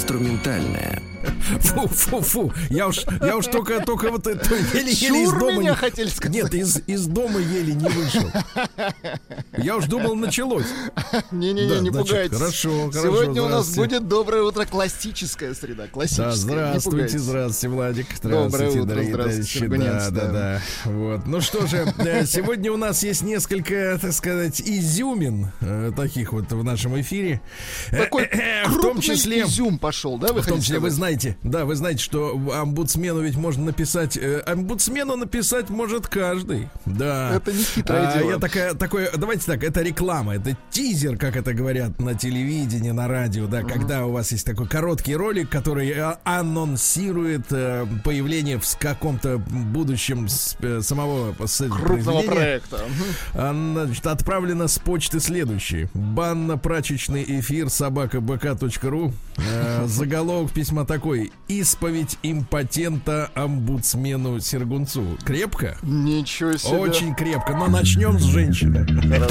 Инструментальная. Фу-фу-фу. Я уж, я уж только, только вот это еле-еле из Чур дома... меня не- хотели сказать. Нет, из, из дома еле не вышел. Я уж думал, началось. Не-не-не, Да, не значит, пугайтесь. хорошо, хорошо, Сегодня у нас здравствуйте. будет доброе утро, классическая среда. Классическая. Да, здравствуйте, здравствуйте, Владик. Доброе Здравствуйте, утро, дорогие здравствуйте, товарищи. Сергунец, Да, да, да. да. Вот. Ну что же, э, сегодня у нас есть несколько, так сказать, изюмин э, таких вот в нашем эфире. Такой э, В том числе... изюм пошел, да, вы В том числе вы сказать? знаете, да, вы знаете, что омбудсмену ведь можно написать, э, омбудсмену написать может каждый, да. Это не хитрое А, дело. Я такая, такое, давайте так, это реклама, это тизер, как это говорят на телевидении, на радио, да, когда у вас есть такой короткий ролик, который э, анонсирует э, появление в каком-то будущем с- э, самого Крупного проекта. А, Значит, отправлено с почты следующее. Банно-прачечный эфир собака.бк.ру. Э, заголовок письма такой. Исповедь импотента омбудсмену Сергунцу. Крепко? Ничего себе. Очень крепко. Но начнем с женщины.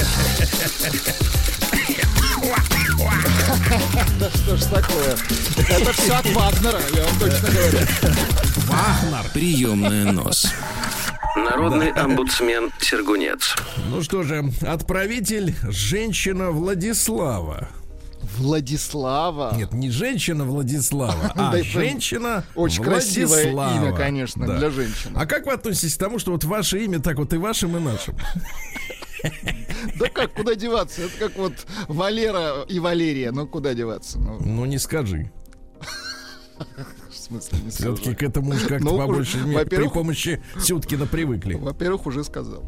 Да что ж такое? Это все от Вагнера, я вам точно говорю. Приемная нос. Народный омбудсмен Сергунец. Ну что же, отправитель женщина Владислава. Владислава. Нет, не женщина Владислава, а женщина Очень красивое имя, конечно, для женщины. А как вы относитесь к тому, что вот ваше имя так вот и вашим, и нашим? Да как, куда деваться? Это как вот Валера и Валерия. Ну, куда деваться? Ну, Ну, не скажи. в смысле, не скажу. Все-таки к этому уж как-то Ну, побольше уж, не- при помощи Сюткина привыкли. Во-первых, уже сказал.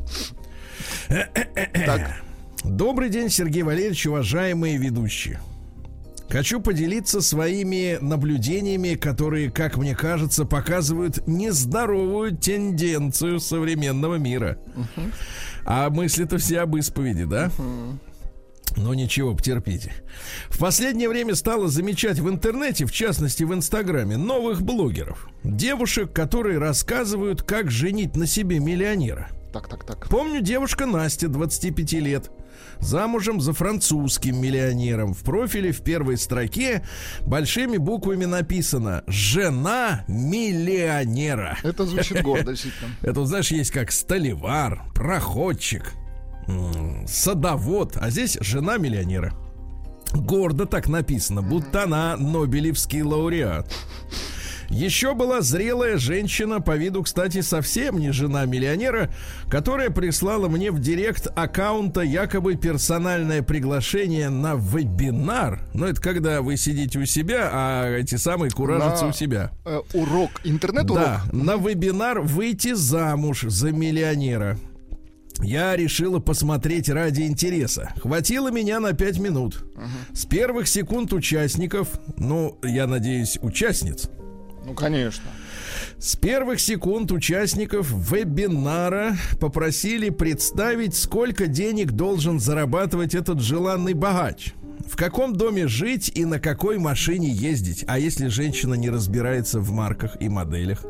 Так, Добрый день, Сергей Валерьевич, уважаемые ведущие. Хочу поделиться своими наблюдениями, которые, как мне кажется, показывают нездоровую тенденцию современного мира. А мысли-то все об исповеди, да? Ну ничего, потерпите. В последнее время стало замечать в интернете, в частности в Инстаграме, новых блогеров. Девушек, которые рассказывают, как женить на себе миллионера. так, так, так. Помню, девушка Настя, 25 лет, замужем за французским миллионером. В профиле в первой строке большими буквами написано «Жена миллионера». Это звучит гордо, действительно. Это, знаешь, есть как столевар, проходчик, садовод, а здесь жена миллионера. Гордо так написано, будто она Нобелевский лауреат. Еще была зрелая женщина, по виду, кстати, совсем не жена миллионера, которая прислала мне в директ аккаунта якобы персональное приглашение на вебинар. Ну, это когда вы сидите у себя, а эти самые куражатся На- у себя. Э, Урок, интернет-урок. Да, на вебинар «Выйти замуж за миллионера». Я решила посмотреть ради интереса. Хватило меня на пять минут. С первых секунд участников, ну, я надеюсь, участниц, Ну, конечно. с первых секунд участников вебинара попросили представить, сколько денег должен зарабатывать этот желанный богач. В каком доме жить и на какой машине ездить. А если женщина не разбирается в марках и моделях?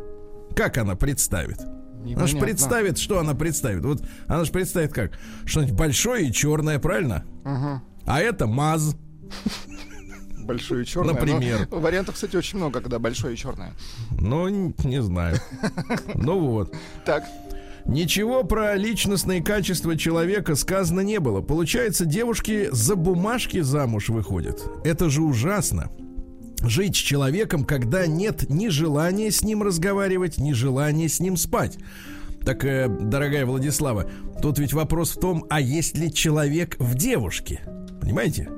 Как она представит? Она же Непонятно. представит, что она представит. Вот она же представит как? Что-нибудь большое и черное, правильно? Ага. А это МАЗ. Большое и черное. Например. Но вариантов, кстати, очень много, когда большое и черное. Ну, не знаю. Ну вот. Так. Ничего про личностные качества человека сказано не было. Получается, девушки за бумажки замуж выходят. Это же ужасно. Жить с человеком, когда нет ни желания с ним разговаривать, ни желания с ним спать. Так, э, дорогая Владислава, тут ведь вопрос в том, а есть ли человек в девушке? Понимаете?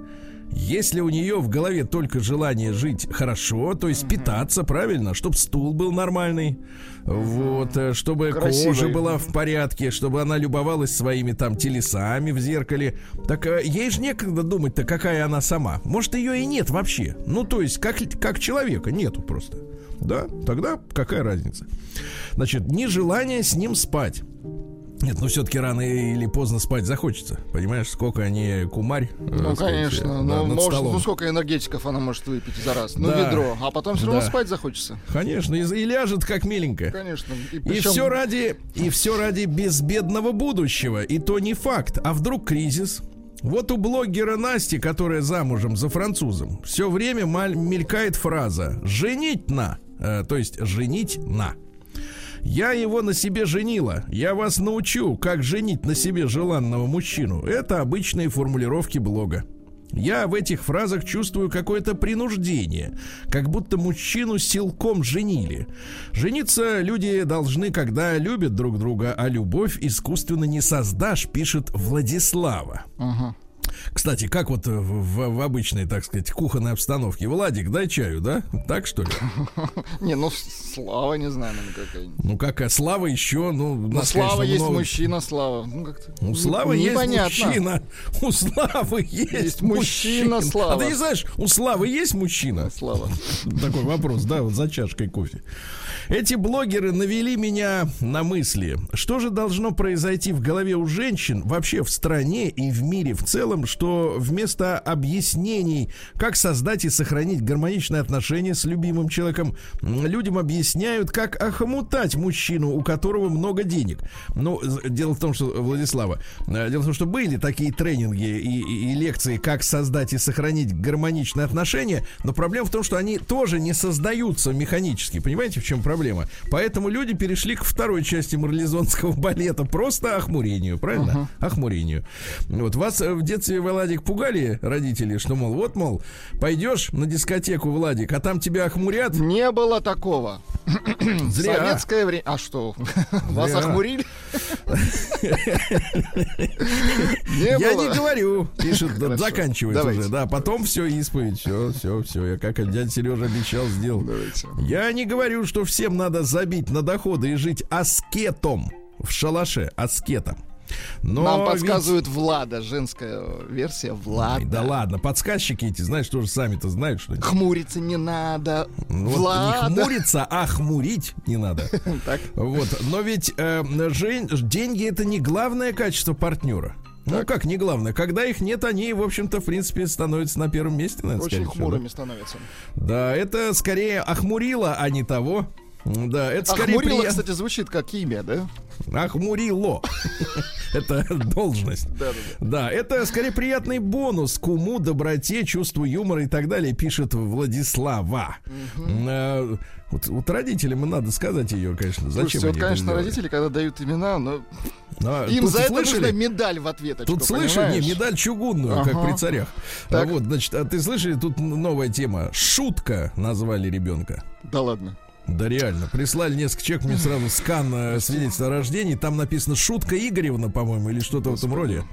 Если у нее в голове только желание жить хорошо, то есть питаться правильно, чтобы стул был нормальный, вот, э, чтобы Красивый. кожа была в порядке, чтобы она любовалась своими там телесами в зеркале, так э, ей же некогда думать-то, какая она сама. Может, ее и нет вообще. Ну, то есть, как, как человека нету просто. Да, тогда какая разница? Значит, нежелание с ним спать. Нет, ну все-таки рано или поздно спать захочется. Понимаешь, сколько они кумарь. э, Ну, сказать, конечно. Ну, над может, столом. ну, сколько энергетиков она может выпить за раз? Ну, Да. ведро. А потом все равно Да. спать захочется. Конечно, и, и ляжет как миленькая. Конечно. И, И причем- все ради, и все ради безбедного будущего. И то не факт. А вдруг кризис? Вот у блогера Насти, которая замужем за французом, все время маль- мелькает фраза «женить на», э, то есть «женить на». Я его на себе женила. Я вас научу, как женить на себе желанного мужчину. Это обычные формулировки блога. Я в этих фразах чувствую какое-то принуждение, как будто мужчину силком женили. Жениться люди должны, когда любят друг друга, а любовь искусственно не создашь, пишет Владислава. Ага. Кстати, как вот в, в- в обычной, так сказать, кухонной обстановке? Владик, дай чаю, да? Так что ли? Не, ну, Слава, не знаю, наверное, какая-нибудь. Ну как, а Слава еще, ну, Ну, Слава есть мужчина, Слава. Ну, как-то У не- Славы есть мужчина. У Славы Есть мужчина, Слава. А ты не знаешь, у Славы есть мужчина? Слава. Такой вопрос, да, вот за чашкой кофе. Эти блогеры навели меня на мысли, что же должно произойти в голове у женщин, вообще в стране и в мире в целом, что вместо объяснений, как создать и сохранить гармоничные отношения с любимым человеком, людям объясняют, как охомутать мужчину, у которого много денег. Ну, дело в том, что, Владислава, э, дело в том, что были такие тренинги и, и- и лекции, как создать и сохранить гармоничные отношения, но проблема в том, что они тоже не создаются механически. Понимаете, в чем проблема? Поэтому люди перешли к второй части марлезонского балета, просто охмурению, правильно? Охмурению. Вот вас в детстве, Владик, пугали родители, что, мол, вот, мол, пойдешь на дискотеку, Владик, а там тебя охмурят, Не было такого. зря. Советское время. А что? Вас Зря. охмурили? Не Я не говорю, пишет, заканчивает уже, да, потом все исповедь, все, все, все, я как дядя Сережа обещал, сделал. Я не говорю, что всем надо забить на доходы и жить аскетом в шалаше, аскетом. Но Нам ведь- подсказывает Влада, женская версия Ой, Влада. Да ладно, подсказчики эти, знаешь, тоже сами-то знают, что... Хмуриться не надо. Ну, вот Влада. не хмуриться, а хмурить не надо. Так. Вот, но ведь э, деньги это не главное качество партнера. Ну как не главное? Когда их нет, они, в общем-то, в принципе, становятся на первом месте, наверное, Очень скорее всего, да? хмурыми становятся. Да, это скорее охмурило, а не того. Да, это скорее Охмурило, прия- кстати, звучит как имя, да? Охмурило. Это должность. Да, это скорее приятный бонус к уму, доброте, чувству юмора и так далее, пишет Владислава. Э, Вот, вот родителям и надо сказать ее, конечно. Зачем Слушайте, вот, конечно, родители, когда дают имена, но А, им за это нужна медаль в ответочку, Тут слышали, не, медаль чугунную, как Ага. при царях. Так. А вот, значит, а ты слышали, тут новая тема. Шутка назвали ребенка. Да ладно. Да реально, прислали несколько человек, мне сразу скан э, свидетельства о рождении, там написано Шутка Игоревна, по-моему, или что-то в этом роде.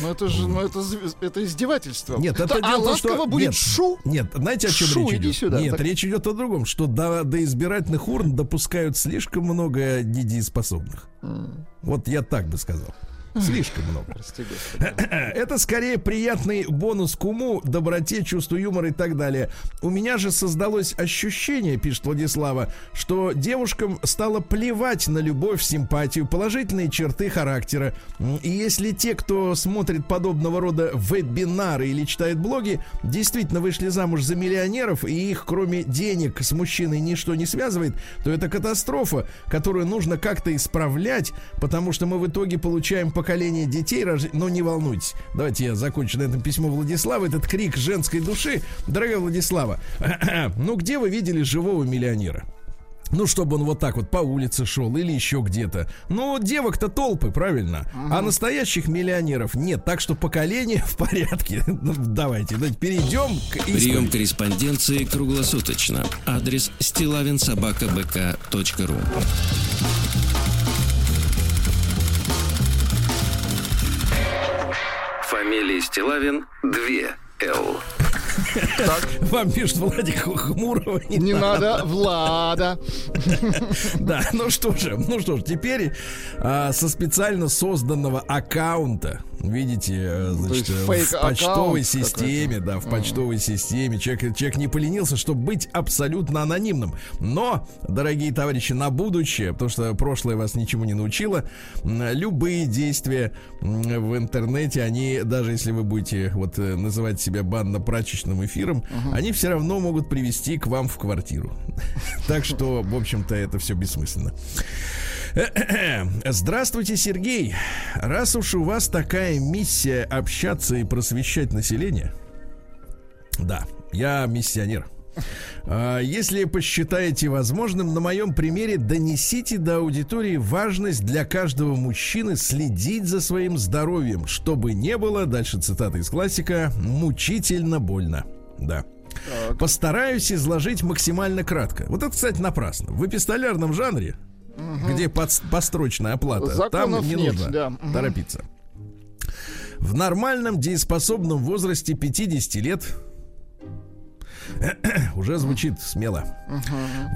Ну это же, ну это, это издевательство. Нет, это Да, дело а том, что... ласково будет нет, шу. Нет, знаете, о чем Шу, речь иди идет? сюда. Нет, Так. речь идет о другом, что до, до избирательных урн допускают слишком много недееспособных. Вот я так бы сказал. Слишком много. Прости. Это скорее приятный бонус к уму, доброте, чувству юмора и так далее. У меня же создалось ощущение, пишет Владислава, что девушкам стало плевать на любовь, симпатию, положительные черты характера. И если те, кто смотрит подобного рода вебинары или читает блоги, действительно вышли замуж за миллионеров, и их, кроме денег, с мужчиной ничто не связывает, то это катастрофа, которую нужно как-то исправлять, потому что мы в итоге получаем поколение детей, рож- но не волнуйтесь. Давайте я закончу на этом письмо Владислава, этот крик женской души. Дорогая Владислава, ну где вы видели живого миллионера? Ну, чтобы он вот так вот по улице шел или еще где-то. Ну, девок-то толпы, правильно? А настоящих миллионеров нет. Так что поколение в порядке. Ну, давайте, давайте перейдем к Прием корреспонденции круглосуточно. Адрес стилавинсобакабк.ру Фамилия Стилавин 2 Л. Вам пишет Владик Хмурого. Не надо, Влада. Да, ну что же, ну что ж, теперь а, со специально созданного аккаунта, видите, э, значит, э, фейк в почтовой системе, да, в почтовой системе человек, человек не поленился, чтобы быть абсолютно анонимным. Но, дорогие товарищи, на будущее, потому что прошлое вас ничему не научило, любые действия в интернете, они, даже если вы будете вот э, называть себя банно-прачечным эфиром, они все равно могут привести к вам в квартиру. Так что, в общем-то, это все бессмысленно. Здравствуйте, Сергей. Раз уж у вас такая миссия общаться и просвещать население, да, я миссионер. А, Если посчитаете возможным, на моем примере донесите до аудитории важность для каждого мужчины следить за своим здоровьем, чтобы не было, дальше цитата из классика, мучительно больно. Да. Постараюсь изложить максимально кратко. Вот это, кстати, напрасно. В эпистолярном жанре, где подс- построчная оплата, Законов там не нет, нужно да. Мгм. торопиться. В нормальном дееспособном возрасте 50 лет уже звучит смело.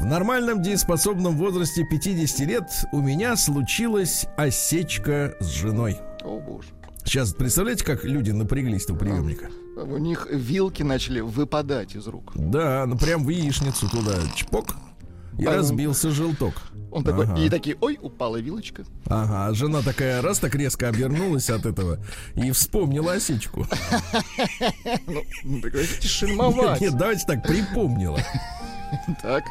В нормальном дееспособном возрасте 50 лет у меня случилась осечка с женой. О, боже. Сейчас представляете, как люди напряглись у приемника? У них вилки начали выпадать из рук. Да, ну прям в яичницу туда чпок и А, ну. разбился желток. Он такой, Ага. и такие, ой, упала вилочка. Ага, жена такая раз так резко обернулась от этого и вспомнила осечку. Ну, ну, так говорите, шельмовать. Нет, давайте так, припомнила. Так.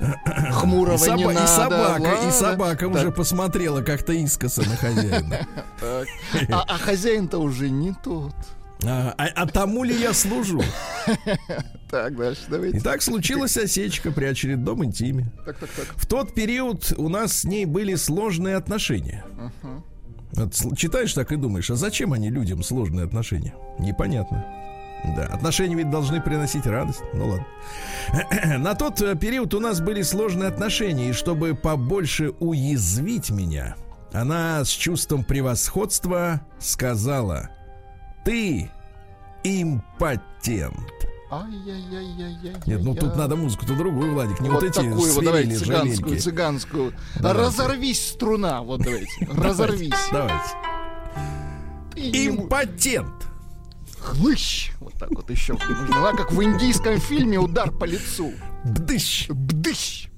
И, Хмурого соба- не и надо. собака, и ладно. собака Так, уже посмотрела как-то искоса на хозяина. А, а хозяин-то уже не тот. А, а- а тому ли я служу? Так, дальше давайте. Итак, случилась осечка при очередном интиме. Так, так, так. В тот период у нас с ней были сложные отношения. Вот читаешь так и думаешь, а зачем они людям сложные отношения? Непонятно. Да, отношения ведь должны приносить радость. Ну ладно. На тот э, период у нас были сложные отношения, и чтобы побольше уязвить меня, она с чувством превосходства сказала: Ты импотент. Нет, ну тут надо музыку-то другую, Владик, не вот, вот эти такую вот, давайте, цыганскую, жаленьки. цыганскую. Давайте. Разорвись, струна, вот давайте. Разорвись. Давайте. Импотент. Хлыщ. Вот так вот еще нужно. Как в индийском фильме удар по лицу. Бдыщ. Бдыщ.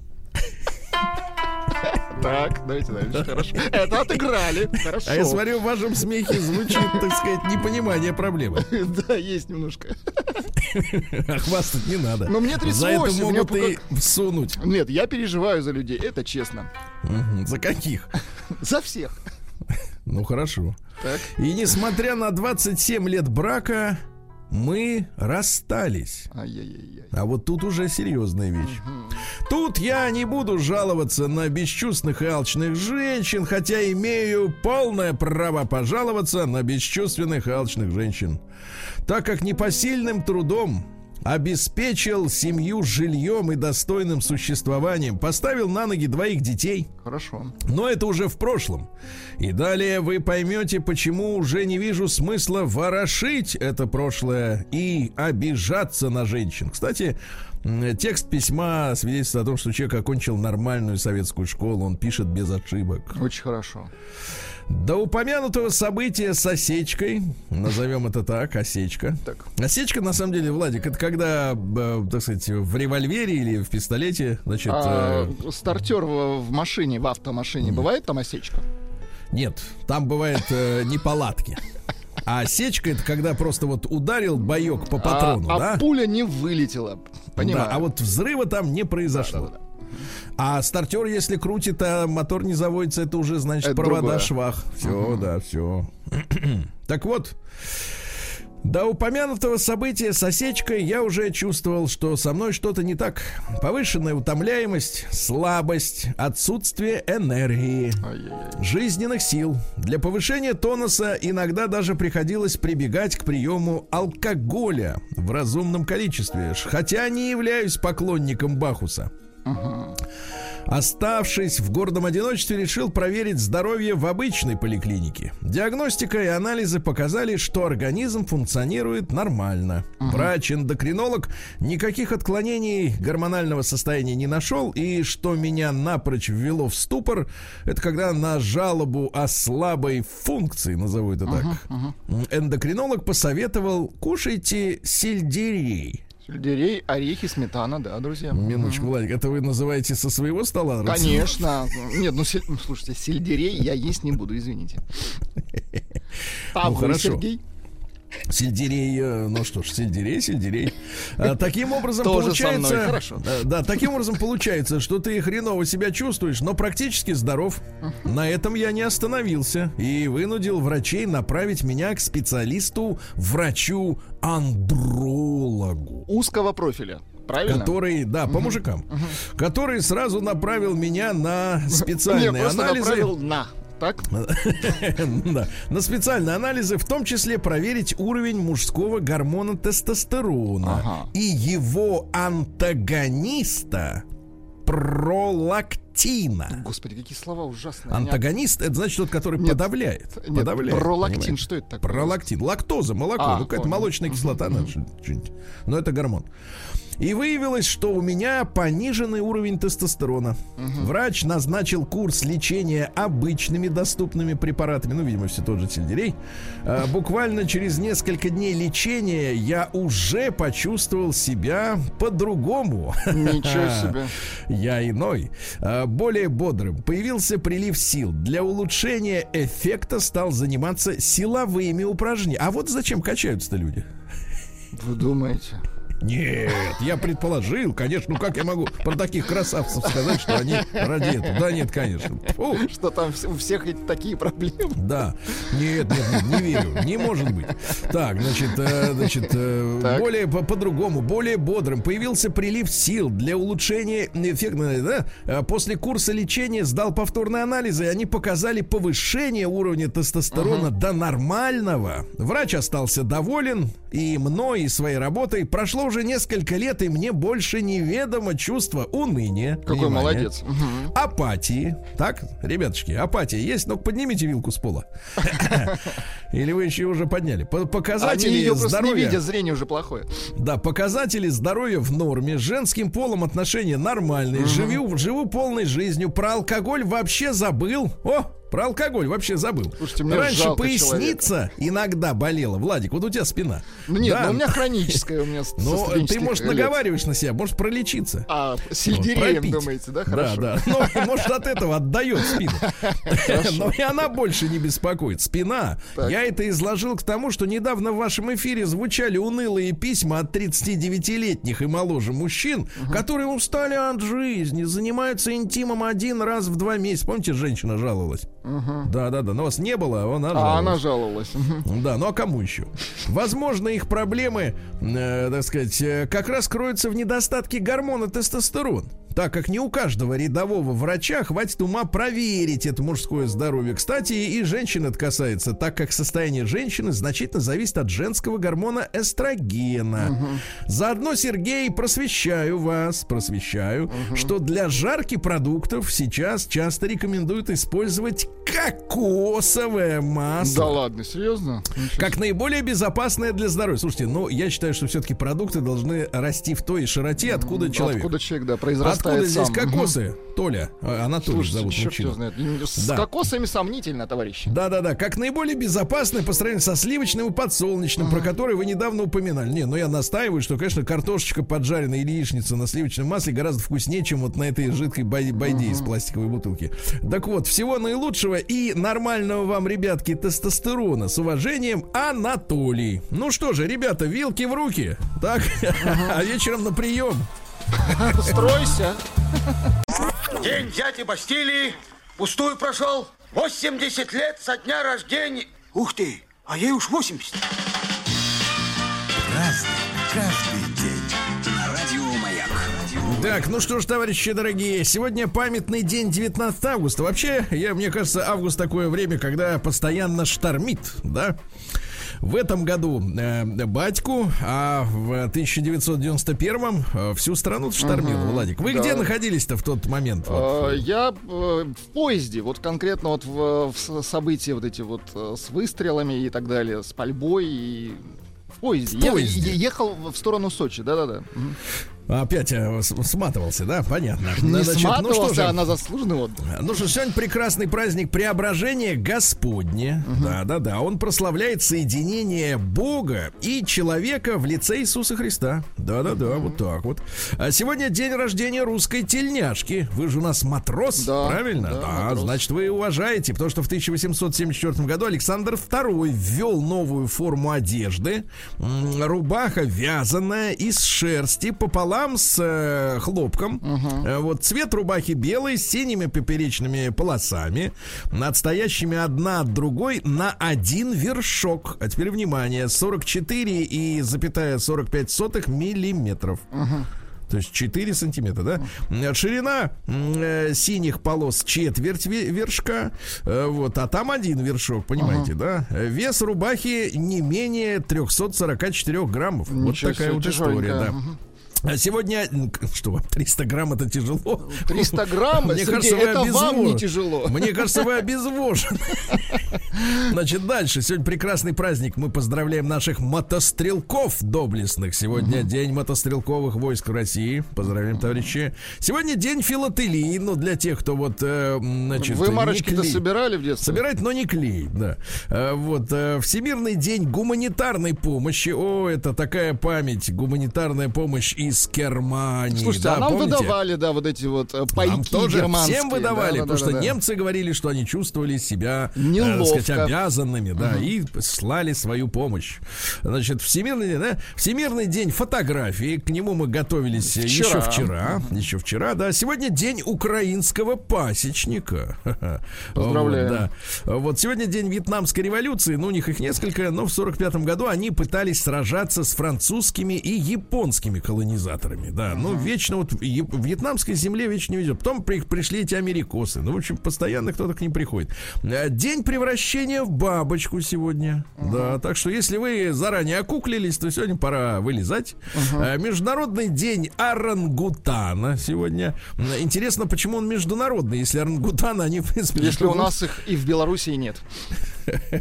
Так, давайте дальше. Хорошо. Это отыграли. Хорошо. А я смотрю, в вашем смехе звучит, так сказать, непонимание проблемы. Да, есть немножко. А хвастать не надо. Но мне За это 38, могут и всунуть. Нет, я переживаю за людей, это честно. За каких? За всех. Ну, хорошо. Так. И несмотря на 27 лет брака, мы расстались. Ай-яй-яй-яй. А вот тут уже серьезная вещь. Тут я не буду жаловаться на бесчувственных и алчных женщин, хотя имею полное право пожаловаться на бесчувственных и алчных женщин. Так как непосильным трудом обеспечил семью жильем и достойным существованием, поставил на ноги двоих детей, Хорошо. но это уже в прошлом. И далее вы поймете, почему уже не вижу смысла ворошить это прошлое и обижаться на женщин. Кстати, текст письма свидетельствует о том, что человек окончил нормальную советскую школу, он пишет без ошибок. Очень хорошо. До упомянутого события с осечкой, назовем это так, осечка. Так. Осечка, на самом деле, Владик, это когда, э, так сказать, в револьвере или в пистолете, значит, А, э, стартер в, в машине, в автомашине, бывает там осечка? Нет, там бывает э, неполадки. А осечка это когда просто вот ударил боек по патрону, а, да? а пуля не вылетела. Понимаю. Да, а вот взрыва там не произошло. Да-да-да. А стартер, если крутит, а мотор не заводится, это уже значит Это провода другое. швах. Все, да, все. так вот. До упомянутого события с осечкой я уже чувствовал, что со мной что-то не так. Повышенная утомляемость, слабость, отсутствие энергии жизненных сил. Для повышения тонуса иногда даже приходилось прибегать к приему алкоголя в разумном количестве, хотя не являюсь поклонником Бахуса. Оставшись в гордом одиночестве, решил проверить здоровье в обычной поликлинике. Диагностика и анализы показали, что организм функционирует нормально. Врач-эндокринолог никаких отклонений гормонального состояния не нашел, и что меня напрочь ввело в ступор, это когда на жалобу о слабой функции, назову это так, эндокринолог посоветовал кушайте сельдерей. Сельдерей, орехи, сметана, да, друзья. Минуточку, Владик, это вы называете со своего стола? Конечно. Нет, ну, сель- ну, слушайте, сельдерей я есть не буду, извините. А Ну, вы, хорошо. Сергей? Сельдерей, э, ну что ж, сельдерей, сельдерей. А, Таким образом Тоже со мной, получается, хорошо. э, да, таким образом получается, что ты хреново себя чувствуешь, но практически здоров. На этом я не остановился и вынудил врачей направить меня к специалисту, врачу андрологу. Узкого профиля. Правильно? Который, да, по мужикам, который сразу направил меня на специальные просто анализы. направил на. Так? Да. На специальные анализы, в том числе проверить уровень мужского гормона тестостерона Ага. и его антагониста пролактина. Господи, какие слова ужасные. Антагонист это значит тот, который Нет. подавляет. Нет, подавляет, пролактин, понимаете? что это такое? Пролактин. Лактоза, молоко. А, ну, какая-то молочная кислота. что- что-нибудь. Но это гормон. И выявилось, что у меня пониженный уровень тестостерона. Врач назначил курс лечения обычными доступными препаратами. Ну, видимо, все тот же сельдерей. А, буквально через несколько дней лечения я уже почувствовал себя по-другому. Ничего себе. Я иной, а, более бодрым. Появился прилив сил. Для улучшения эффекта стал заниматься силовыми упражнениями. А вот зачем качаются-то люди? Вы думаете? Нет, я предположил, конечно, ну как я могу про таких красавцев сказать, что они ради этого? Да нет, конечно. Фу. Что там у всех эти такие проблемы? Да. Нет, нет, нет, не верю. Не может быть. Так, значит, э, значит, э, Так. более по- по-другому, более бодрым. Появился прилив сил для улучшения эффекта. Да? Э, После курса лечения сдал повторные анализы, и они показали повышение уровня тестостерона до нормального. Врач остался доволен и мной, и своей работой. Прошло уже несколько лет, и мне больше неведомо чувство уныния. Какой внимание, молодец. Мгм. апатии. Так, ребятушки, апатия есть? Ну поднимите вилку с пола. Или вы еще уже подняли? По- Они Показатели ее просто не здоровья. видят, зрение уже плохое. Да, показатели здоровья в норме, женским полом отношения нормальные, живу, живу полной жизнью, про алкоголь вообще забыл. О, про алкоголь вообще забыл. Слушайте, мне Раньше поясница иногда болела. Владик, вот у тебя спина. Ну нет, Да. ну у меня хроническое, у меня Ну, ты, может, лет. наговариваешь на себя, можешь пролечиться. А, сельдереем, пропить. думаете, да? Хорошо. Да, да. Ну, может, от этого отдает спину. Но и она больше не беспокоит. Спина. Я это изложил к тому, что недавно в вашем эфире звучали унылые письма от 39-летних и моложе мужчин, которые устали от жизни, занимаются интимом один раз в два месяца. Помните, женщина жаловалась? Да, да, да. Но вас не было, а она А жаловалась. она жаловалась. Да, ну а кому еще? Возможно, их проблемы, э, так сказать, э, как раз кроются в недостатке гормона тестостерон. Так как не у каждого рядового врача хватит ума проверить это мужское здоровье. Кстати, и женщин это касается, так как состояние женщины значительно зависит от женского гормона эстрогена. Заодно, Сергей, просвещаю вас, просвещаю, что для жарки продуктов сейчас часто рекомендуют использовать кокосовое масло. Да ладно, серьезно? Ничего Как наиболее безопасное для здоровья. Слушайте, ну, я считаю, что все-таки продукты должны расти в той широте, откуда человек. Откуда человек, да, произрастает Откуда здесь сам. кокосы? Толя, Анатолий Слушайте, зовут мужчину. знает. С Да. кокосами сомнительно, товарищи. Да-да-да, как наиболее безопасное по сравнению со сливочным и подсолнечным, про который вы недавно упоминали. Не, ну я настаиваю, что, конечно, картошечка поджаренная или яичница на сливочном масле гораздо вкуснее, чем вот на этой жидкой бай- байде из пластиковой бутылки. Так вот, всего наилучшего и нормального вам, ребятки, тестостерона. С уважением, Анатолий. Ну что же, ребята, вилки в руки. Так, а вечером на прием. Стройся. День дяди Бастилии пустую прошел. 80 лет со дня рождения. Ух ты, а ей уж 80. Так, ну что ж, товарищи дорогие, сегодня памятный день 19 августа. Вообще, я, мне кажется, август такое время, когда постоянно штормит, да? В этом году э, батьку, а в 1991 э, всю страну штормило, Мгм, Владик. Вы да. где находились-то в тот момент? Вот? Э, Я э, в поезде, вот конкретно вот в, в события вот эти вот э, с выстрелами и так далее, с пальбой и в поезде. В Я- поезде. е- ехал в сторону Сочи, да-да-да. Опять э, сматывался, да? Понятно. Не Значит, ну сматывался, что же, а на заслуженный отдых. Ну что, сегодня прекрасный праздник Преображения Господне. Да-да-да. Он прославляет соединение Бога и человека в лице Иисуса Христа. Да-да-да, вот так вот. А сегодня день рождения русской тельняшки. Вы же у нас матрос, Да, правильно? да, Да, матрос. значит, вы уважаете, потому что в 1874 году Александр II ввел новую форму одежды. Рубаха вязаная из шерсти пополам с э, хлопком. Э, Вот цвет рубахи белый с синими поперечными полосами, отстоящими одна от другой на один вершок. А теперь внимание, 44 и запятая 45 сотых миллиметров. То есть 4 сантиметра, да? Э, Ширина э, синих полос четверть ве- вершка, э, вот, а там один вершок, понимаете, да? Э, Вес рубахи не менее 344 граммов. вот Ничего такая себе, вот история, да. Мгм. А сегодня, что вам, 300 грамм это тяжело? 300 грамм, Мне Сергей, кажется, это вам обезвожены. не тяжело. Мне кажется, вы обезвожены. Значит, дальше. Сегодня прекрасный праздник. Мы поздравляем наших мотострелков доблестных. Сегодня день мотострелковых войск России. Поздравляем, товарищи. Сегодня день филателии. Ну, для тех, кто вот, э, значит, Вы марочки-то собирали в детстве? Собирать, но не клеить, да. Э, Вот, э, Всемирный день гуманитарной помощи. О, это такая память. Гуманитарная помощь из Германии. Слушайте, да, а нам помните? выдавали, да, вот эти вот э, пайки Нам тоже германские. всем выдавали, Да, да, потому что да, да. немцы говорили, что они чувствовали себя, э, Неловко. так сказать, обязанными, да, и слали свою помощь. Значит, Всемирный, день, да, Всемирный день фотографии, к нему мы готовились э, еще Вчера. вчера, еще вчера, да. Сегодня день украинского пасечника. Поздравляем. Вот, да. Вот сегодня день вьетнамской революции, ну, у них их несколько, но в 45 году они пытались сражаться с французскими и японскими колонизаторами, да. Ну, вечно вот в вьетнамской земле вечно не везет. Потом при- пришли эти америкосы. Ну, в общем, постоянно кто-то к ним приходит. Э, День превращения в бабочку сегодня. Да, так что если вы заранее окуклились, то сегодня пора вылезать. Э, Международный день орангутана сегодня. Интересно, почему он международный, если орангутаны, они, в принципе, Если у нас их и в Белоруссии нет.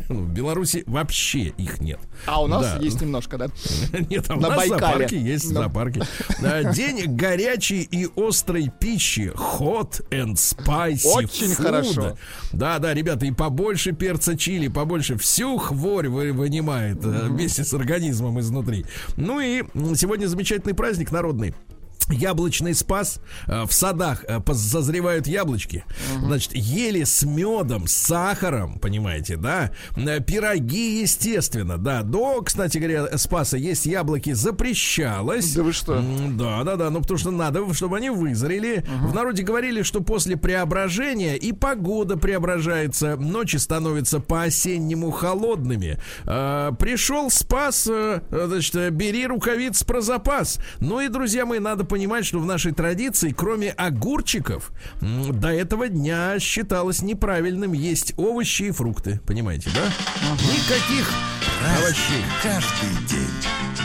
Ну, в Беларуси вообще их нет. А у нас Да. есть немножко, да? Нет, а у На нас Байкале. зоопарки есть Да. зоопарки. А, День горячей и острой пищи. Hot and spicy Очень food. хорошо. Да, да, ребята, и побольше перца чили, побольше всю хворь вы- вынимает э, вместе с организмом изнутри. Ну и сегодня замечательный праздник народный. Яблочный спас. Э, В садах э, созревают яблочки. Значит, ели с медом, с сахаром, понимаете, да? Э, Пироги, естественно, да. До, кстати говоря, спаса есть яблоки запрещалось. Да вы что? Да, да, да. Ну, потому что надо, чтобы они вызрели. В народе говорили, что после преображения и погода преображается, ночи становятся по-осеннему холодными. Пришел спас, э, значит, э, бери рукавиц про запас. Ну и, друзья мои, надо понимать, что в нашей традиции, кроме огурчиков, до этого дня считалось неправильным есть овощи и фрукты. Понимаете, да? Никаких овощей. Каждый день.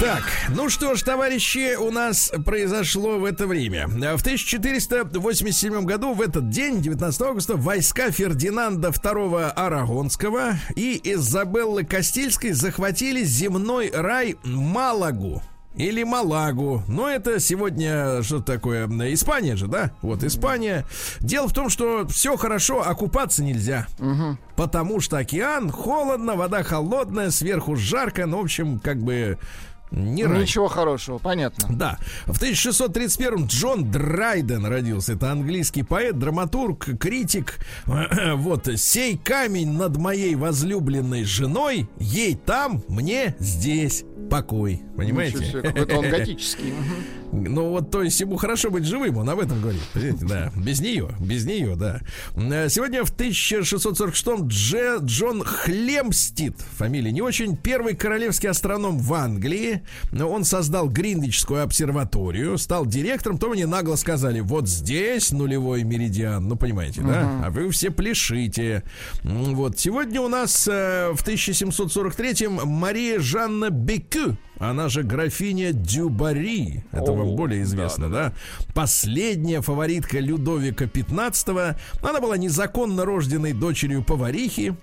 Так, ну что ж, товарищи, у нас произошло в это время. В 1487 году, в этот день, 19 августа, войска Фердинанда II Арагонского и Изабеллы Кастильской захватили земной рай Малагу. Или Малагу. Но это сегодня что такое? Испания же, да? Вот Испания. Дело в том, что все хорошо, а купаться нельзя. Потому что океан холодно, вода холодная, сверху жарко. Ну, в общем, как бы не рай. Ничего хорошего, понятно. Да. В 1631 Джон Драйден родился. Это английский поэт, драматург, критик. Вот. «Сей камень над моей возлюбленной женой, ей там, мне здесь покой». Понимаете? себе, Какой-то он готический. Ну вот, то есть ему хорошо быть живым, он об этом говорит. Понимаете, да. Без нее, без нее, да. Э, Сегодня в 1646-м Дже, Джон Хлемстит, фамилия не очень, первый королевский астроном в Англии. Он создал Гринвичскую обсерваторию, стал директором, то мне нагло сказали, вот здесь нулевой меридиан, ну понимаете, да? А вы все пляшите. М, Вот, сегодня у нас э, в 1743-м Мария Жанна Бекю, она же графиня Дюбари, это вам более известно, да, Последняя фаворитка Людовика XV. Она была незаконно рожденной дочерью поварихи.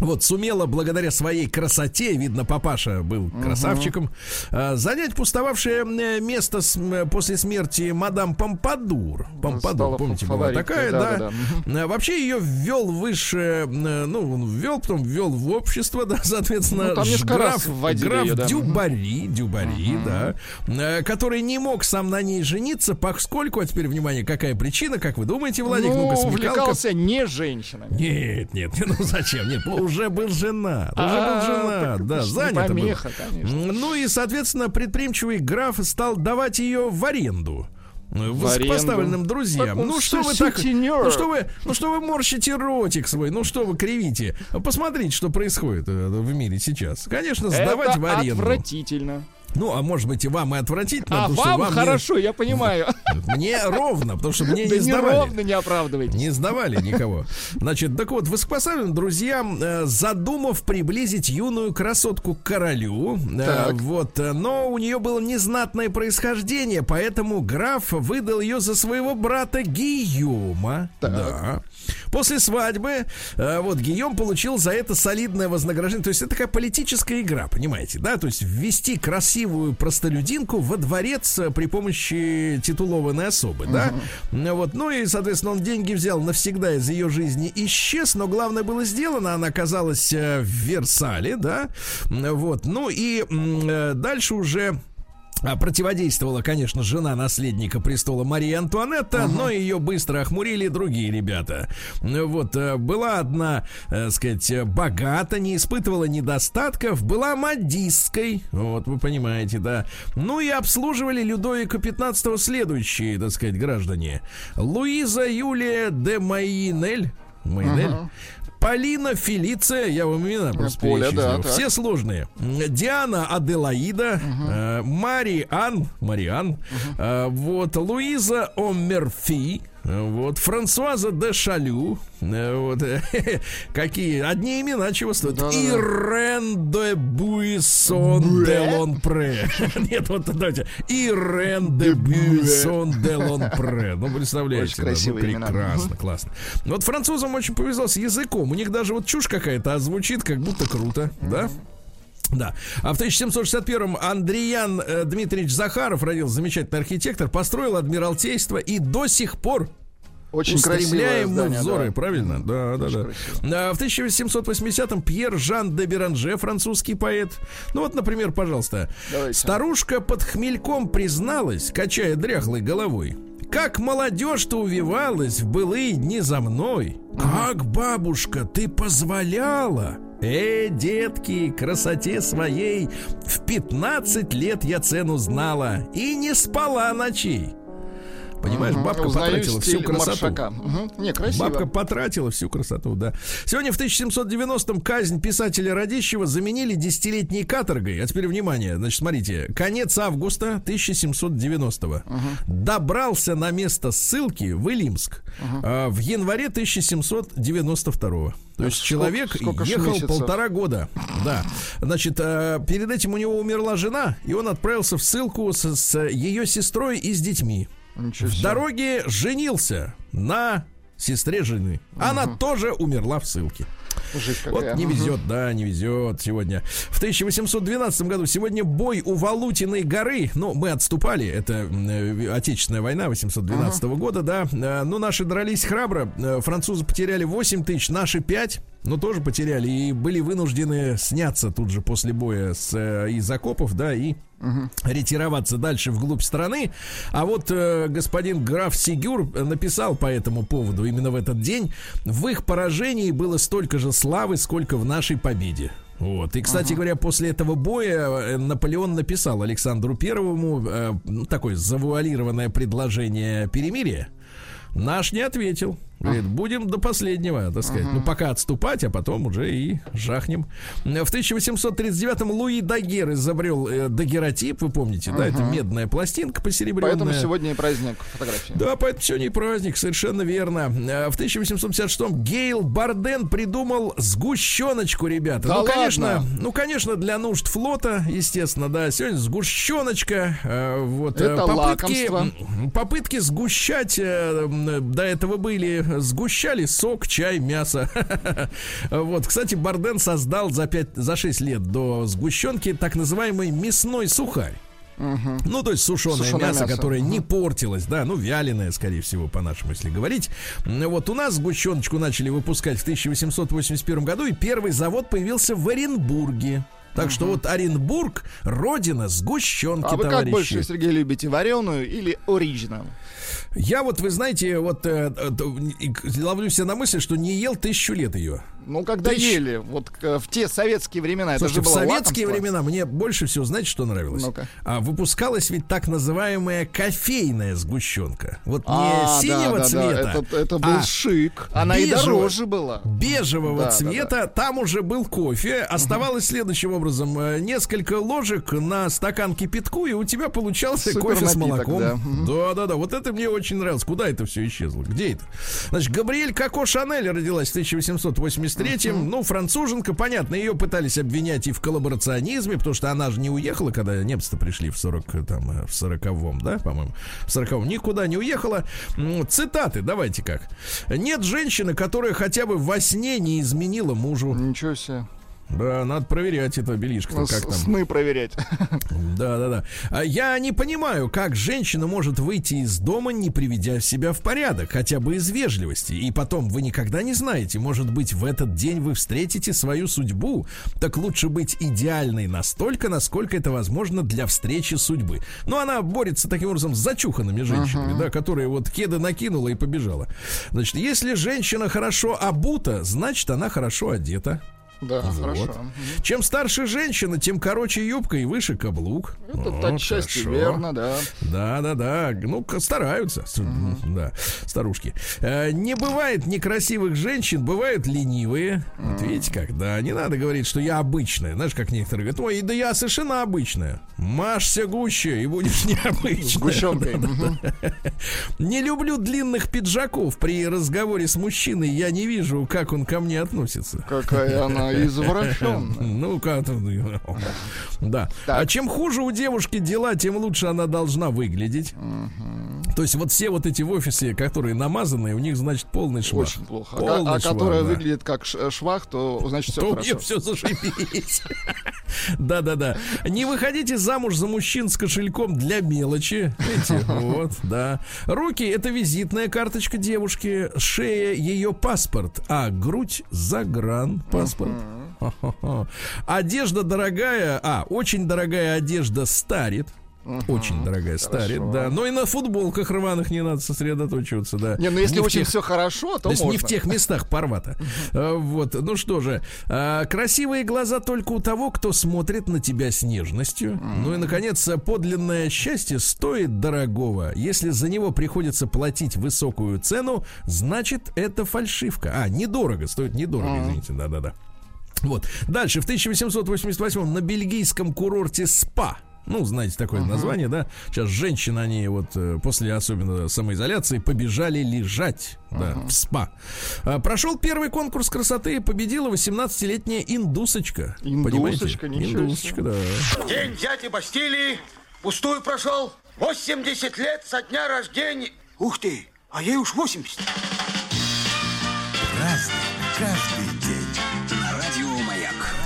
Вот, сумела благодаря своей красоте, видно, папаша был красавчиком, э, занять пустовавшее э, место с- м, после смерти мадам Помпадур. Помпадур, Стала помните, была такая, да. да-да-да. Э, Вообще ее ввел выше, э, ну, ввел, потом ввел в общество, да, соответственно, Ну, там граф, граф её, да. Дюбари, Дюбари, да, э, который не мог сам на ней жениться, поскольку, а теперь, внимание, какая причина, как вы думаете, Владик, ну, смекалка. увлекался не женщинами. Нет, нет, ну зачем? Нет, уже был женат. Уже был А, женат, да, конечно. М, Ну и, соответственно, предприимчивый граф стал давать ее в аренду. Высокопоставленным аренду. друзьям. Так Ну что вы так, сутенер. ну что вы, ну что вы морщите ротик свой, ну что вы кривите? Посмотрите, что происходит э, в мире сейчас. Конечно, сдавать Это в аренду. отвратительно. Ну, а может быть и вам и отвратительно, А вам не- хорошо, я понимаю. мне ровно, потому что мне Да не сдавали. неровно не оправдывайте. Не сдавали никого. Значит, так вот, высокопоставленным друзьям, э, задумав приблизить юную красотку к королю, э, Так. вот, но у нее было незнатное происхождение, поэтому граф выдал ее за своего брата Гийома. Да. После свадьбы, э, вот, Гийом получил за это солидное вознаграждение. То есть это такая политическая игра, понимаете, да? То есть ввести красивую простолюдинку во дворец э, при помощи титулованной особы, да? Ну Вот, ну и, соответственно, он деньги взял навсегда из ее жизни, исчез, но главное было сделано, она оказалась э, в Версале, да? Вот, ну и э, дальше уже Противодействовала, конечно, жена наследника престола Мария Антуанетта, но ее быстро охмурили другие ребята. Вот, э, была одна, э, сказать, богата, не испытывала недостатков, была модистской, вот, вы понимаете, да. Ну и обслуживали Людовика 15 следующие, так сказать, граждане. Луиза Юлия де Майинель, Майинель, Полина Фелиция, я вам имена просто Поля, да, так. Все сложные. М, Диана Аделаида, э, Мари Ан, Мариан, э, вот Луиза Омерфи, э, вот Франсуаза де Шалю, э, вот какие одни имена чего стоят. Да-да-да. Ирен де Буиссон де Лонпре. Нет, вот давайте. Ирен де Буиссон де Лонпре. Ну, представляете, Очень да, ну, красивые имена. прекрасно, классно. Вот французам очень повезло с языком. У них даже вот чушь какая-то, а звучит как будто круто, да? Да. А в 1761-м Андриан э, Дмитриевич Захаров родился замечательный архитектор, построил Адмиралтейство и до сих пор Очень устремляем здание, взоры, да. правильно? Да, да, да. А В 1780-м Пьер Жан де Беранже, французский поэт. Ну вот, например, пожалуйста. Давайте. Старушка под хмельком призналась, качая дряхлой головой. Как молодежь-то увивалась в былые дни за мной. Как, бабушка, ты позволяла? Э, детки, красоте своей в 15 лет я цену знала и не спала ночей. Понимаешь, бабка Узнаю потратила всю красоту. Мгм. Не, красиво. Бабка потратила всю красоту, да. Сегодня в 1790-м казнь писателя Радищева заменили десятилетней каторгой. А теперь внимание, значит, смотрите. Конец августа 1790-го. Добрался на место ссылки в Илимск а, в январе 1792-го. То есть сколько- человек сколько ехал месяцев? полтора года. Да. Значит, а, перед этим у него умерла жена, и он отправился в ссылку с, с ее сестрой и с детьми. В дороге женился на сестре жены. Она тоже умерла в ссылке. Жесть Вот не везет, да, не везет сегодня. В 1812 году сегодня бой у Валутиной горы. Ну, мы отступали. Это э, Отечественная война 812 года, да. Э, Ну, наши дрались храбро. Э, Французы потеряли 8 тысяч, наши 5. Но тоже потеряли и были вынуждены сняться тут же после боя с, э, из окопов, да, и ретироваться дальше вглубь страны. А вот э, господин граф Сигюр написал по этому поводу именно в этот день. В их поражении было столько же славы, сколько в нашей победе. Вот. И, кстати говоря, после этого боя э, Наполеон написал Александру Первому э, ну, такое завуалированное предложение перемирия. Наш не ответил. Говорит, будем до последнего, так сказать. Ну, пока отступать, а потом уже и жахнем. В 1839-м Луи Дагер изобрел э, дагеротип, вы помните, да? Это медная пластинка посеребренная. Поэтому сегодня и праздник фотографии. Да, поэтому сегодня и праздник, совершенно верно. Э, В 1856-м Гейл Барден придумал сгущеночку, ребята. Да ну, конечно, ладно? ну, конечно, для нужд флота, естественно, да. Сегодня сгущеночка. э, Вот, э, Это попытки, лакомство. попытки сгущать э, м, до этого были сгущали сок, чай, мясо. Вот, кстати, Барден создал за 5, за 6 лет до сгущенки так называемый мясной сухарь. Ну, то есть сушеное, Сушеное мясо, мясо. которое не портилось, да, ну, вяленое, скорее всего, по-нашему, если говорить. Вот у нас сгущеночку начали выпускать в 1881 году, и первый завод появился в Оренбурге. Так что вот Оренбург — родина сгущенки, А вы как товарищи. больше, Сергей, любите, вареную или оригинал? Я вот, вы знаете, вот э, э, ловлю себя на мысли, что не ел тысячу лет ее. Ну, когда Тысяч- ели, вот в те советские времена, Слушайте, это в же было советские лакомство. времена мне больше всего, знаете, что нравилось? Ну-ка. А, выпускалась ведь так называемая кофейная сгущенка. Вот не А, да, синего да, да, цвета. Это, это был а шик. Она и бежевого- дороже была. Бежевого Да, да, цвета, там уже был кофе. Оставалось следующим образом: э, несколько ложек на стакан кипятку, и у тебя получался Супер кофе с напиток, молоком. да. Мгм. Да, да, да. Вот это мне очень нравилось. Куда это все исчезло? Где это? Значит, Габриэль Коко Шанель родилась в 1883-м. Ну, француженка, понятно, ее пытались обвинять и в коллаборационизме, потому что она же не уехала, когда немцы-то пришли в 40, там, э, в 40-м, да, по-моему, в 40-м. Никуда не уехала. Цитаты, давайте как. Нет женщины, которая хотя бы во сне не изменила мужу. Ничего себе. Да, надо проверять это белишко, Ну, как там. Сны проверять. Да, да, да. Я не понимаю, как женщина может выйти из дома, не приведя себя в порядок, хотя бы из вежливости. И потом, вы никогда не знаете, может быть, в этот день вы встретите свою судьбу. Так лучше быть идеальной настолько, насколько это возможно для встречи судьбы. Ну, она борется таким образом с зачуханными женщинами, да, которые вот кеды накинула и побежала. Значит, если женщина хорошо обута, значит, она хорошо одета. Да, Вот. хорошо. Чем старше женщина, тем короче юбка и выше каблук. Это Вот, отчасти хорошо. верно, да. Да, да, да. Ну, стараются. С- Да, старушки. Э, Не бывает некрасивых женщин, бывают ленивые. Вот видите как? Да, не надо говорить, что я обычная. Знаешь, как некоторые говорят, ой, да я совершенно обычная. Машься гуще и будешь необычной. Сгущенкой. Мгм. Не люблю длинных пиджаков. При разговоре с мужчиной я не вижу, как он ко мне относится. Какая она извращенная. Ну, как Да. А чем хуже у девушки дела, тем лучше она должна выглядеть. То есть вот все вот эти в офисе, которые намазанные, у них, значит, полный швах. Очень плохо. А, Полный а швах, которая да. выглядит как швах, то значит все то у хорошо. нее все зашибись. Да-да-да. Не выходите замуж за мужчин с кошельком для мелочи. Видите, вот, да. Руки — это визитная карточка девушки, шея — ее паспорт, а грудь — загран паспорт. Хо-хо-хо. Одежда дорогая, а, очень дорогая одежда старит. Очень дорогая старит, да. Но и на футболках рваных не надо сосредоточиваться, да. Не, ну если в очень тех- все хорошо, то то есть не можно. в тех местах порвато. А, Вот, ну что же, а, красивые глаза только у того, кто смотрит на тебя с нежностью. Ну и, наконец, подлинное счастье стоит дорогого. Если за него приходится платить высокую цену, значит, это фальшивка. А, недорого, стоит недорого, извините, да-да-да. Вот. Дальше, в 1888 на бельгийском курорте СПА ну, знаете такое название, да? Сейчас женщины, они вот э, после особенно самоизоляции побежали лежать, да, в спа. А, прошел первый конкурс красоты, победила 18-летняя индусочка. Индусочка, Понимаете? ничего Индусочка, да. День дяди Бастилии пустую прошел. 80 лет со дня рождения. Ух ты, а ей уж 80.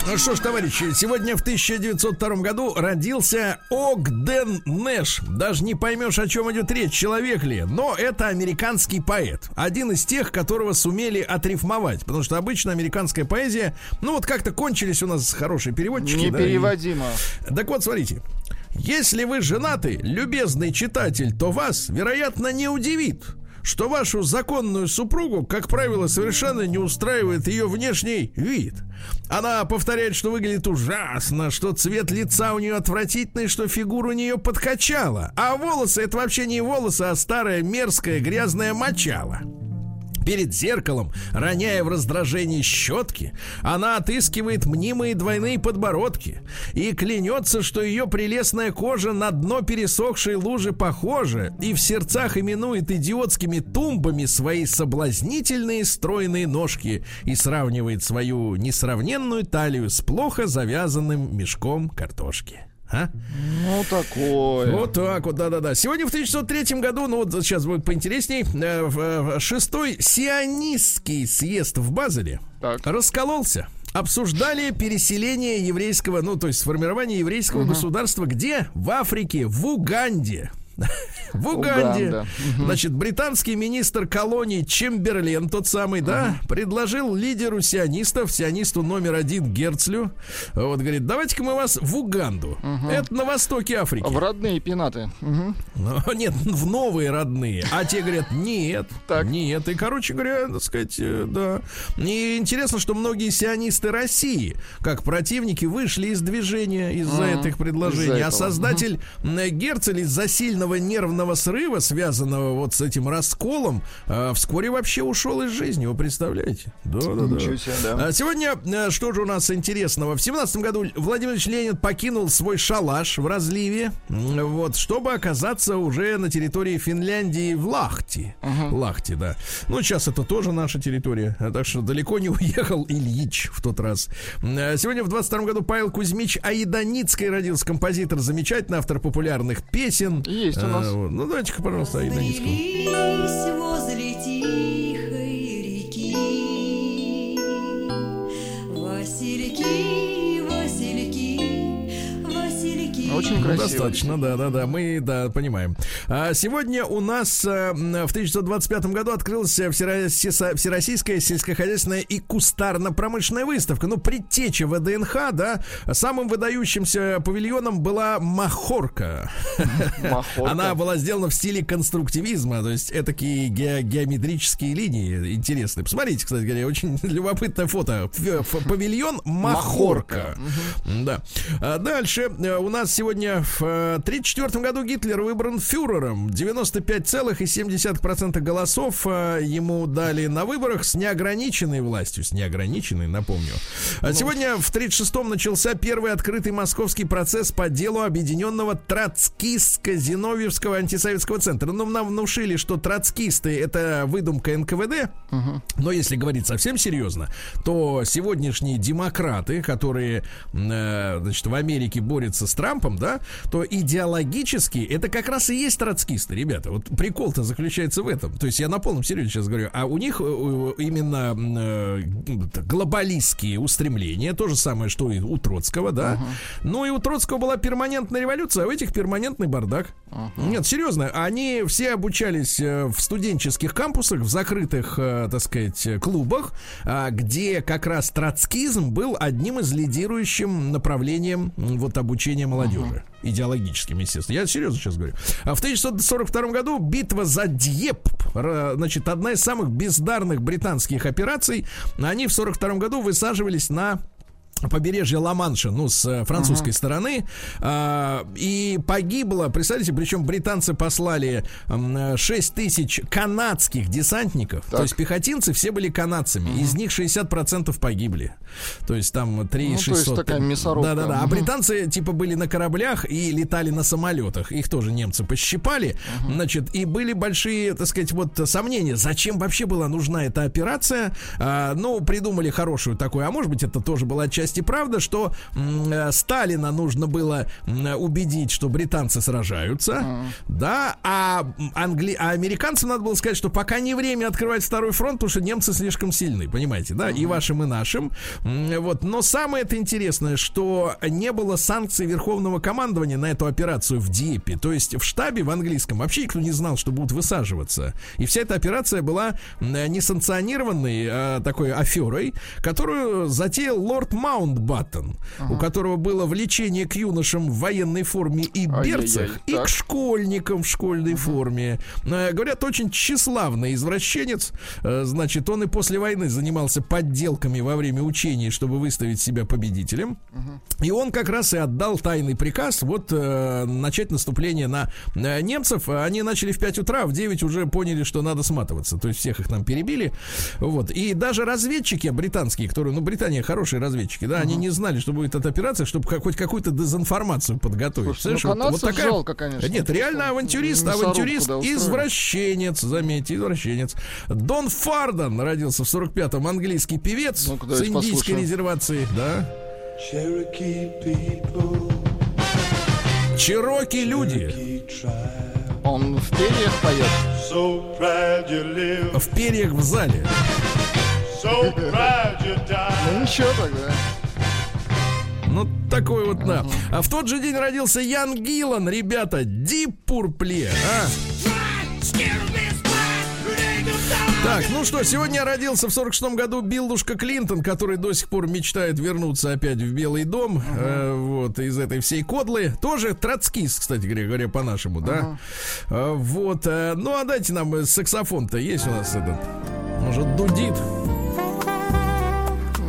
Ну что ж, товарищи, сегодня в 1902 году родился Огден Нэш. Даже не поймешь, о чем идет речь, человек ли. Но это американский поэт. Один из тех, которого сумели отрифмовать. Потому что обычно американская поэзия, ну вот как-то кончились у нас хорошие переводчики. да, и- Непереводимо. так вот, смотрите. Если вы женаты, любезный читатель, то вас, вероятно, не удивит. Что вашу законную супругу, как правило, совершенно не устраивает ее внешний вид. Она повторяет, что выглядит ужасно, что цвет лица у нее отвратительный, что фигура у нее подкачала. А волосы это вообще не волосы, а старая мерзкая грязная мочала. Перед зеркалом, роняя в раздражении щетки, она отыскивает мнимые двойные подбородки и клянется, что ее прелестная кожа на дно пересохшей лужи похожа, и в сердцах именует идиотскими тумбами свои соблазнительные стройные ножки и сравнивает свою несравненную талию с плохо завязанным мешком картошки. А? Ну, такое. Вот так вот, да-да-да. Сегодня в 1903 году, ну вот сейчас будет поинтересней, э, э, шестой сионистский съезд в Базеле Так. раскололся. Обсуждали переселение еврейского, ну, то есть сформирование еврейского государства где? В Африке, в Уганде. В Уганде. Уганда. Значит, британский министр колонии Чемберлен, тот самый, да, предложил лидеру сионистов, сионисту номер один Герцлю, вот, говорит, давайте-ка мы вас в Уганду. Это на востоке Африки. В родные пенаты. Ну, Нет, в новые родные. А те говорят, нет, Так. нет. И, короче говоря, так сказать, э, да. И интересно, что многие сионисты России, как противники, вышли из движения из-за этих предложений. А создатель м, Герцель из-за сильного нервного срыва, связанного вот с этим расколом, э, вскоре вообще ушел из жизни. Вы представляете? Да, да, да. Себе, да. А Сегодня, э, что же у нас интересного? В 17 году Владимир Ильич Ленин покинул свой шалаш в разливе, вот, чтобы оказаться уже на территории Финляндии в Лахте. Лахте, да. Ну, сейчас это тоже наша территория, а так что далеко не уехал Ильич в тот раз. Сегодня в 22 году Павел Кузьмич Аиданицкий родился, композитор, замечательный автор популярных песен. Есть у нас. Э, вот. Ну, давайте-ка, пожалуйста, Аиданицкого. Сплелись возле Очень Ну, красиво. Достаточно, да, да, да, мы, да, понимаем. А сегодня у нас э, в 1925 году открылась Всероссийская сельскохозяйственная и кустарно-промышленная выставка. Ну, предтеча ВДНХ, да, самым выдающимся павильоном была Махорка. Махорка. Она была сделана в стиле конструктивизма, то есть такие геометрические линии интересные. Посмотрите, кстати говоря, очень любопытное фото. Павильон Махорка. Да. А дальше э, у нас сегодня в 1934 году Гитлер выбран фюрером. 95,7% голосов э, ему дали на выборах с неограниченной властью. С неограниченной, напомню. А сегодня в 1936-м начался первый открытый московский процесс по делу объединенного Троцкистско-Зиновьевского антисоветского центра. Ну, нам внушили, что троцкисты это выдумка НКВД. Но если говорить совсем серьезно, то сегодняшние демократы, которые э, значит, в Америке борются с Трампом, да, то идеологически это как раз и есть троцкисты, ребята. Вот прикол-то заключается в этом. То есть я на полном серьезе сейчас говорю. А у них э, э, именно э, глобалистские устремления, то же самое, что и у Троцкого, да. Ну и у Троцкого была перманентная революция, а у этих перманентный бардак. Нет, серьезно, они все обучались в студенческих кампусах, в закрытых, так сказать, клубах, а, где как раз троцкизм был одним из лидирующим направлением вот обучения молодежи. Идеологическим, естественно. Я серьезно сейчас говорю. А в 1942 году битва за Дьеп, р- значит, одна из самых бездарных британских операций. Они в 42 году высаживались на побережье Ла-Манша, ну, с э, французской стороны, а, и погибло, представляете, причем британцы послали м, 6 тысяч канадских десантников, то есть пехотинцы все были канадцами, из них 60% погибли, то есть там 3 Ну, то 600. есть такая мясорубка. Да-да-да, а Мгм. британцы типа были на кораблях и летали на самолетах, их тоже немцы пощипали, значит, и были большие, так сказать, вот сомнения, зачем вообще была нужна эта операция, А, ну, придумали хорошую такую, а может быть, это тоже была отчасти правда, что э, Сталина нужно было убедить, что британцы сражаются, да, а, англи... а американцам надо было сказать, что пока не время открывать второй фронт, потому что немцы слишком сильны, понимаете, да, и вашим, и нашим. Вот, но самое это интересное, что не было санкций Верховного командования на эту операцию в Диепе. То есть в штабе в английском вообще никто не знал, что будут высаживаться. И вся эта операция была несанкционированной а, такой аферой, которую затеял лорд Маунтбаттен, у которого было влечение к юношам в военной форме и берцах, и так. к школьникам в школьной форме. Э, Говорят, очень тщеславный извращенец. Э, Значит, он и после войны занимался подделками во время учений, чтобы выставить себя победителем. И он как раз и отдал тайный приказ вот э, начать наступление на немцев. Они начали в 5 утра, а в 9 уже поняли, что надо сматываться. То есть всех их там перебили. Вот. И даже разведчики британские, которые, ну, Британия хорошие разведчики, да, они не знали, что будет эта операция, чтобы хоть какую-то дезинформацию подготовить. Слушайте, ну, Представляешь, канадцев жалко, конечно. Нет, реально авантюрист, авантюрист, извращенец, заметьте, извращенец. Дон Фарден родился в 45-м, английский певец Ну-ка, с индийской послушаем. резервации, да. Чероки люди Он в перьях поет. в перьях в зале. Ну ничего тогда. Ну, такой вот, да. А в тот же день родился Ян Гиллан, ребята, Дип Пурпле, а? Так, ну что, сегодня родился в 46-м году Биллушка Клинтон, который до сих пор мечтает вернуться опять в Белый дом, э, вот, из этой всей кодлы. Тоже троцкист, кстати говоря, говоря по-нашему, да? Э, вот, э, ну а дайте нам э, саксофон-то есть у нас этот, может, дудит?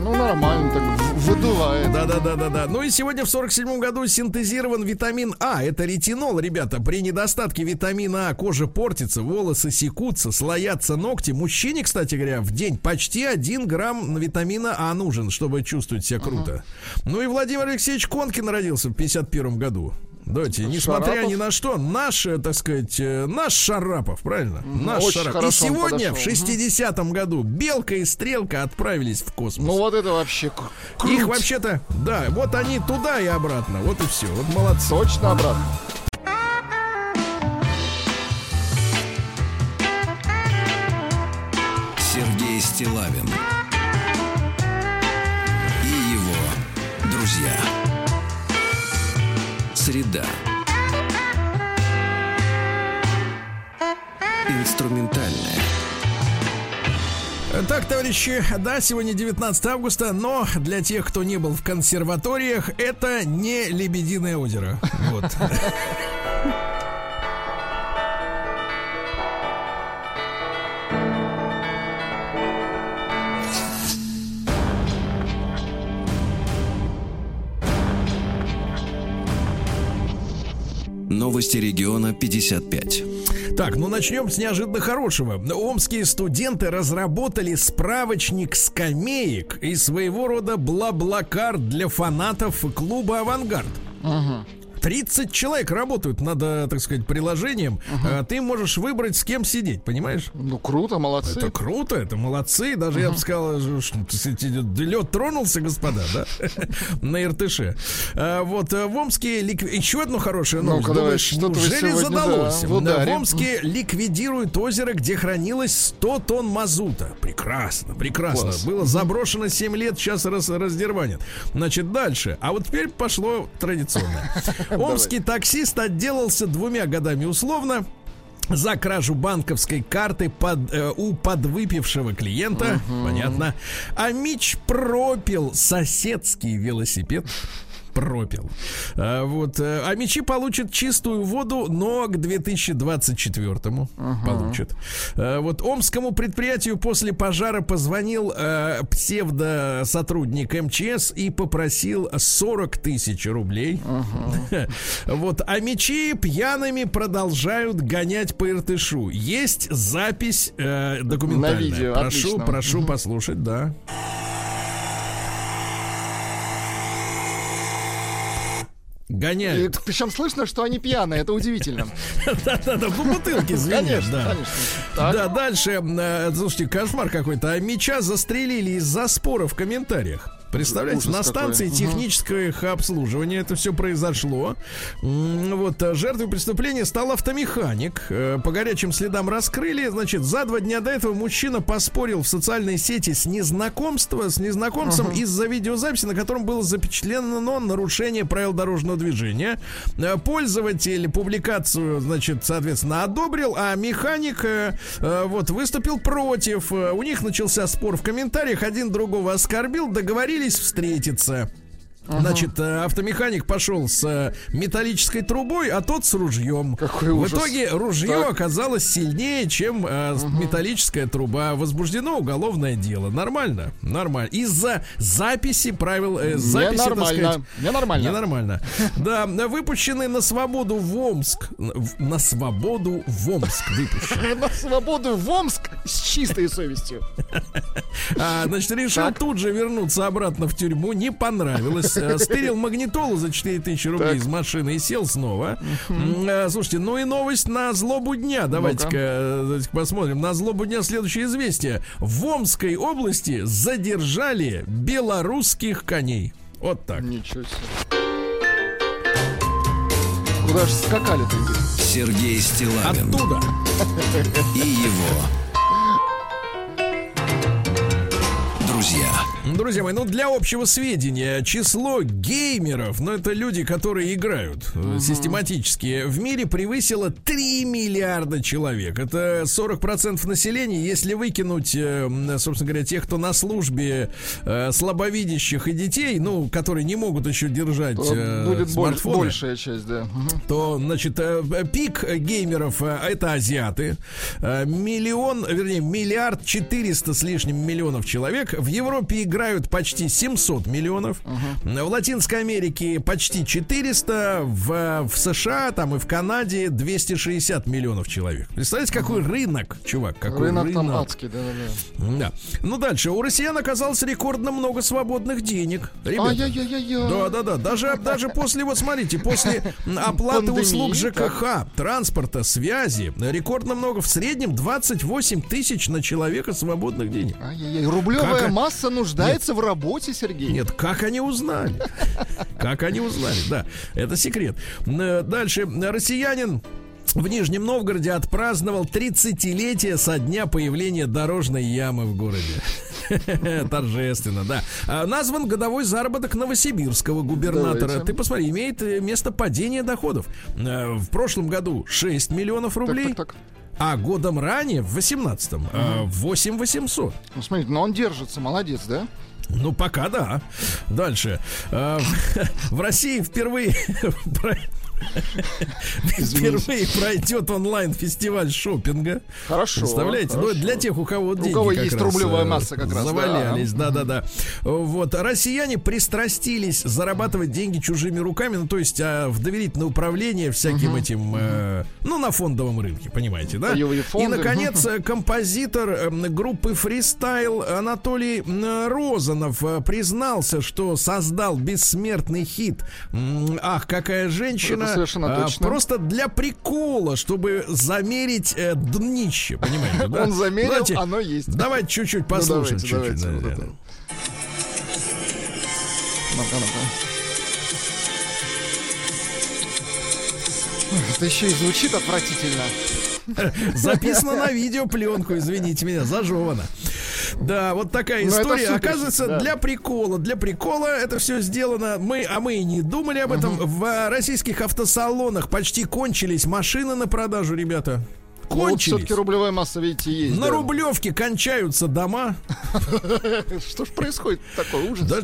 Ну нормально так выдувает. Да, да, да, да, да. Ну и сегодня в 47 году синтезирован витамин А. Это ретинол, ребята. При недостатке витамина А кожа портится, волосы секутся, слоятся ногти. Мужчине, кстати говоря, в день почти 1 грамм витамина А нужен, чтобы чувствовать себя круто. Ну и Владимир Алексеевич Конкин родился в 51 году. Давайте, несмотря Шарапов? ни на что, наш, э, так сказать, э, наш Шарапов, правильно? Наш очень Шарапов. И сегодня, в подошел. 60-м году, Белка и Стрелка отправились в космос. Ну вот это вообще к- Их круть. вообще-то, да, вот они туда и обратно. Вот и все. Вот молодцы. Точно обратно. Сергей Стилавин и его друзья. Среда. Инструментальная. Так, товарищи, да, сегодня 19 августа, но для тех, кто не был в консерваториях, это не Лебединое озеро. Вот. Новости региона 55. Так, ну начнем с неожиданно хорошего. Омские студенты разработали справочник скамеек и своего рода бла-блакар для фанатов клуба «Авангард». 30 человек работают над, э, так сказать, приложением. А Ты можешь выбрать, с кем сидеть, понимаешь? Ну круто, молодцы. Это круто, это молодцы. Даже я бы сказал, что лед тронулся, господа, да? На Иртыше. А, Вот э, в Омске еще одно хорошее новость. Неужели задалось? да, в Омске ликвидируют озеро, где хранилось 100 тонн мазута. Прекрасно, прекрасно. Было заброшено 7 лет, сейчас раз, раздербанят. Значит, дальше. А вот теперь пошло традиционное. Омский таксист отделался двумя годами условно за кражу банковской карты под, э, у подвыпившего клиента. Понятно. А Мич пропил соседский велосипед. Пропил. А, вот. э, А мечи получат чистую воду, но к 2024 получат. А, вот Омскому предприятию после пожара позвонил э, псевдосотрудник МЧС и попросил 40 тысяч рублей. Вот. А мечи пьяными продолжают гонять по Иртышу. Есть запись э, документальная. На видео, Прошу, отлично. прошу послушать, да. Гоняют. Причем слышно, что они пьяные, это удивительно. Да-да-да, по бутылке Конечно. Да, дальше, э, слушайте, кошмар какой-то. А меча застрелили из-за спора в комментариях. Представляете, Ужас на станции какой. технического обслуживания это все произошло. Вот а жертвой преступления стал автомеханик. Э, По горячим следам раскрыли. Значит, за два дня до этого мужчина поспорил в социальной сети с незнакомства, с незнакомцем из-за видеозаписи, на котором было запечатлено нарушение правил дорожного движения. Э, Пользователь публикацию, значит, соответственно, одобрил, а механик э, вот выступил против. У них начался спор в комментариях, один другого оскорбил, договорились договорились встретиться. Значит, э, автомеханик пошел с э, металлической трубой, а тот с ружьем. Какой В ужас. итоге ружье Так. оказалось сильнее, чем э, металлическая труба. Возбуждено уголовное дело. Нормально, нормально. Из-за записи правил, э, записи, так Ненормально. сказать, Ненормально. Ненормально. Да, выпущенный на свободу в Омск. В- На свободу в Омск выпущен. На свободу в Омск с чистой совестью. А, значит, решил тут же вернуться обратно в тюрьму. Не понравилось. А, Стырил магнитолу за 4000 рублей Так. из машины и сел снова. А, Слушайте, ну и новость на злобу дня. Давайте-ка э, давайте посмотрим. На злобу дня следующее известие. В Омской области задержали белорусских коней. Вот так. Ничего себе. Куда же скакали-то? Сергей Стилавин Оттуда. и его друзья. Друзья мои, ну для общего сведения, число геймеров, ну это люди, которые играют э, систематически, в мире превысило 3 миллиарда человек. Это 40% населения, если выкинуть, э, собственно говоря, тех, кто на службе, э, слабовидящих и детей, ну, которые не могут еще держать э, Будет смартфоны большая часть, да. Мгм. то, значит, пик геймеров это азиаты. Миллион, вернее, миллиард четыреста с лишним миллионов человек. В Европе играют почти 700 миллионов. В Латинской Америке почти 400. В, в США там и в Канаде 260 миллионов человек. Представляете, какой рынок, чувак, какой Рынок рынок. там адский, да-да-да. Да. Ну дальше. У россиян оказалось рекордно много свободных денег. Ребята. Да, да, да. Даже, даже после, вот смотрите, после оплаты Пандемии, услуг ЖКХ, транспорта, связи, рекордно много. В среднем 28 тысяч на человека свободных денег. Ай-яй-яй. Рублевая Как- масса нуждается в работе, Сергей. Нет, как они узнали? Как они узнали? Да, это секрет. Н- Дальше. Россиянин в Нижнем Новгороде отпраздновал 30-летие со дня появления дорожной ямы в городе. Торжественно, да. А, Назван годовой заработок новосибирского губернатора. Давайте. Ты посмотри, имеет э, место падения доходов. Э, В прошлом году 6 миллионов Так, рублей, так, так. А годом ранее, в 18-м, э, 8 800. Ну, смотрите, но он держится, молодец, да? Ну, пока да. Дальше. А, В России впервые впервые пройдет онлайн-фестиваль шопинга. Хорошо. Представляете? Ну, хорошо. для тех, у кого У деньги кого есть раз, рублевая э, масса как раз, да. Завалялись, да-да-да. Вот. Россияне пристрастились зарабатывать деньги чужими руками, ну, то есть а, в доверительное управление всяким этим, э, ну, на фондовом рынке, понимаете, да? И, наконец, э, композитор э, группы «Фристайл» Анатолий Розанов признался, что создал бессмертный хит «Ах, какая женщина» Это совершенно э, точно. просто для прикола, чтобы замерить э, днище, понимаете, да? Он замерил, Давайте- оно есть. Давайте чуть-чуть Ну, послушаем. давайте, чуть-чуть, давайте, вот да, это. да. Ну-ка, Это еще и звучит отвратительно. Записано на видеопленку, извините меня, зажевано. Да, вот такая Ну, история. супер, Оказывается, да. для прикола, для прикола это все сделано. Мы, а мы и не думали об этом. В российских автосалонах почти кончились машины на продажу, ребята. Ну, Вот Кончились. все-таки рублевая масса, видите, есть. На да. рублевке кончаются дома. Что ж происходит? Такой ужас. Да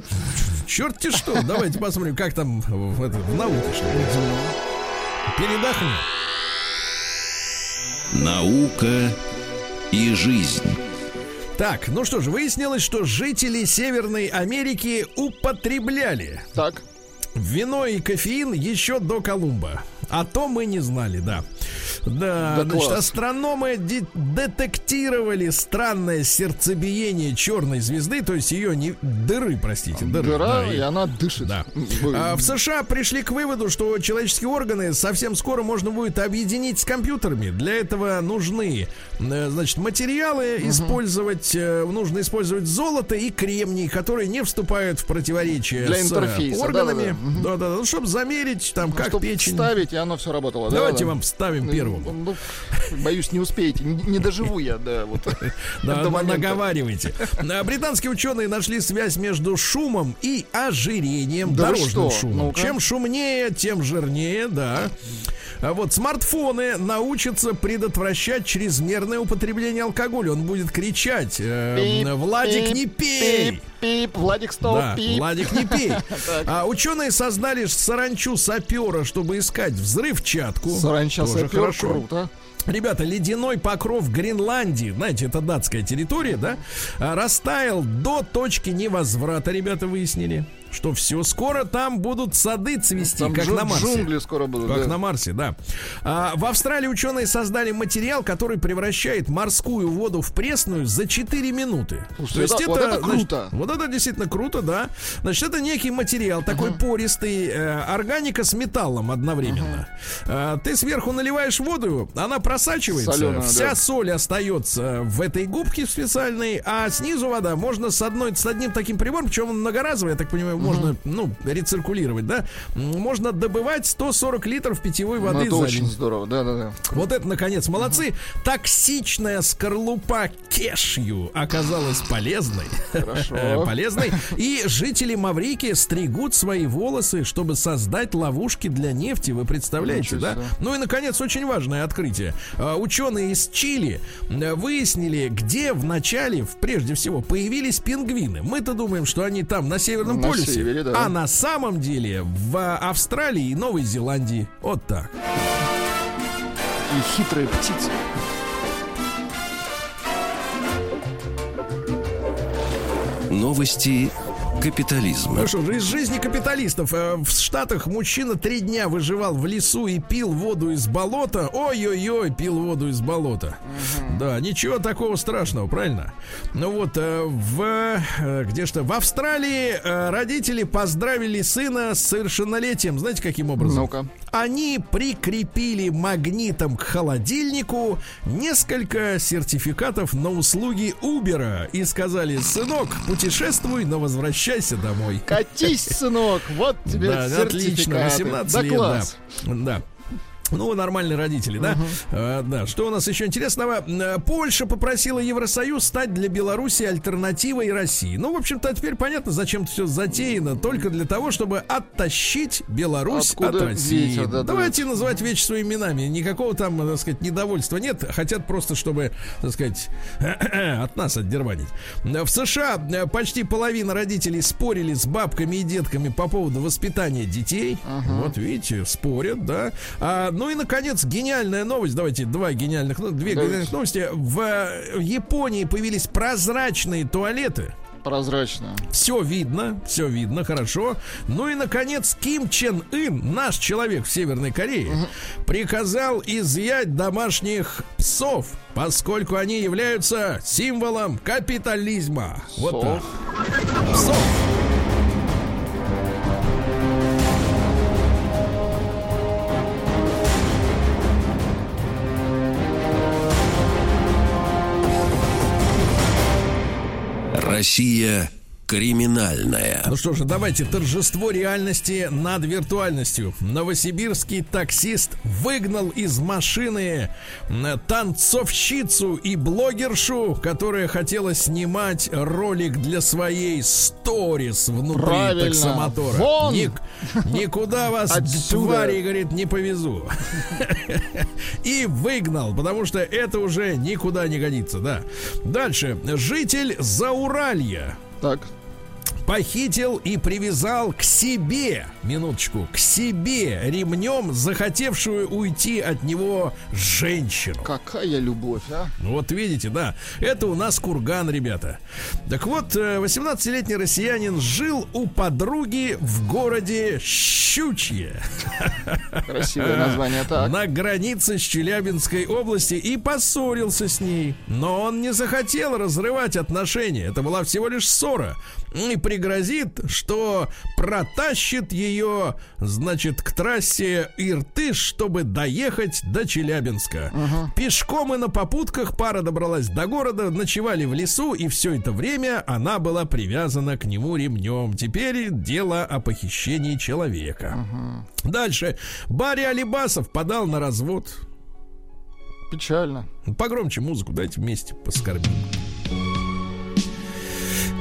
черт что. Давайте посмотрим, как там в, науке Передохнем. Наука и жизнь. Так, ну что же, выяснилось, что жители Северной Америки употребляли Так. вино и кофеин еще до Колумба. А то мы не знали, да. Да, Да значит, класс. астрономы де- детектировали странное сердцебиение черной звезды, то есть ее не дыры, простите, дыры. Дыра, да, и она дышит. да. А, в США пришли к выводу, что человеческие органы совсем скоро можно будет объединить с компьютерами. Для этого нужны, э, значит, материалы использовать, э, нужно использовать золото и кремний, которые не вступают в противоречие Для с органами. да-да-да. Мгм. Да-да-да, ну, чтобы замерить там как Чтоб печень. вставить, и оно все работало. да, Давайте да. вам вставим Ну, первому. ну, боюсь, не успеете. Не, не доживу я, да, вот. Да, момента. наговаривайте. А, Британские ученые нашли связь между шумом и ожирением, Да дорожным шумом. Ну-ка. Чем шумнее, тем жирнее, да. А вот смартфоны научатся предотвращать чрезмерное употребление алкоголя. Он будет кричать, э, Пип, Владик, пип, не пей! Пип, пип, Владик, стоп, Да, пип. Владик, не пей. А, ученые создали саранчу сапера, чтобы искать взрывчатку. Саранча сапер, хорошо. круто. Ребята, ледяной покров Гренландии, знаете, это датская территория, да, растаял до точки невозврата, ребята выяснили, что все скоро там будут сады цвести, Там как джу- на Марсе. джунгли скоро будут. Как да. на Марсе, да. А, в Австралии ученые создали материал, который превращает морскую воду в пресную за 4 минуты. Слушайте, это- вот это значит, круто. вот это действительно круто, да. Значит, это некий материал, такой пористый, э, органика с металлом одновременно. А, ты сверху наливаешь воду, она просачивается, Солёная, вся да. соль остается в этой губке специальной, а снизу вода можно с одной, с одним таким прибором, причем он многоразовый, я так понимаю, можно, ну, рециркулировать, да, можно добывать 140 литров питьевой Ну, воды это за очень день. здорово, да-да-да. Вот это, наконец, молодцы. Токсичная скорлупа кешью оказалась полезной. Хорошо. полезной. И жители Маврики стригут свои волосы, чтобы создать ловушки для нефти. Вы представляете, да? Ну и, наконец, очень важное открытие. А, Ученые из Чили э, выяснили, где в начале, прежде всего, появились пингвины. Мы-то думаем, что они там, на Северном На полюсе. Севере, да. А на самом деле в Австралии и Новой Зеландии. Вот так. И хитрые птицы. Новости капитализма. Ну что же, из жизни капиталистов. Э, В Штатах мужчина три дня выживал в лесу и пил воду из болота. Ой-ой-ой, пил воду из болота. Да, ничего такого страшного, правильно? Ну вот, э, в... э, Где что? В Австралии родители поздравили сына с совершеннолетием. Знаете, каким образом? Ну-ка. Они прикрепили магнитом к холодильнику несколько сертификатов на услуги Убера и сказали, сынок, путешествуй, но возвращайся домой. Катись, сынок, вот тебе Да, отлично, сертификаты. 18 да лет, класс. да. Да. Ну, нормальные родители, да? А, да. Что у нас еще интересного? Э, Польша попросила Евросоюз стать для Беларуси альтернативой России. Ну, в общем-то, теперь понятно, зачем все затеяно. Только для того, чтобы оттащить Беларусь Откуда от России. ветер, да, Давайте называть вещи своими именами. Никакого там, так сказать, недовольства нет. Хотят просто, чтобы, так сказать, от нас отдербанить. В США э, почти половина родителей спорили с бабками и детками по поводу воспитания детей. Вот видите, спорят, да. А, ну и, наконец, гениальная новость. Давайте два гениальных, ну, две Давайте. гениальных новости. В э, Японии появились прозрачные туалеты. Прозрачно. Все видно, все видно, хорошо. Ну и, наконец, Ким Чен Ын, наш человек в Северной Корее, приказал изъять домашних псов, поскольку они являются символом капитализма. Вот Псов? так. Псов. Россия криминальная. Ну что же, давайте торжество реальности над виртуальностью. Новосибирский таксист выгнал из машины м, танцовщицу и блогершу, которая хотела снимать ролик для своей сторис внутри Правильно. таксомотора. Вон! Ник- никуда вас, Отсюда. твари, говорит, не повезу. И выгнал, потому что это уже никуда не годится, да. Дальше. Житель Зауралья Так. Похитил и привязал к себе, минуточку, к себе ремнем захотевшую уйти от него женщину. Какая любовь, а? Ну, Вот видите, да, это у нас курган, ребята. Так вот, э, 18-летний россиянин жил у подруги в городе Щучье Красивое название. Так. на границе с Челябинской области и поссорился с ней. Но он не захотел разрывать отношения. Это была всего лишь ссора. И пригрозит, что протащит ее, значит, к трассе Иртыш, чтобы доехать до Челябинска. Пешком и на попутках пара добралась до города, ночевали в лесу, и все это время она была привязана к нему ремнем. Теперь дело о похищении человека. Дальше. Барри Алибасов подал на развод. Печально. Погромче музыку дайте вместе поскорбим.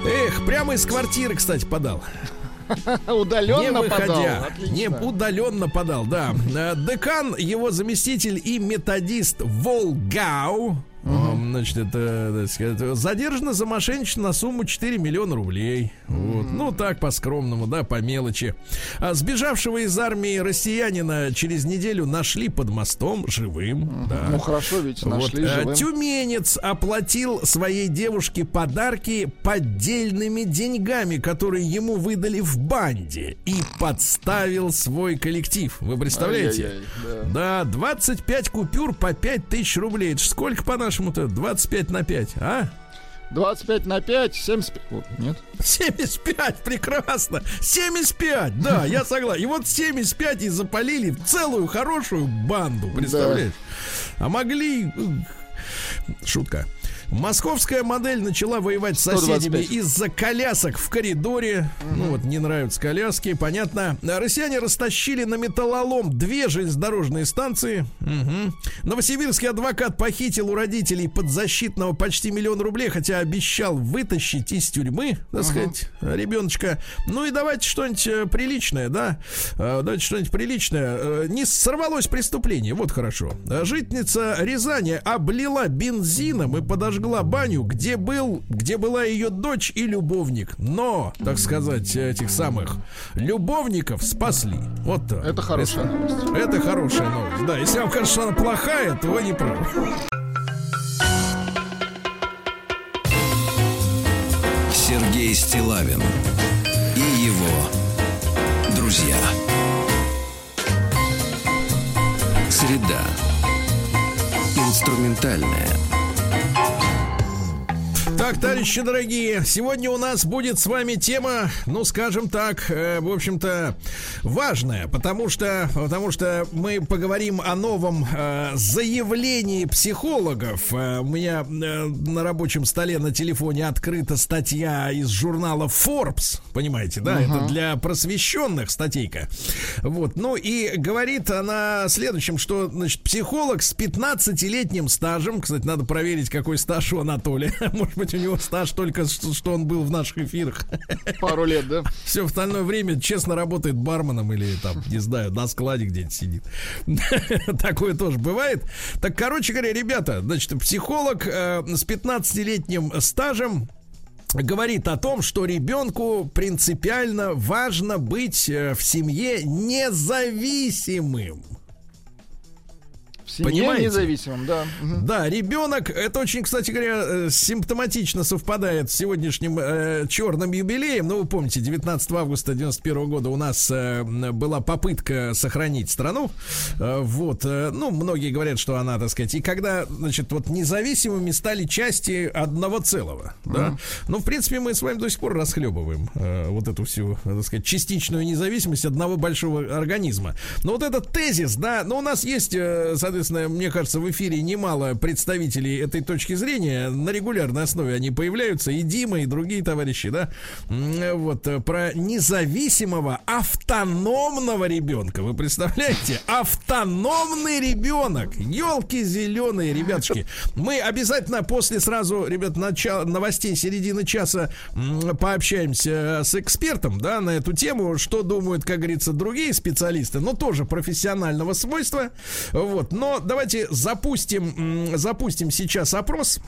Эх, прямо из квартиры, кстати, подал. Не Удаленно подал. выходя, Отлично. не удаленно подал, да. Э, Декан, его заместитель и методист Волгау, э, значит, это, так сказать, задержано за мошенничество на сумму 4 миллиона рублей. Вот. Ну, так, по-скромному, да, по мелочи. А сбежавшего из армии россиянина через неделю нашли под мостом живым. Да. Ну хорошо, ведь Вот, нашли э, живым. Тюменец оплатил своей девушке подарки поддельными деньгами, которые ему выдали в банде, и подставил свой коллектив. Вы представляете? Ай-яй-яй, да. Да, 25 купюр по 5 тысяч рублей. Это сколько по-нашему-то? 25 на 5, а? 25 на 5, 75. О, Нет? 75, прекрасно. 75, да, я согласен. И вот 75 и запалили целую хорошую банду, представляешь? А могли... Шутка. Московская модель начала воевать с соседями 125. из-за колясок в коридоре. Ну вот, не нравятся коляски, понятно. Россияне растащили на металлолом две железнодорожные станции. Мгм. Новосибирский адвокат похитил у родителей подзащитного почти миллион рублей, хотя обещал вытащить из тюрьмы, так сказать, ребеночка. Ну и давайте что-нибудь э, приличное, да? Э, Давайте что-нибудь приличное. Э, Не сорвалось преступление, вот хорошо. Житница Рязани облила бензином и подожгла баню, где был, где была ее дочь и любовник. Но, так сказать, этих самых любовников спасли. Вот так. Это хорошая новость. Это хорошая новость. Да, если вам кажется, что она плохая, то вы не правы. Сергей Стилавин и его друзья. Среда. Инструментальная. Так, товарищи дорогие, сегодня у нас будет с вами тема, ну, скажем так, э, в общем-то, важная, потому что, потому что мы поговорим о новом э, заявлении психологов. Э, у меня э, на рабочем столе на телефоне открыта статья из журнала Forbes, понимаете, да, это для просвещенных статейка. Вот, ну и говорит она следующем, что, значит, психолог с 15-летним стажем, кстати, надо проверить, какой стаж у Анатолия, может быть, у него стаж только, что, что он был в наших эфирах. Пару лет, да? Все остальное время честно работает барменом или там, не знаю, на складе где-нибудь сидит. Такое тоже бывает. Так, короче говоря, ребята, значит, психолог э, с 15-летним стажем говорит о том, что ребенку принципиально важно быть э, в семье независимым. Понимаете? независимым, да. Да, ребенок, это очень, кстати говоря, э, симптоматично совпадает с сегодняшним э, черным юбилеем. Ну, вы помните, 19 августа 91 года у нас э, была попытка сохранить страну. Э, вот, э, ну, многие говорят, что она, так сказать, и когда, значит, вот независимыми стали части одного целого, да. Ну, в принципе, мы с вами до сих пор расхлебываем э, вот эту всю, так сказать, частичную независимость одного большого организма. Но вот этот тезис, да, но у нас есть, э, соответственно, мне кажется, в эфире немало представителей этой точки зрения. На регулярной основе они появляются, и Дима, и другие товарищи, да. М, Вот, э, про независимого автономного ребенка. Вы представляете? Автономный ребенок. Елки зеленые, ребятушки. Мы обязательно после сразу, ребят, начала, новостей середины часа пообщаемся с экспертом, да, на эту тему, что думают, как говорится, другие специалисты, но тоже профессионального свойства. Вот, но давайте запустим, запустим сейчас опрос.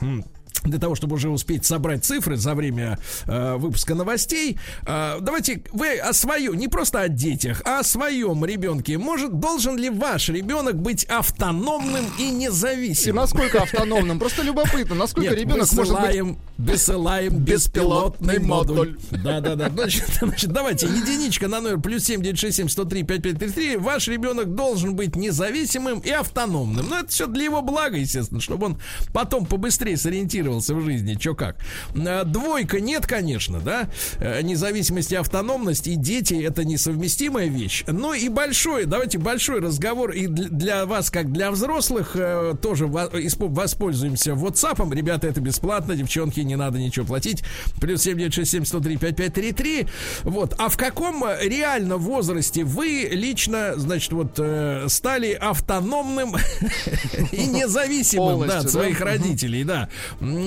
Для того, чтобы уже успеть собрать цифры за время э, выпуска новостей, э, давайте вы о своем, не просто о детях, а о своем ребенке. Может, должен ли ваш ребенок быть автономным и И независимым? насколько автономным? Просто любопытно, насколько Нет, ребенок может быть... высылаем, высылаем беспилотный Беспилотный модуль. модуль. Да, да, да. Значит, значит, давайте, единичка на номер плюс 7967 103 5533. Ваш ребенок должен быть независимым и автономным. Но это все для его блага, естественно, чтобы он потом побыстрее сориентировался в жизни, чё как. А, Двойка нет, конечно, да. Э, Независимость и автономность и дети это несовместимая вещь. Ну и большой, давайте большой разговор и дл- для вас, как для взрослых, э, тоже воспользуемся WhatsApp. Ребята, это бесплатно, девчонки, не надо ничего платить. Плюс 7967 103 5533. Вот. А в каком э, реально возрасте вы лично, значит, вот э, стали автономным и независимым да, от своих родителей, да.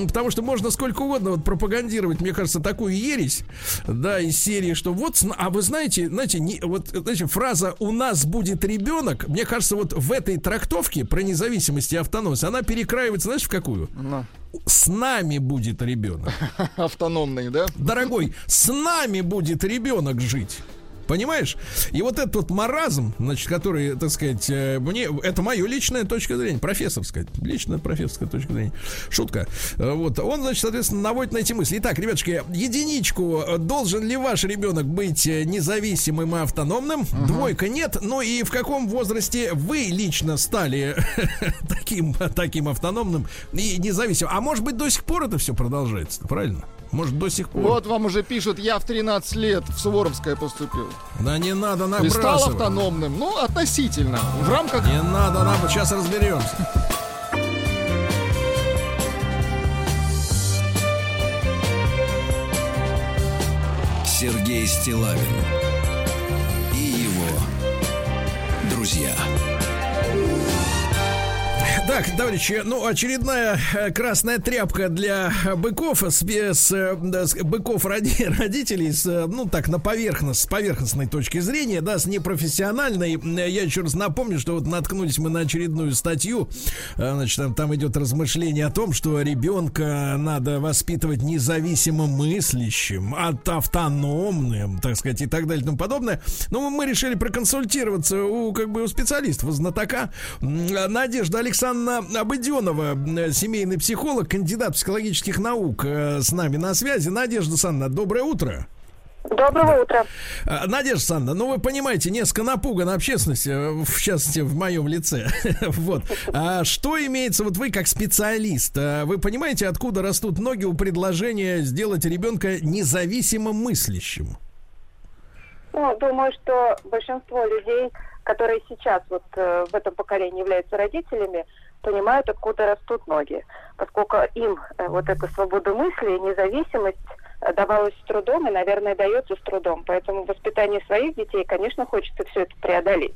Потому что можно сколько угодно вот пропагандировать, мне кажется, такую ересь, да, из серии, что вот, а вы знаете, знаете, не, вот, знаете, фраза «у нас будет ребенок», мне кажется, вот в этой трактовке про независимость и автономность, она перекраивается, знаешь, в какую? Ну, С нами будет ребенок. автономный, да? Дорогой, с нами будет ребенок жить. Понимаешь? И вот этот вот маразм, значит, который, так сказать, э, мне, это мое личная точка зрения, профессорская, личная профессорская точка зрения. Шутка. Э, Вот, он, значит, соответственно, наводит на эти мысли. Итак, ребятушки, единичку, э, должен ли ваш ребенок быть независимым и автономным? Двойка нет. Ну и в каком возрасте вы лично стали таким, таким автономным и независимым? А может быть, до сих пор это все продолжается, правильно? Может, до сих пор. Вот вам уже пишут, я в 13 лет в Суворовское поступил. Да не надо И стал набрасывать. автономным. Ну, относительно. В рамках Не надо нам, сейчас разберемся. Сергей Стилавин Так, товарищи, ну, очередная э, красная тряпка для э, быков, с, с, э, да, с быков роди- родителей, с, ну, так, на поверхность, с поверхностной точки зрения, да, с непрофессиональной. Я еще раз напомню, что вот наткнулись мы на очередную статью, значит, там, там идет размышление о том, что ребенка надо воспитывать независимо мыслящим, от автономным, так сказать, и так далее и тому подобное. Но мы решили проконсультироваться у, как бы, у специалистов, у знатока. Надежда Александровна Обыденова, м, семейный психолог, кандидат психологических наук, э, с нами на связи. Надежда Александровна, доброе утро. Доброго утра. А, Надежда Александровна, ну вы понимаете, несколько напугана общественность, э, в частности, в моем лице. Вот. А что имеется, вот вы как специалист, вы понимаете, откуда растут ноги у предложения сделать ребенка независимым мыслящим? Ну, думаю, что большинство людей, которые сейчас вот э, в этом поколении являются родителями, понимают, откуда растут ноги. Поскольку им э, вот эта свобода мысли, независимость э, давалась с трудом и, наверное, дается с трудом. Поэтому в воспитании своих детей, конечно, хочется все это преодолеть.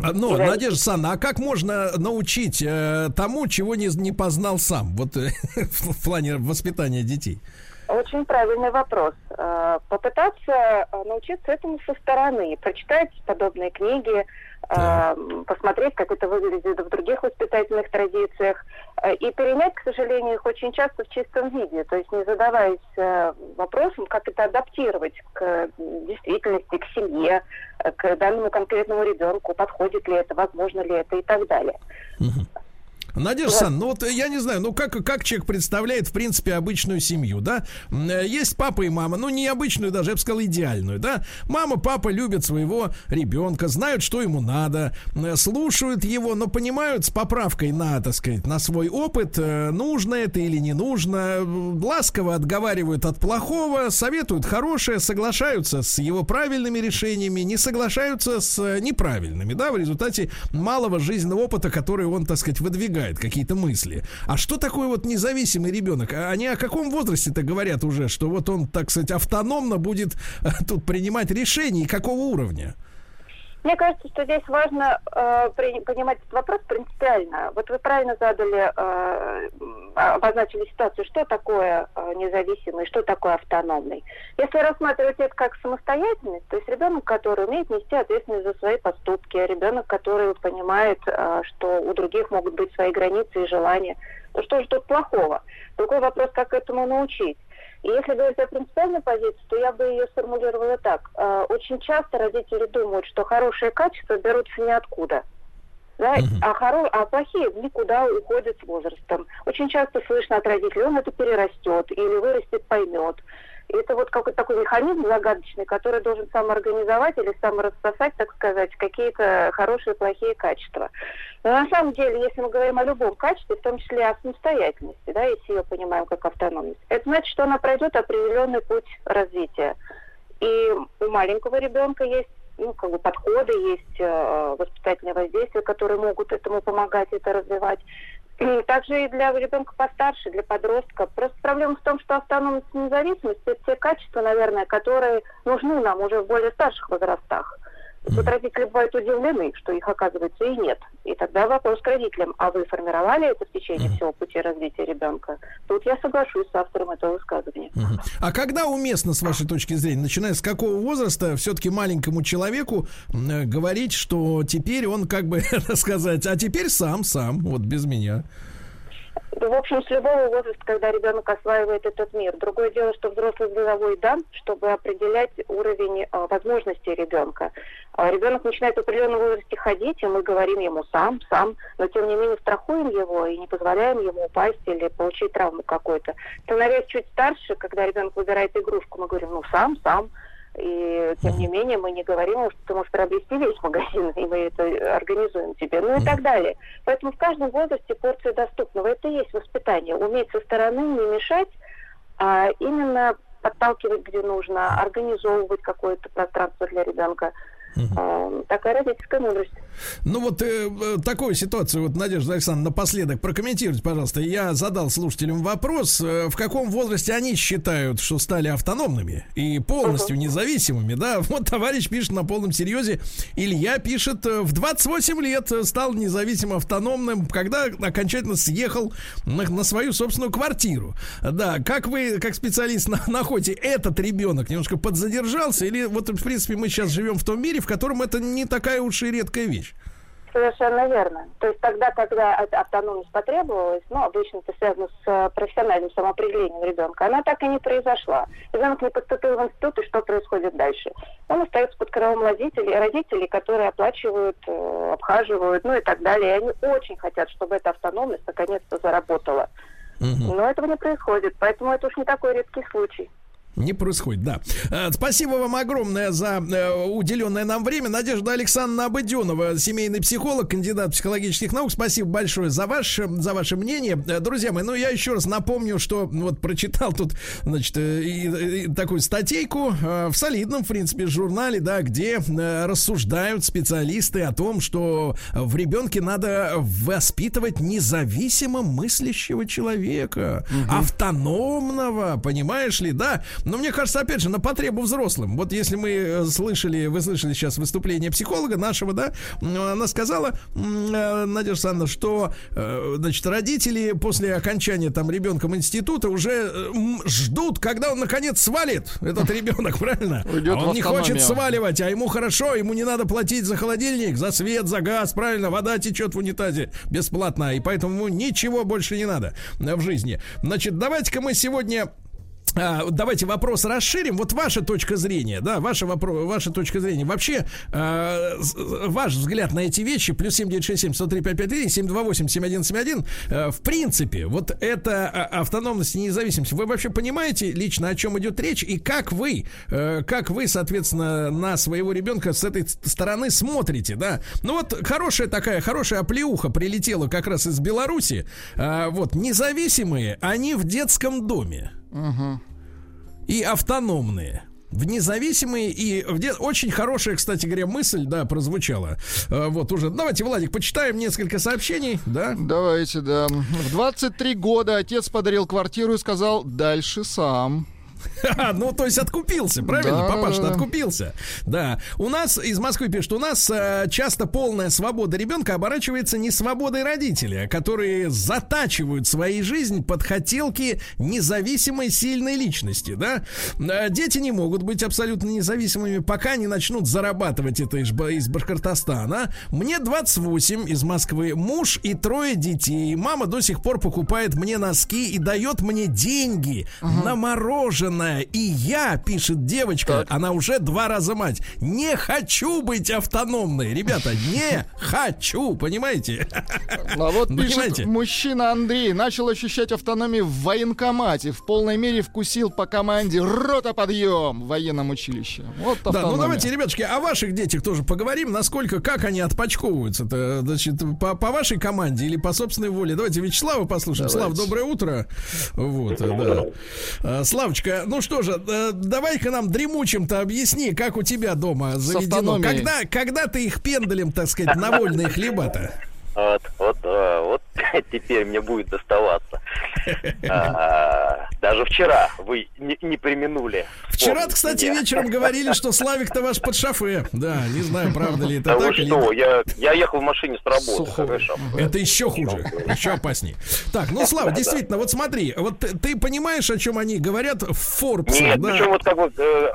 А, Но, Независимым. Надежда Александровна, а как можно научить э, тому, чего не, не познал сам, вот э, в, плане воспитания детей? Очень правильный вопрос. Э, Попытаться научиться этому со стороны, прочитать подобные книги, э, Так. посмотреть, как это выглядит в других воспитательных традициях, э, и перенять, к сожалению, их очень часто в чистом виде, то есть не задаваясь э, вопросом, как это адаптировать к действительности, к семье, э, к данному конкретному ребенку, подходит ли это, возможно ли это и так далее. Надежда Александровна, ну вот я не знаю, ну как, как человек представляет, в принципе, обычную семью, да? Есть папа и мама, ну не обычную даже, я бы сказал, идеальную, да? Мама, папа любят своего ребенка, знают, что ему надо, слушают его, но понимают с поправкой на, так сказать, на свой опыт, э, нужно это или не нужно, ласково отговаривают от плохого, советуют хорошее, соглашаются с его правильными решениями, не соглашаются с э, неправильными, да, в результате малого жизненного опыта, который он, так сказать, выдвигает какие-то мысли. А что такое вот независимый ребенок? А Они о каком возрасте-то говорят уже, что вот он, так сказать, автономно будет э, тут принимать решения и какого уровня? Мне кажется, что здесь важно э, понимать этот вопрос принципиально. Вот вы правильно задали, э, обозначили ситуацию, что такое э, независимый, что такое автономный. Если рассматривать это как самостоятельность, то есть ребенок, который умеет нести ответственность за свои поступки, ребенок, который понимает, э, что у других могут быть свои границы и желания, то что же тут плохого? Другой вопрос, как этому научить. И если говорить о принципиальной позиции, то я бы ее сформулировала так. Э, Очень часто родители думают, что хорошие качества берутся ниоткуда. Да? А, хоро... а плохие никуда уходят с возрастом. Очень часто слышно от родителей, он это перерастет или вырастет, поймет. Это вот какой-то такой механизм загадочный, который должен самоорганизовать или саморассосать, так сказать, какие-то хорошие и плохие качества. Но на самом деле, если мы говорим о любом качестве, в том числе о самостоятельности, да, если ее понимаем как автономность, это значит, что она пройдет определенный путь развития. И у маленького ребенка есть ну, как бы подходы, есть э, воспитательные воздействия, которые могут этому помогать это развивать. Также и для ребенка постарше, для подростка. Просто проблема в том, что автономность и независимость – это те качества, наверное, которые нужны нам уже в более старших возрастах. Тут родители бывают удивлены, что их, оказывается, и нет. И тогда вопрос к родителям, а вы формировали это в течение всего пути развития ребенка? Тут я соглашусь с автором этого высказывания. А когда уместно, с вашей точки зрения, начиная с какого возраста, все-таки маленькому человеку э, говорить, что теперь он, как бы сказать, а теперь сам, сам, вот без меня. В общем, с любого возраста, когда ребенок осваивает этот мир. Другое дело, что взрослый головой дан, чтобы определять уровень а, возможностей ребенка. А ребенок начинает в определенном возрасте ходить, и мы говорим ему сам, сам, но тем не менее страхуем его и не позволяем ему упасть или получить травму какую-то. Становясь чуть старше, когда ребенок выбирает игрушку, мы говорим, ну сам, сам. И тем не менее мы не говорим что ты можешь приобрести весь магазин, и мы это организуем тебе, ну и так далее. Поэтому в каждом возрасте порция доступного. Это и есть воспитание. Уметь со стороны не мешать, а именно подталкивать, где нужно, организовывать какое-то пространство для ребенка. А, Такая родительская мудрость. Ну вот э, э, такую ситуацию, вот, Надежда Александровна, напоследок прокомментируйте, пожалуйста. Я задал слушателям вопрос, э, в каком возрасте они считают, что стали автономными и полностью независимыми, да? Вот товарищ пишет на полном серьезе, Илья пишет, э, в 28 лет стал независимым автономным, когда окончательно съехал на, на свою собственную квартиру. Да, как вы, как специалист, на- находите, этот ребенок немножко подзадержался или вот, в принципе, мы сейчас живем в том мире, в котором это не такая уж и редкая вещь? Совершенно верно. То есть тогда, когда автономность потребовалась, ну, обычно это связано с э, профессиональным самоопределением ребенка, она так и не произошла. Ребенок не поступил в институт, и что происходит дальше? Он остается под крылом родителей, родителей, которые оплачивают, э, обхаживают, ну и так далее. И они очень хотят, чтобы эта автономность наконец-то заработала. Но этого не происходит, поэтому это уж не такой редкий случай. Не происходит, да. Э, Спасибо вам огромное за э, уделенное нам время. Надежда Александровна Абыденова, семейный психолог, кандидат психологических наук. Спасибо большое за ваше, за ваше мнение. Э, Друзья мои, ну я еще раз напомню, что вот прочитал тут, значит, и- и такую статейку в солидном, в принципе, журнале, да, где рассуждают специалисты о том, что в ребенке надо воспитывать независимо мыслящего человека, автономного, понимаешь ли, да? Но мне кажется, опять же, на потребу взрослым. Вот если мы э, слышали, вы слышали сейчас выступление психолога нашего, да, она сказала, э, Надежда Александровна, что, э, значит, родители после окончания там ребенком института уже ждут, когда он наконец свалит, этот ребенок, правильно? Уйдет А он не хочет сваливать, а ему хорошо, ему не надо платить за холодильник, за свет, за газ, правильно, вода течет в унитазе бесплатно, и поэтому ему ничего больше не надо в жизни. Значит, давайте-ка мы сегодня давайте вопрос расширим. Вот ваша точка зрения, да, ваша, вопро- ваша точка зрения. Вообще, э, ваш взгляд на эти вещи, плюс 7967 103 553 728 7171, э, в принципе, вот эта а, автономность и независимость, вы вообще понимаете лично, о чем идет речь, и как вы, э, как вы, соответственно, на своего ребенка с этой ст- стороны смотрите, да? Ну вот хорошая такая, хорошая оплеуха прилетела как раз из Беларуси. А, вот, независимые, они в детском доме и автономные. В независимые и в де- очень хорошая, кстати говоря, мысль, да, прозвучала. Э, вот уже. Давайте, Владик, почитаем несколько сообщений, да? Давайте, да. В 23 года отец подарил квартиру и сказал «дальше сам». Ха, Ну, то есть откупился, правильно? Папаша откупился. Да. У нас из Москвы пишут, у нас э, часто полная свобода ребенка оборачивается не свободой родителя, которые затачивают свои жизнь под хотелки независимой сильной личности, да? Э, Дети не могут быть абсолютно независимыми, пока не начнут зарабатывать это из, из Башкортостана. Мне 28 из Москвы, муж и трое детей. Мама до сих пор покупает мне носки и дает мне деньги на мороженое. И я, пишет девочка, она уже два раза мать, не хочу быть автономной. Ребята, не хочу, понимаете? А вот пишет мужчина Андрей. Начал ощущать автономию в военкомате. В полной мере вкусил по команде рота подъем в военном училище. Вот Да, ну автономия. давайте, ребятушки, о ваших детях тоже поговорим. Насколько, как они отпочковываются-то, значит, по, по вашей команде или по собственной воле. Давайте Вячеслава послушаем. Слав, доброе утро. Вот, да. А, Славочка, ну что же, э, давай-ка нам дремучим-то объясни, как у тебя дома заведено. Когда, когда ты их пендалем, так сказать, на вольные хлеба-то? Вот, вот, вот теперь мне будет доставаться. А, Даже вчера вы не, применули. Вчера, кстати, вечером говорили, что Славик-то ваш под шофе. Да, не знаю, правда ли это так что, я, ехал в машине с работы. Это еще хуже, еще опаснее. Так, ну, Слава, действительно, вот смотри, вот ты- понимаешь, о чем они говорят в Forbes, Нет, причем вот как вот э,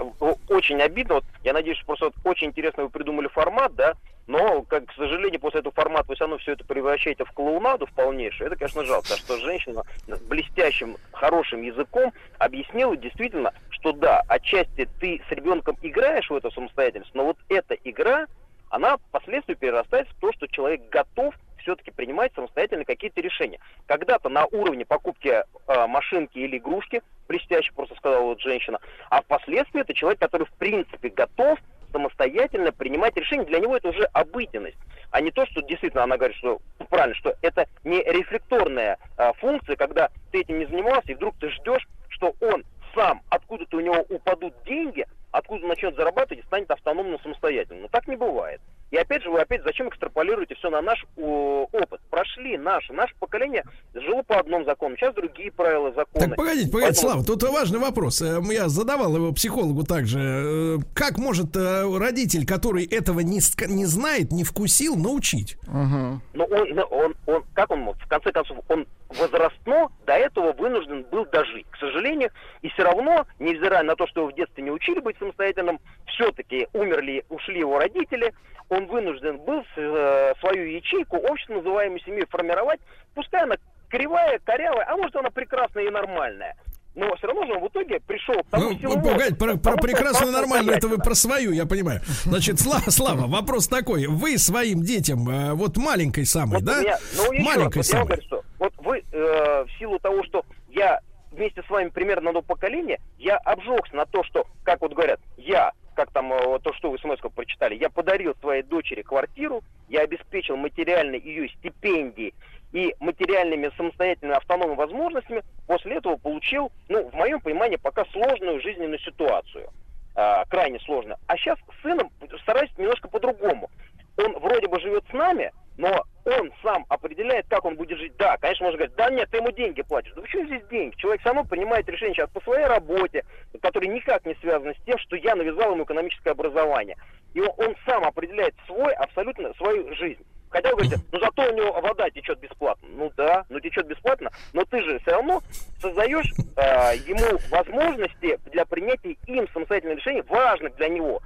очень обидно. Я надеюсь, что просто очень интересно вы придумали формат, да. Но, как, к сожалению, после этого формата вы все равно все это превращаете в клоунаду в полнейшую. Это, конечно, жалко, что женщина с блестящим, хорошим языком объяснила действительно, что да, отчасти ты с ребенком играешь в эту самостоятельность, но вот эта игра, она впоследствии перерастает в то, что человек готов все-таки принимать самостоятельно какие-то решения. Когда-то на уровне покупки э, машинки или игрушки, блестяще просто сказала вот женщина, а впоследствии это человек, который в принципе готов самостоятельно принимать решения. Для него это уже обыденность, а не то, что действительно она говорит, что правильно, что это не рефлекторная э, функция, когда ты этим не занимался, и вдруг ты ждешь, что он сам, откуда-то у него упадут деньги, откуда начнет зарабатывать и станет автономным самостоятельным. Но так не бывает. И опять же, вы опять зачем экстраполируете все на наш о, опыт? Прошли наши, наше поколение жило по одному закону, сейчас другие правила законы. Так, погодите, погодите, Поэтому- Слава, тут важный вопрос. Э, Я задавал его психологу также. Э, Как может э, родитель, который этого не, не знает, не вкусил, научить? Мгм. Но он, он, он, как он мог? В конце концов, он возрастно до этого вынужден был дожить. К сожалению, и все равно, невзирая на то, что его в детстве не учили быть самостоятельным, все-таки умерли, ушли его родители, он вынужден был э, свою ячейку, общество, называемую семьей, формировать, пускай она кривая, корявая, а может она прекрасная и нормальная. Но все равно же он в итоге пришел к тому Ну, силовому- погодите, про, про прекрасно нормально, это вы про свою, я понимаю. Значит, Слава, Слава, вопрос такой. Вы своим детям, э, вот маленькой самой, Вот да? меня- ну, еще маленькой вот я самой. вам говорю, что вот вы э, в силу того, что я вместе с вами примерно одно поколение, я обжегся на то, что, как вот говорят, я, как там э, то, что вы смс прочитали, я подарил своей дочери квартиру, я обеспечил материально ее стипендии и материальными самостоятельными автономными возможностями, после этого получил, ну, в моем понимании, пока сложную жизненную ситуацию. А, крайне сложно. А сейчас с сыном стараюсь немножко по-другому. Он вроде бы живет с нами, но он сам определяет, как он будет жить. Да, конечно, можно говорить, да нет, ты ему деньги платишь. Да почему здесь деньги? Человек сам принимает решение сейчас по своей работе, которая никак не связана с тем, что я навязал ему экономическое образование. И он, он сам определяет свой, абсолютно свою жизнь. Хотя вы говорите, ну зато у него вода течет бесплатно. Ну да, ну течет бесплатно, но ты же все равно создаешь э, ему возможности для принятия им самостоятельных решений, важных для него.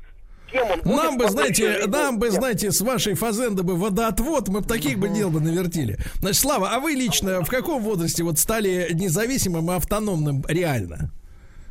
Кем он будет Нам бы, знаете, нам бы, знаете, с вашей фазенды бы водоотвод, мы бы таких бы дел бы навертили. Значит, Слава, а вы лично в каком возрасте вот стали независимым и автономным реально?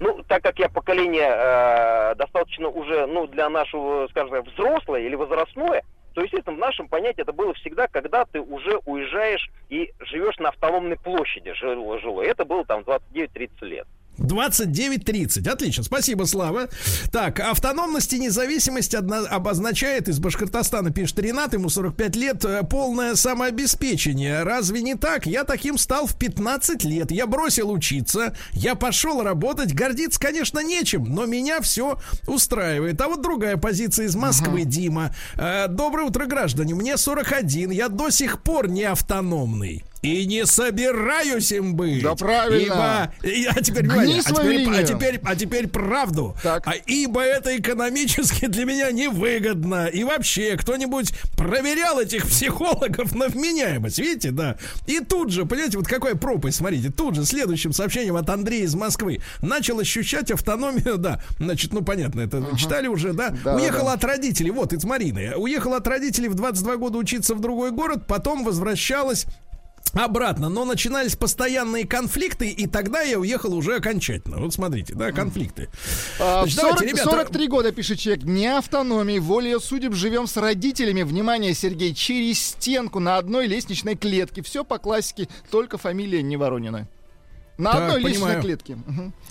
Ну, так как я поколение э, достаточно уже, ну, для нашего, скажем так, взрослое или возрастное, то, естественно, в нашем понятии это было всегда, когда ты уже уезжаешь и живешь на автономной площади жило, жило. Это было там 29-30 лет. 29-30. Отлично. Спасибо, Слава. Так, автономность и независимость одна- обозначает, из Башкортостана пишет Ренат, ему 45 лет, э, полное самообеспечение. Разве не так? Я таким стал в 15 лет. Я бросил учиться, я пошел работать. Гордиться, конечно, нечем, но меня все устраивает. А вот другая позиция из Москвы, Дима. Э, Доброе утро, граждане. Мне 41, я до сих пор не автономный. И не собираюсь им быть. Да правильно. Ибо и- А теперь, Гни а теперь, а линию. теперь, а теперь правду. Так. А ибо это экономически для меня невыгодно. И вообще, кто-нибудь проверял этих психологов на вменяемость? Видите, да? И тут же, понимаете, вот какая пропасть, смотрите, тут же следующим сообщением от Андрея из Москвы начал ощущать автономию, да, значит, ну понятно, это читали уже, да? Да, Уехал да. от родителей, вот, из Марины. Уехал от родителей в 22 года учиться в другой город, потом возвращалась обратно, но начинались постоянные конфликты, и тогда я уехал уже окончательно. Вот смотрите, да, конфликты. А, Значит, 40 давайте, ребята, 43 года, пишет человек, не автономии, волею судеб живем с родителями. Внимание, Сергей, через стенку на одной лестничной клетке. Все по классике, только фамилия не Воронина. На Так, одной понимаю. клетке.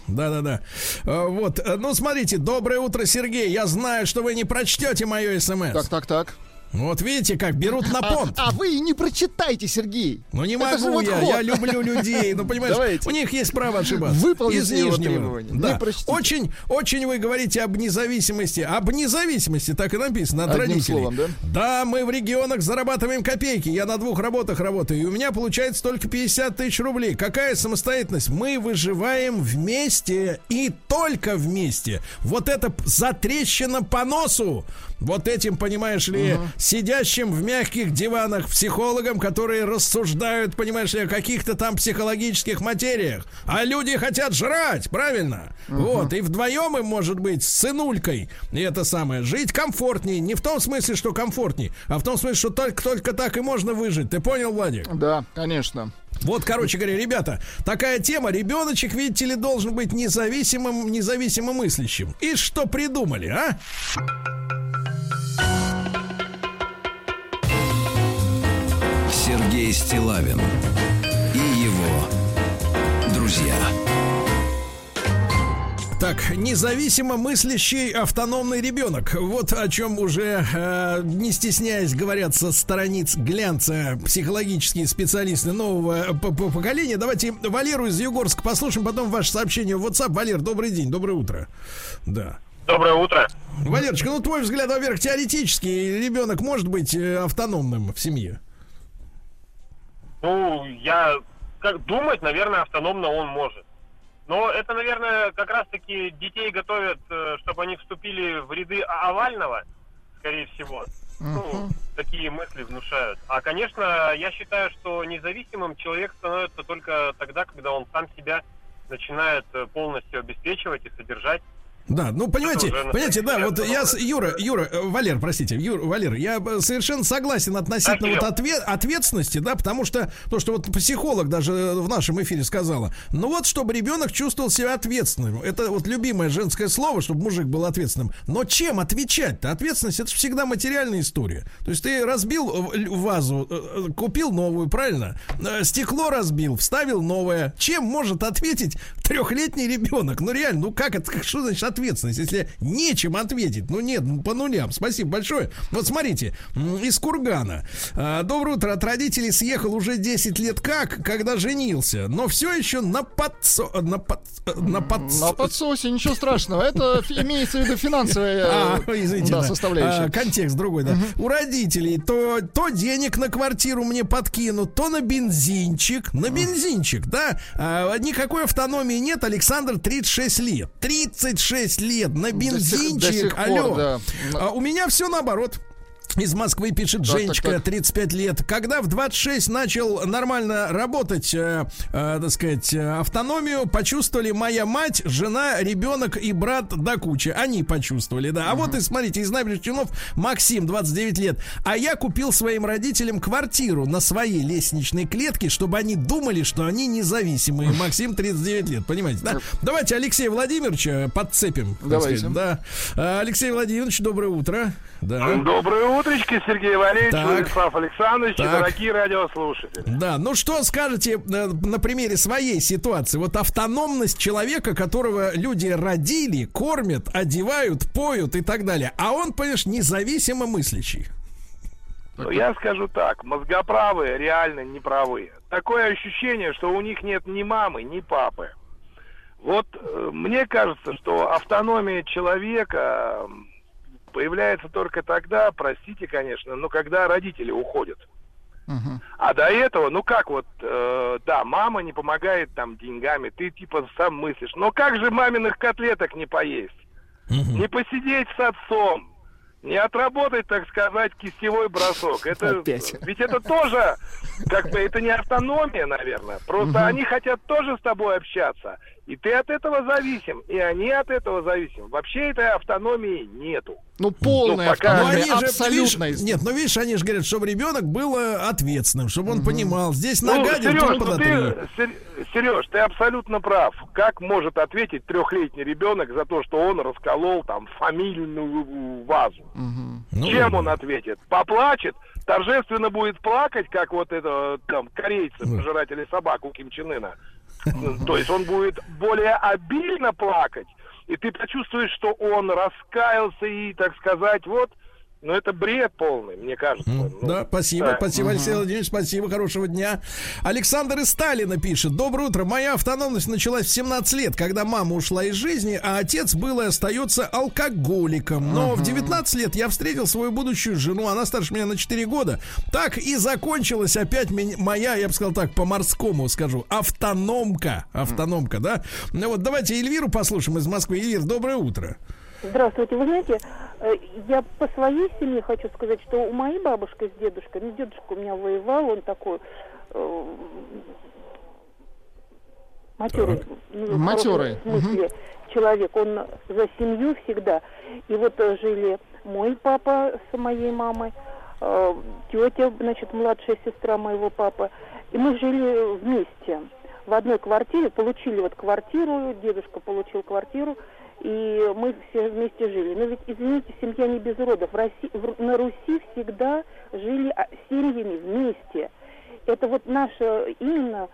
Да-да-да. А, Вот, э, ну смотрите, доброе утро, Сергей. Я знаю, что вы не прочтете мое смс. Так, так, так. Вот видите, как берут на А, понт. а вы и не прочитайте, Сергей. Ну не Это могу я, ход. я люблю людей. Ну понимаешь, Давайте. у них есть право ошибаться. Выполните Из его Нижнего. Да. Очень, очень вы говорите об независимости. Об независимости, так и написано, от Одним родителей. словом, да? Да, мы в регионах зарабатываем копейки. Я на двух работах работаю. И у меня получается только 50 тысяч рублей. Какая самостоятельность? Мы выживаем вместе и только вместе. Вот это затрещина по носу. Вот этим, понимаешь ли, сидящим в мягких диванах психологам, которые рассуждают, понимаешь ли, о каких-то там психологических материях. А люди хотят жрать, правильно? Вот, и вдвоем им, может быть, с сынулькой, и это самое, жить комфортнее. Не в том смысле, что комфортнее, а в том смысле, что только, только так и можно выжить. Ты понял, Владик? Да, конечно. Вот, короче говоря, ребята, такая тема. Ребеночек, видите ли, должен быть независимым, независимо мыслящим. И что придумали, а? Сергей Стилавин и его друзья. Так, независимо мыслящий автономный ребенок. Вот о чем уже, э, не стесняясь, говорят со страниц глянца психологические специалисты нового п- поколения. Давайте Валеру из Югорска послушаем, потом ваше сообщение в WhatsApp. Валер, добрый день, доброе утро. Да. Доброе утро. Валерочка, ну твой взгляд, во-первых, теоретически ребенок может быть э, автономным в семье. Ну, я как думать, наверное, автономно он может. Но это, наверное, как раз-таки детей готовят, э, чтобы они вступили в ряды овального, скорее всего. Ну, такие мысли внушают. А, конечно, я считаю, что независимым человек становится только тогда, когда он сам себя начинает э, полностью обеспечивать и содержать. Да, ну понимаете, понимаете, да, вот я с Юра, Юра, э, Валер, простите, Юр, Валер, я э, совершенно согласен относительно вот отве- ответственности, да, потому что то, что вот психолог даже в нашем эфире сказала, ну вот, чтобы ребенок чувствовал себя ответственным, это вот любимое женское слово, чтобы мужик был ответственным. Но чем отвечать-то? Ответственность это всегда материальная история. То есть ты разбил э, вазу, э, э, купил новую, правильно? Э, Стекло разбил, вставил новое. Чем может ответить трехлетний ребенок? Ну реально, ну как это, что значит ответственность, если нечем ответить? Ну нет, ну, по нулям. Спасибо большое. Вот смотрите, из Кургана. А, Доброе утро. От родителей съехал уже 10 лет как, когда женился. Но все еще на подсо... На, под... на, подс- На подсосе ничего страшного. Это имеется в виду финансовая а, э, извините, да, да. составляющая. А, контекст другой, да. У родителей то, то денег на квартиру мне подкинут, то на бензинчик. На бензинчик, да. А, никакой автономии нет. Александр 36 лет. 36 лет на сих- бензинчик. до сих пор, Алло. да. А у меня все наоборот. Из Москвы пишет Так, Женечка, так. 35 лет. Когда в 26 начал нормально работать, э, э, так сказать, э, автономию, почувствовали моя мать, жена, ребенок и брат до кучи. Они почувствовали, да. А вот и смотрите, из набережных Челнов Максим, 29 лет. А я купил своим родителям квартиру на своей лестничной клетке, чтобы они думали, что они независимые. Максим, 39 лет, понимаете, да? Давайте Алексея Владимировича подцепим. Давайте. сказать, Да. Алексей Владимирович, доброе утро. Да. Доброе утречко, Сергей Валерьевич, Так. Владислав Александрович Так. дорогие радиослушатели. Да, ну что скажете э, на примере своей ситуации? Вот автономность человека, которого люди родили, кормят, одевают, поют и так далее. А он, понимаешь, независимо мыслящий. Ну, я скажу так, мозгоправые реально неправые. Такое ощущение, что у них нет ни мамы, ни папы. Вот э, мне кажется, что автономия человека появляется только тогда, простите, конечно, но когда родители уходят. А до этого, ну как вот, э, да, мама не помогает там деньгами, ты типа сам мыслишь, но как же маминых котлеток не поесть? Не посидеть с отцом, не отработать, так сказать, кистевой бросок. Это, Опять. ведь это тоже, как бы, это не автономия, наверное. Просто они хотят тоже с тобой общаться. И ты от этого зависим, и они от этого зависим. Вообще этой автономии нету. Ну, полная Ну, пока- Ну, автономия, они же, абсолютно. видишь, нет, ну видишь, они же говорят, чтобы ребенок был э, ответственным, чтобы он понимал, здесь Ну, нагадил, Сереж, ну ты, Сер- Сереж, ты абсолютно прав. Как может ответить трехлетний ребенок за то, что он расколол там фамильную вазу? Ну, Чем он ответит? Поплачет? Торжественно будет плакать, как вот это там корейцы, пожиратели собак у Ким Чен Ына? То есть он будет более обильно плакать, и ты почувствуешь, что он раскаялся и, так сказать, вот Ну, это бред полный, мне кажется. Ну, Да, спасибо, да. спасибо, Алексей Владимирович, спасибо, хорошего дня. Александр из Сталина пишет. Доброе утро. Моя автономность началась в 17 лет, когда мама ушла из жизни, а отец был и остается алкоголиком. Но в 19 лет я встретил свою будущую жену, она старше меня на 4 года. Так и закончилась опять меня- моя, я бы сказал так, по-морскому скажу, автономка. Автономка, да? Ну вот давайте Эльвиру послушаем из Москвы. Эльвир, доброе утро. Здравствуйте. Вы знаете, я по своей семье хочу сказать, что у моей бабушки с дедушкой, ну, дедушка у меня воевал, он такой э, матерый, ну, Матерый, смысле человек, он за семью всегда. И вот э, жили мой папа с моей мамой, э, тетя, значит, младшая сестра моего папы, и мы жили вместе. В одной квартире, получили вот квартиру, дедушка получил квартиру, и мы все вместе жили. Но ведь, извините, семья не без родов. В России, в- на Руси всегда жили а, семьями вместе. Это вот наша именно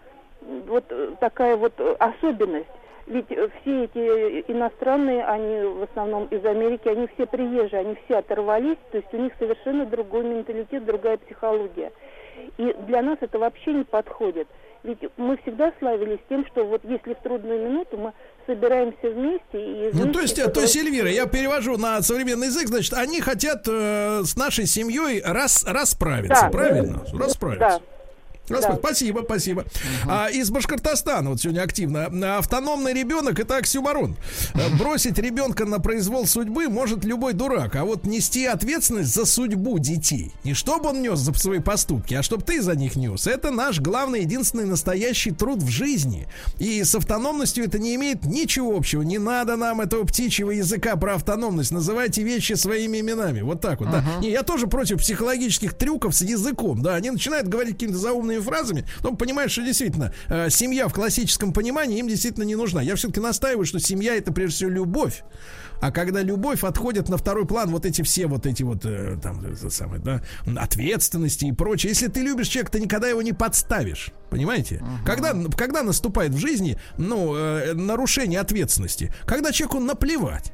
вот э, такая вот э, особенность. Ведь э, все эти иностранные, они в основном из Америки, они все приезжие, они все оторвались, то есть у них совершенно другой менталитет, другая психология. И для нас это вообще не подходит. Ведь мы всегда славились тем, что вот если в трудную минуту мы собираемся вместе и Ну, вместе то есть, э, то есть, Эльвира, я перевожу на современный язык, значит, они хотят э, с нашей семьей рас, расправиться, Да. правильно? Расправиться. Да. Да. Спасибо, спасибо. А, из Башкортостана вот сегодня активно. Автономный ребенок это оксюмарон. Э, Бросить ребенка на произвол судьбы может любой дурак, а вот нести ответственность за судьбу детей. Не чтобы он нес за свои поступки, а чтобы ты за них нес. Это наш главный, единственный настоящий труд в жизни. И с автономностью это не имеет ничего общего. Не надо нам этого птичьего языка про автономность. Называйте вещи своими именами. Вот так вот. да. Не, я тоже против психологических трюков с языком. Да, они начинают говорить какими-то заумными фразами, потом понимаешь, что действительно э, семья в классическом понимании им действительно не нужна. Я все-таки настаиваю, что семья это прежде всего любовь. А когда любовь отходит на второй план, вот эти все вот эти вот э, там э, самые, да, ответственности и прочее. Если ты любишь человека, ты никогда его не подставишь. Понимаете? Когда, когда наступает в жизни, ну, э, нарушение ответственности, когда человеку наплевать.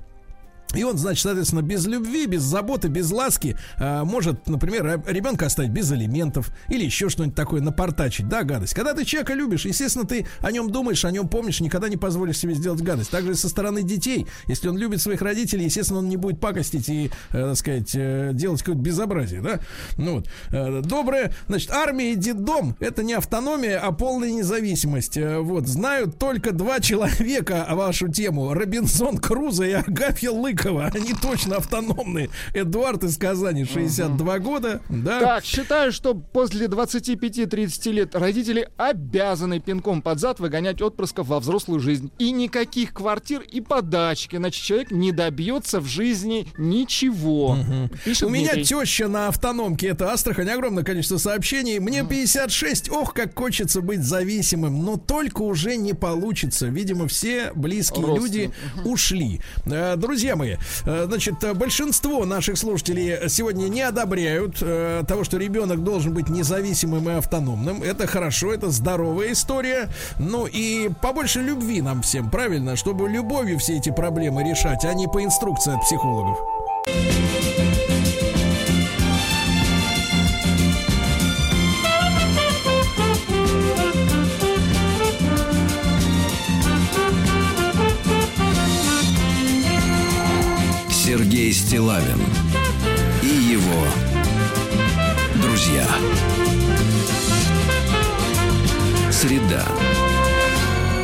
И он, значит, соответственно, без любви, без заботы, без ласки а, может, например, ребенка оставить без алиментов или еще что-нибудь такое напортачить, да, гадость. Когда ты человека любишь, естественно, ты о нем думаешь, о нем помнишь, никогда не позволишь себе сделать гадость. Также со стороны детей. Если он любит своих родителей, естественно, он не будет пакостить и, э, так сказать, э, делать какое-то безобразие, да. Ну вот. Э, доброе, значит, армия и детдом — это не автономия, а полная независимость. Э, вот. Знают только два человека вашу тему. Робинсон Крузо и Агафья Лыкова. Они точно автономные. Эдуард из Казани, 62 года. Да. Так, считаю, что после 25-30 лет родители обязаны пинком под зад выгонять отпрысков во взрослую жизнь. И никаких квартир и подачки, иначе человек не добьется в жизни ничего. Пишет У меня Дмитрий. теща на автономке, это Астрахань, огромное количество сообщений. Мне 56, ох, как хочется быть зависимым, но только уже не получится. Видимо, все близкие люди ушли. Э, Друзья мои, э, значит, э, большинство наших слушателей сегодня не одобряют э, того, что ребенок должен быть независимым и автономным. Это хорошо, это здоровая история. Ну и побольше любви нам всем, правильно? Чтобы любовью все эти проблемы решать, а не по инструкции от психологов. Стилавин и его друзья. Среда.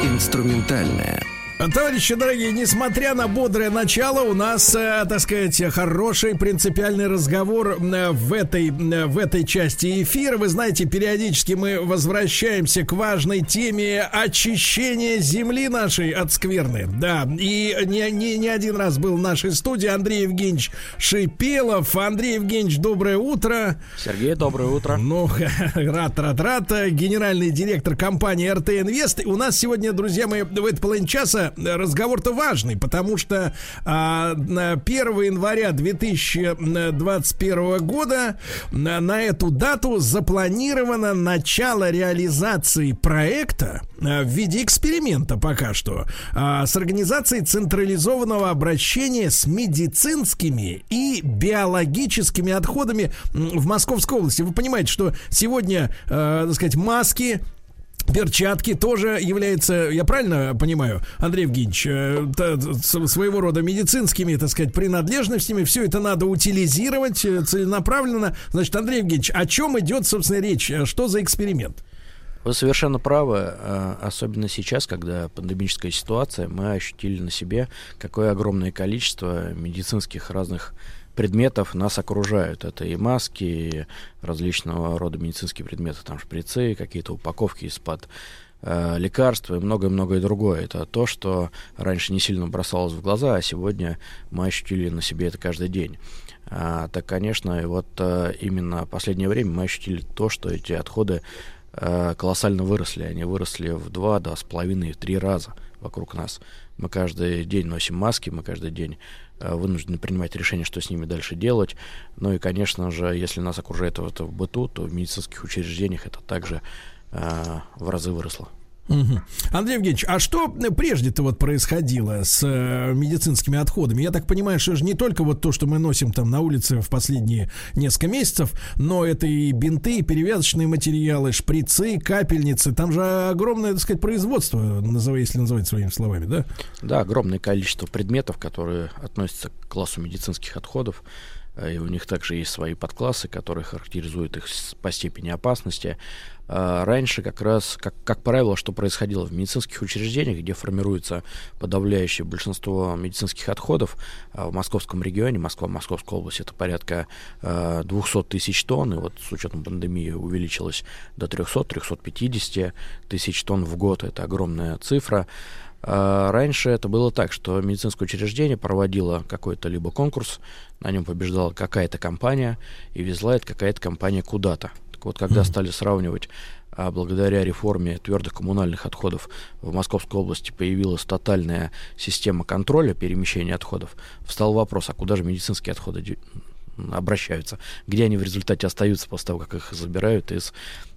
Инструментальная. Товарищи дорогие, несмотря на бодрое начало, у нас, э, так сказать, хороший принципиальный разговор э, в этой, э, в этой части эфира. Вы знаете, периодически мы возвращаемся к важной теме очищения земли нашей от скверны. Да, и не, не, не один раз был в нашей студии Андрей Евгеньевич Шипелов. Андрей Евгеньевич, доброе утро. Сергей, доброе утро. Ну, рад, рад, рад. Генеральный директор компании РТ Инвест. У нас сегодня, друзья мои, в этой половине часа разговор-то важный, потому что а, на 1 января 2021 года на, эту дату запланировано начало реализации проекта а, в виде эксперимента пока что а, с организацией централизованного обращения с медицинскими и биологическими отходами в Московской области. Вы понимаете, что сегодня, э, так сказать, маски, Перчатки тоже являются, я правильно понимаю, Андрей Евгеньевич, э, своего рода медицинскими, так сказать, принадлежностями. Все это надо утилизировать э, целенаправленно. Значит, Андрей Евгеньевич, о чем идет, собственно, речь? Э, Что за эксперимент? Вы совершенно правы, особенно сейчас, когда пандемическая ситуация, мы ощутили на себе, какое огромное количество медицинских разных предметов нас окружают. Это и маски, и различного рода медицинские предметы, там шприцы, какие-то упаковки из-под э, лекарства и многое-многое другое. Это то, что раньше не сильно бросалось в глаза, а сегодня мы ощутили на себе это каждый день. А, так, конечно, и вот э, именно последнее время мы ощутили то, что эти отходы э, колоссально выросли. Они выросли в два, два с половиной, в три раза вокруг нас. Мы каждый день носим маски, мы каждый день вынуждены принимать решение, что с ними дальше делать. Ну и, конечно же, если нас окружает это в быту, то в медицинских учреждениях это также э, в разы выросло. Мгм. Андрей Евгеньевич, а что прежде-то вот происходило с э, медицинскими отходами? Я так понимаю, что же не только вот то, что мы носим там на улице в последние несколько месяцев, но это и бинты, и перевязочные материалы, шприцы, капельницы. Там же огромное, так сказать, производство, называя, если называть своими словами, да? Да, огромное количество предметов, которые относятся к классу медицинских отходов. Э, И у них также есть свои подклассы, которые характеризуют их по степени опасности. А Раньше как раз, как, как правило, что происходило в медицинских учреждениях, где формируется подавляющее большинство медицинских отходов, а в московском регионе, Москва, Московская область, это порядка э, 200 тысяч тонн, и вот с учетом пандемии увеличилось до 300-350 тысяч тонн в год, это огромная цифра. А Раньше это было так, что медицинское учреждение проводило какой-то либо конкурс, на нем побеждала какая-то компания, и везла это какая-то компания куда-то. Так вот, когда стали сравнивать, а благодаря реформе твердых коммунальных отходов в Московской области появилась тотальная система контроля перемещения отходов, встал вопрос, а куда же медицинские отходы обращаются, где они в результате остаются после того, как их забирают из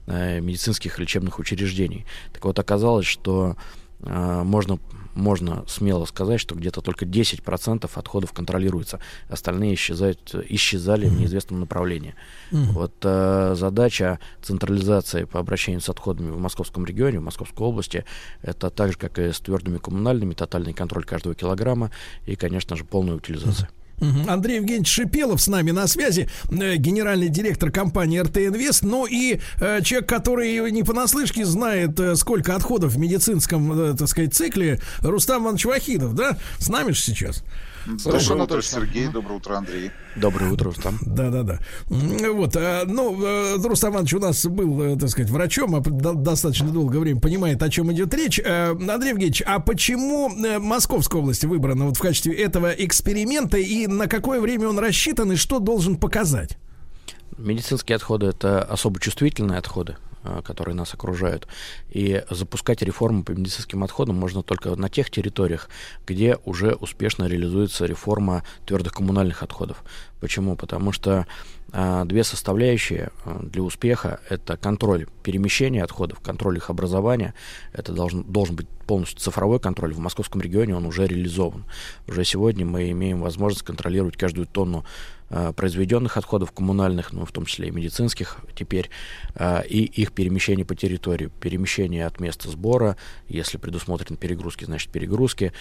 э, медицинских лечебных учреждений. Так вот, оказалось, что э, можно, можно смело сказать, что где-то только 10% отходов контролируется, остальные исчезают, исчезали в неизвестном направлении. Мгм. Вот э, задача централизации по обращению с отходами в московском регионе, в Московской области, это так же, как и с твердыми коммунальными, тотальный контроль каждого килограмма и, конечно же, полная утилизация. Мгм. Андрей Евгеньевич Шипелов с нами на связи, э, генеральный директор компании РТ Инвест, ну и э, человек, который не понаслышке знает, э, сколько отходов в медицинском, так сказать, цикле, Рустам Иванович Вахидов, да? С нами же сейчас. Доброе утро, Сергей. Доброе утро, Андрей. Доброе утро, Рустам. Да, да, да. Вот, а, ну, э, Рустам Иванович у нас был, э, так сказать, врачом, а до- достаточно долгое время понимает, о чем идет речь. Э, Андрей Евгеньевич, а почему э, Московская область выбрана вот в качестве этого эксперимента и на какое время он рассчитан и что должен показать? Медицинские отходы это особо чувствительные отходы, которые нас окружают. И запускать реформу по медицинским отходам можно только на тех территориях, где уже успешно реализуется реформа твердых коммунальных отходов. Почему? Потому что а, две составляющие а, для успеха это контроль перемещения отходов, контроль их образования. Это должен, должен быть полностью цифровой контроль. В московском регионе он уже реализован. Уже сегодня мы имеем возможность контролировать каждую тонну произведенных отходов коммунальных, ну, в том числе и медицинских теперь, а, и их перемещение по территории. Перемещение от места сбора, если предусмотрены перегрузки, значит перегрузки,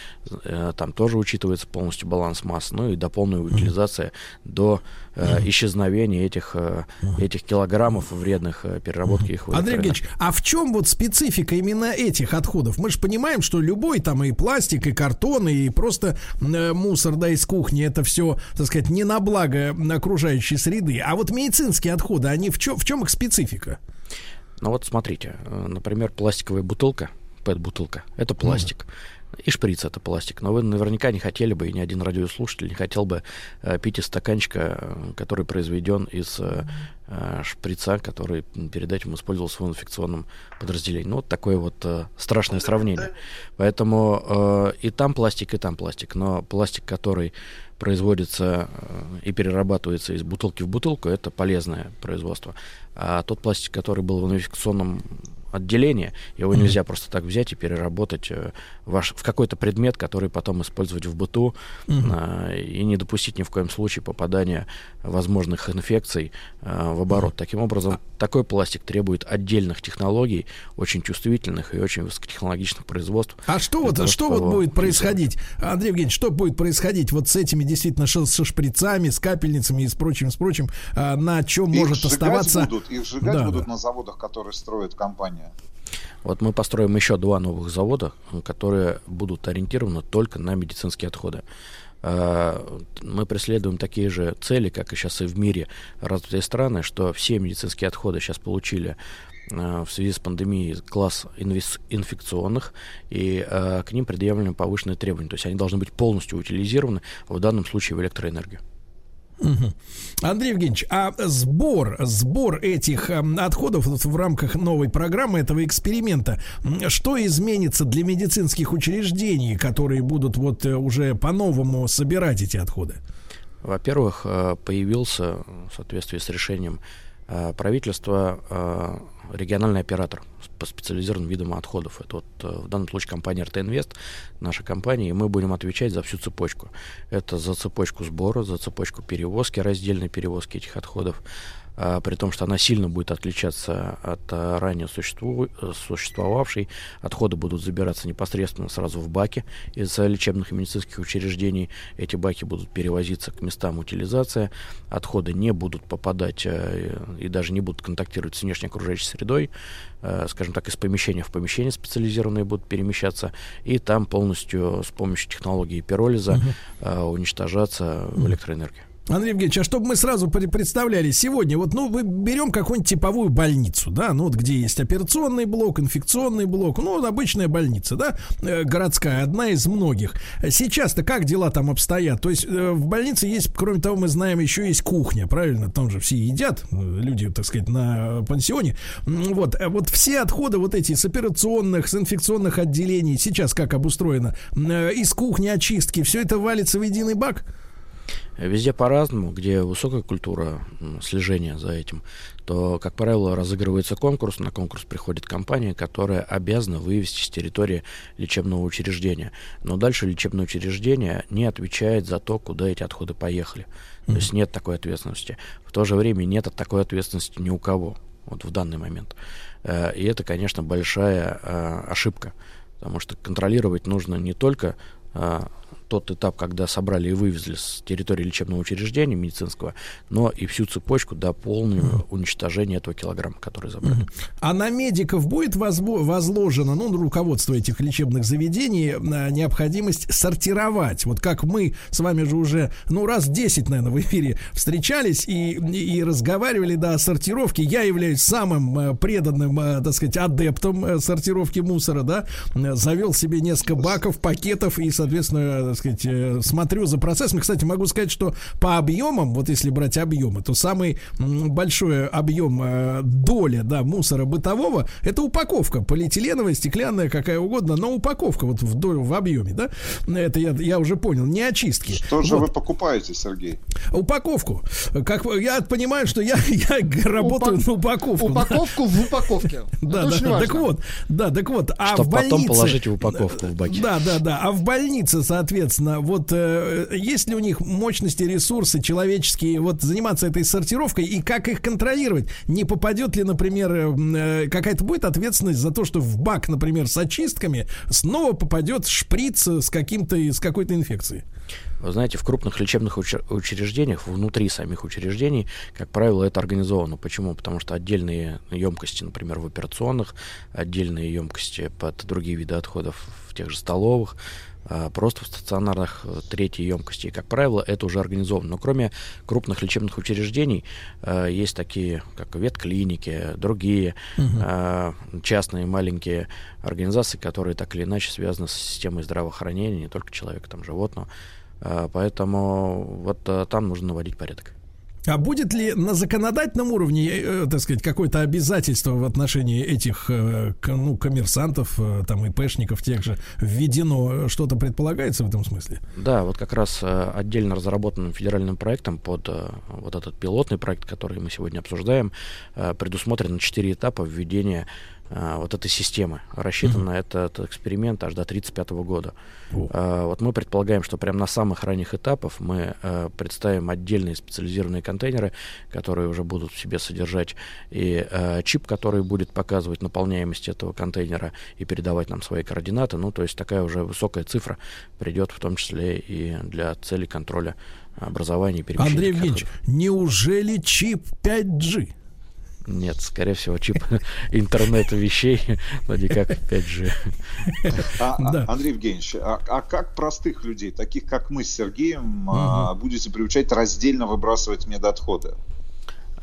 э, там тоже учитывается полностью баланс масс, ну и до полной утилизации до э, исчезновения этих, э, этих килограммов вредных э, переработки их Андрей. Евгеньевич, а в чем вот специфика именно этих отходов? Мы же понимаем, что любой там и пластик, и картон, и просто э, мусор, да, из кухни, это все, так сказать, не на благо окружающей среды. А вот медицинские отходы, они в чем, в чем их специфика? Ну вот смотрите, э, например, пластиковая бутылка, пэт-бутылка, это пластик. И шприц это пластик. Но вы наверняка не хотели бы, и ни один радиослушатель не хотел бы э, пить из стаканчика, э, который произведен из э, э, шприца, который перед этим использовался в инфекционном подразделении. Ну, вот такое вот э, страшное сравнение. Поэтому э, и там пластик, и там пластик. Но пластик, который производится э, и перерабатывается из бутылки в бутылку, это полезное производство. А тот пластик, который был в инфекционном отделение, его нельзя просто так взять и переработать э, ваш, в какой-то предмет, который потом использовать в быту Мгм. а, и не допустить ни в коем случае попадания возможных инфекций а, в оборот. Таким образом, такой пластик требует отдельных технологий, очень чувствительных и очень высокотехнологичных производств. А что вот, того, что вот будет происходить, Андрей Евгеньевич, что будет происходить вот с этими действительно ш- со шприцами, с капельницами и с прочим, с прочим, а, на чем Их может оставаться... будут, их сжигать Да, будут да. на заводах, которые строит компания. Вот мы построим еще два новых завода, которые будут ориентированы только на медицинские отходы. А, Мы преследуем такие же цели, как и сейчас и в мире развитые страны, что все медицинские отходы сейчас получили а, в связи с пандемией класс инфекционных, и а, к ним предъявлены повышенные требования. То есть они должны быть полностью утилизированы, в данном случае в электроэнергию. Мгм. Андрей Евгеньевич, а сбор, сбор этих эм, отходов в рамках новой программы этого эксперимента, что изменится для медицинских учреждений, которые будут вот э, уже по-новому собирать эти отходы? Во-первых, э, появился в соответствии с решением э, правительства э, региональный оператор по специализированным видам отходов. Это вот э, в данном случае компания РТ Инвест, наша компания, и мы будем отвечать за всю цепочку. Это за цепочку сбора, за цепочку перевозки, раздельной перевозки этих отходов, при том, что она сильно будет отличаться от а, ранее существу- э, существовавшей. Отходы будут забираться непосредственно сразу в баки из а, лечебных и медицинских учреждений. Эти баки будут перевозиться к местам утилизации. Отходы не будут попадать а, и даже не будут контактировать с внешней окружающей средой. А, Скажем так, из помещения в помещение специализированные будут перемещаться. И там полностью с помощью технологии пиролиза а, уничтожаться в электроэнергию. Андрей Евгеньевич, а чтобы мы сразу пре- представляли сегодня, вот, ну, мы берем какую-нибудь типовую больницу, да, ну, вот где есть операционный блок, инфекционный блок, ну, вот обычная больница, да, э, городская, одна из многих. Сейчас-то как дела там обстоят? То есть э, в больнице есть, кроме того, мы знаем, еще есть кухня, правильно? Там же все едят, э, люди, так сказать, на пансионе. Вот, вот все отходы вот эти с операционных, с инфекционных отделений, сейчас как обустроено, из кухни очистки, все это валится в единый бак? Везде по-разному, где высокая культура слежения за этим, то, как правило, разыгрывается конкурс, на конкурс приходит компания, которая обязана вывести с территории лечебного учреждения. Но дальше лечебное учреждение не отвечает за то, куда эти отходы поехали. То есть нет такой ответственности. В то же время нет такой ответственности ни у кого вот в данный момент. Э, И это, конечно, большая э, ошибка, потому что контролировать нужно не только э, тот этап, когда собрали и вывезли с территории лечебного учреждения медицинского, но и всю цепочку до полного уничтожения этого килограмма, который забрали. А на медиков будет возложено, ну, на руководство этих лечебных заведений, э, необходимость сортировать. Вот как мы с вами же уже, ну, раз 10, наверное, в эфире встречались и, и разговаривали, да, о сортировке. Я являюсь самым э, преданным, э, так сказать, адептом э, сортировки мусора, да. Завел себе несколько баков, пакетов и, соответственно, сказать, э, смотрю за процессом. И, Кстати, могу сказать, что по объемам, вот если брать объемы, то самый большой объем э, доля, да, мусора бытового, это упаковка полиэтиленовая, стеклянная, какая угодно, но упаковка вот в долю, в объеме, да, это я, я уже понял, не очистки. Что же Вот. вы покупаете, Сергей? Упаковку. Как я понимаю, что я, я работаю Упак- на упаковку. да. Упаковку в упаковке. Да, да, да, так вот, да, так вот, а Чтоб в потом больнице... положить в упаковку в баке. Да, да, да, а в больнице, соответственно, вот э, есть ли у них мощности, ресурсы человеческие, вот заниматься этой сортировкой и как их контролировать? Не попадет ли, например, э, какая-то будет ответственность за то, что в бак, например, с очистками снова попадет шприц с каким-то, с какой-то инфекцией? Вы знаете, в крупных лечебных учр- учреждениях, внутри самих учреждений, как правило, это организовано. Почему? Потому что отдельные емкости, например, в операционных, отдельные емкости под другие виды отходов в тех же столовых, просто в стационарных э, третьей емкости. И, как правило, это уже организовано. Но кроме крупных лечебных учреждений, э, есть такие, как ветклиники, другие э, частные маленькие организации, которые так или иначе связаны с системой здравоохранения, не только человека, там, животного. Э, Поэтому вот э, там нужно наводить порядок. А будет ли на законодательном уровне, э, так сказать, какое-то обязательство в отношении этих э, ну, коммерсантов, э, там, ИПшников тех же, введено? Что-то предполагается в этом смысле? Да, вот как раз э, отдельно разработанным федеральным проектом под э, вот этот пилотный проект, который мы сегодня обсуждаем, э, предусмотрено четыре этапа введения э, вот этой системы. Рассчитан этот эксперимент аж до 1935 года. Э, вот мы предполагаем, что прямо на самых ранних этапах мы э, представим отдельные специализированные контейнеры, которые уже будут в себе содержать и чип, который будет показывать наполняемость этого контейнера и передавать нам свои координаты. Ну, то есть такая уже высокая цифра придет в том числе и для целей контроля образования и перемещения. Андрей Евгеньевич, неужели чип 5G? Нет, скорее всего, чип интернета вещей, но никак 5G. А, а, Да. Андрей Евгеньевич, а, а как простых людей, таких как мы с Сергеем, а, будете приучать раздельно выбрасывать медотходы?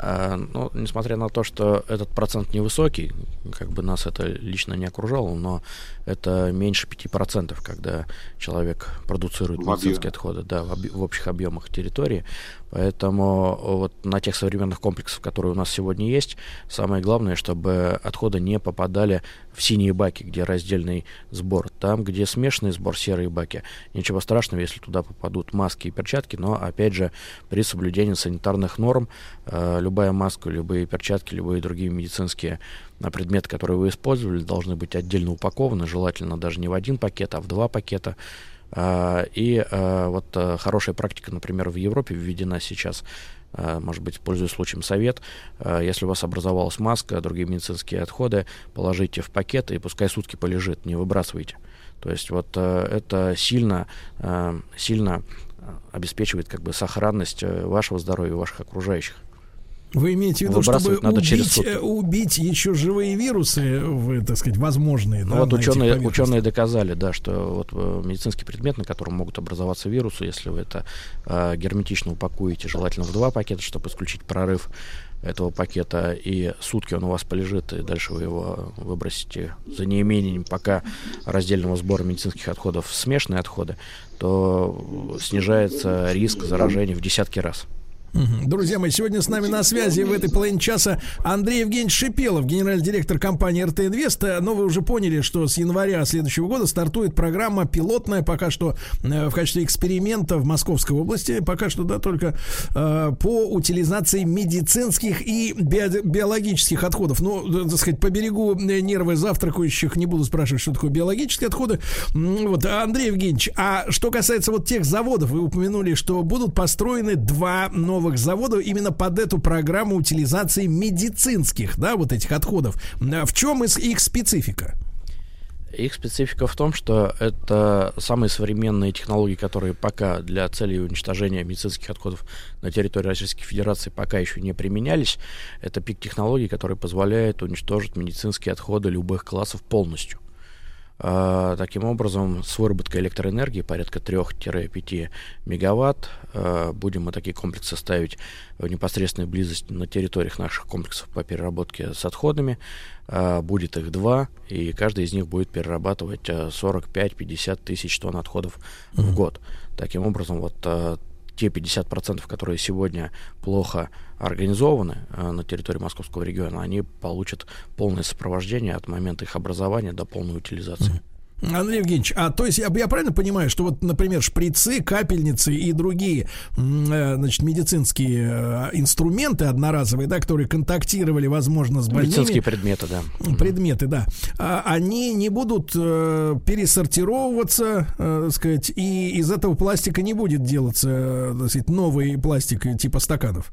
А, ну, несмотря на то, что этот процент невысокий, как бы нас это лично не окружало, но это меньше 5%, когда человек продуцирует В медицинские отходы, да, в, объ- в общих объемах территории. Поэтому вот на тех современных комплексах, которые у нас сегодня есть, самое главное, чтобы отходы не попадали в синие баки, где раздельный сбор. Там, где смешанный сбор, серые баки, ничего страшного, если туда попадут маски и перчатки, но, опять же, при соблюдении санитарных норм, э, любая маска, любые перчатки, любые другие медицинские а, предметы, которые вы использовали, должны быть отдельно упакованы, желательно даже не в один пакет, а в два пакета. А, И а, вот а, хорошая практика, например, в Европе введена сейчас, а, может быть, пользуясь случаем совет, если у вас образовалась маска, другие медицинские отходы, положите в пакет и пускай сутки полежит, не выбрасывайте. То есть вот а, это сильно, а, сильно обеспечивает как бы сохранность э, вашего здоровья и ваших окружающих. Вы имеете в виду, чтобы надо через убить, сутки. э, убить еще живые вирусы, так сказать, возможные? Ну да, вот ученые, ученые доказали, да, что вот э, медицинский предмет, на котором могут образоваться вирусы, если вы это э, герметично упакуете, желательно в два пакета, чтобы исключить прорыв этого пакета, и сутки он у вас полежит, и дальше вы его выбросите за неимением пока раздельного сбора медицинских отходов в смешанные отходы, то снижается риск заражения в десятки раз. Друзья мои, сегодня с нами на связи в этой половине часа Андрей Евгеньевич Шипелов, генеральный директор компании РТ Инвест. Э, Но вы уже поняли, что с января следующего года стартует программа пилотная, пока что э, в качестве эксперимента в Московской области, пока что, да, только э, по утилизации медицинских и био- биологических отходов. Ну, так сказать, по берегу нервы завтракающих не буду спрашивать, что такое биологические отходы. Вот, Андрей Евгеньевич, а что касается вот тех заводов, вы упомянули, что будут построены два новых завода именно под эту программу утилизации медицинских, да, вот этих отходов. А В чем их специфика? Их специфика в том, что это самые современные технологии, которые пока для целей уничтожения медицинских отходов на территории Российской Федерации пока еще не применялись. Это пик технологий, который позволяет уничтожить медицинские отходы любых классов полностью. А, Таким образом, с выработкой электроэнергии порядка 3-5 мегаватт а, будем мы такие комплексы ставить в непосредственной близости на территориях наших комплексов по переработке с отходами. А, Будет их два, и каждый из них будет перерабатывать а, 45-50 тысяч тонн отходов в год. Таким образом, вот те 50%, которые сегодня плохо организованы э, на территории московского региона, они получат полное сопровождение от момента их образования до полной утилизации. Андрей Евгеньевич, а то есть я, я правильно понимаю, что вот, например, шприцы, капельницы и другие, э, значит, медицинские э, инструменты одноразовые, да, которые контактировали, возможно, с больными, Медицинские предметы, да. предметы, да, а, они не будут э, пересортировываться, так сказать, и из этого пластика не будет делаться, так сказать, новый пластик типа стаканов.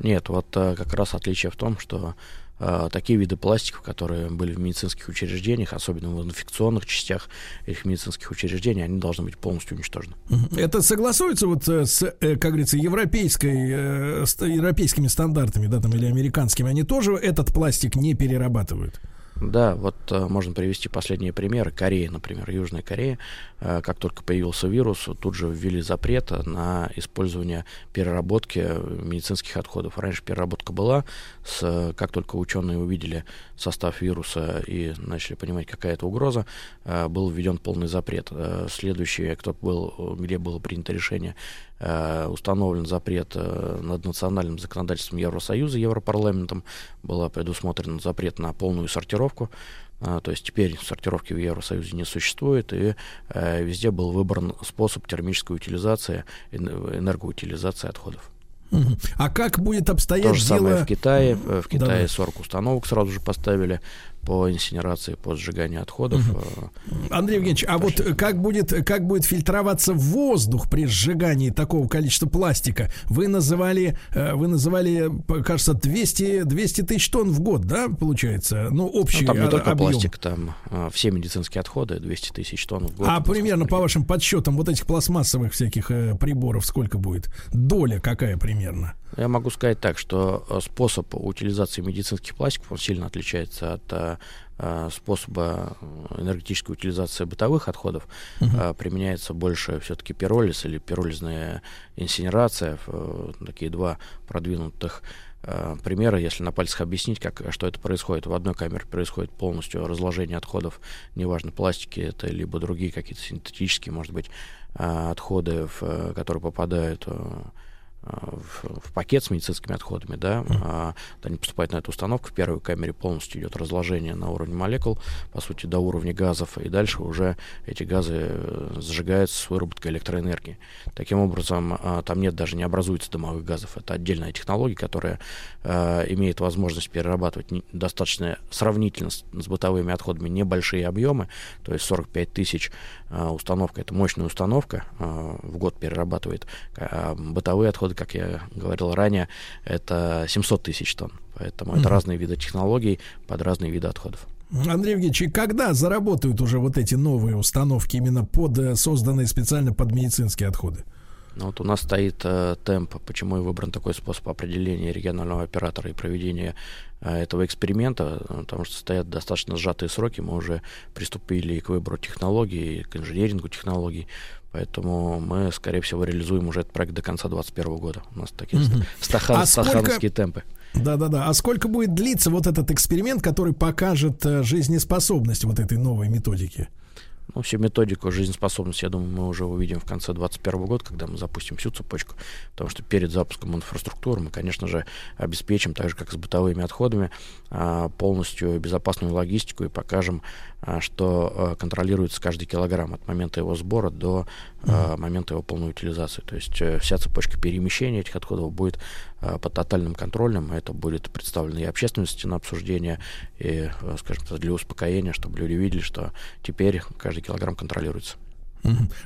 Нет, вот как раз отличие в том, что э, такие виды пластиков, которые были в медицинских учреждениях, особенно в инфекционных частях этих медицинских учреждений, они должны быть полностью уничтожены. Это согласуется вот э, с, э, как говорится, европейской, э, ст- европейскими стандартами, да, там, или американскими? Они тоже этот пластик не перерабатывают? Да, вот э, можно привести последние примеры. Корея, например, Южная Корея, э, как только появился вирус, тут же ввели запрет на использование переработки медицинских отходов. Раньше переработка была, с, как только ученые увидели состав вируса и начали понимать, какая это угроза, э, был введен полный запрет. Э, Следующее, кто был, где было принято решение, э, установлен запрет э, над национальным законодательством Евросоюза, Европарламентом, был предусмотрен запрет на полную сортировку. То есть теперь сортировки в Евросоюзе не существует, и э, везде был выбран способ термической утилизации, эн- энергоутилизации отходов. А как будет обстоять То же самое дело... в Китае. В. Китае 40 установок сразу же поставили по инсинерации, по сжиганию отходов. Э, Андрей Евгеньевич, а вот как будет, как будет фильтроваться воздух при сжигании такого количества пластика? Вы называли, э, вы называли, кажется, 200, 200 тысяч тонн в год, да, получается? Ну, общий Ну, там не только объем. пластик, там э, все медицинские отходы, 200 тысяч тонн в год. А примерно по вашим подсчетам вот этих пластмассовых всяких э, приборов сколько будет? Доля какая примерно? Я могу сказать так, что э, способ утилизации медицинских пластиков, он сильно отличается от э, способа э, энергетической утилизации бытовых отходов. Э, Применяется больше все-таки пиролиз или пиролизная инсинерация. Такие два продвинутых примера, если на пальцах объяснить, как, что это происходит. В одной камере происходит полностью разложение отходов, неважно, пластики это, либо другие какие-то синтетические, может быть, отходы, в, которые попадают в, в пакет с медицинскими отходами, да, а, вот они поступают на эту установку. В первой камере полностью идет разложение на уровне молекул, по сути, до уровня газов, и дальше уже эти газы э, сжигаются с выработкой электроэнергии. Таким образом, а, там нет даже не образуется дымовых газов. Это отдельная технология, которая а, имеет возможность перерабатывать не- достаточно сравнительно с, с бытовыми отходами небольшие объемы, то есть 45 тысяч а, установка, это мощная установка, а, в год перерабатывает. А бытовые отходы, как я говорил ранее, это 700 тысяч тонн. Поэтому это Мгм. разные виды технологий под разные виды отходов. Андрей Евгеньевич, и когда заработают уже вот эти новые установки именно под э, созданные специально под медицинские отходы? Ну, вот у нас стоит э, темп, почему и выбран такой способ определения регионального оператора и проведения э, этого эксперимента, э, потому что стоят достаточно сжатые сроки, мы уже приступили к выбору технологий, к инженерингу технологий, поэтому мы, скорее всего, реализуем уже этот проект до конца 2021 года. У нас такие Мгм. стахан- А сколько- стахановские темпы. Да-да-да. А сколько будет длиться вот этот эксперимент, который покажет э, жизнеспособность вот этой новой методики? Ну, всю методику жизнеспособности, я думаю, мы уже увидим в конце 2021 года, когда мы запустим всю цепочку, потому что перед запуском инфраструктуры мы, конечно же, обеспечим, так же, как с бытовыми отходами, а, полностью безопасную логистику и покажем, что а, контролируется каждый килограмм от момента его сбора до а, момента его полной утилизации. То есть э, вся цепочка перемещения этих отходов будет а, под тотальным контролем, это будет представлено и общественности на обсуждение, и, э, скажем так, для успокоения, чтобы люди видели, что теперь каждый килограмм контролируется.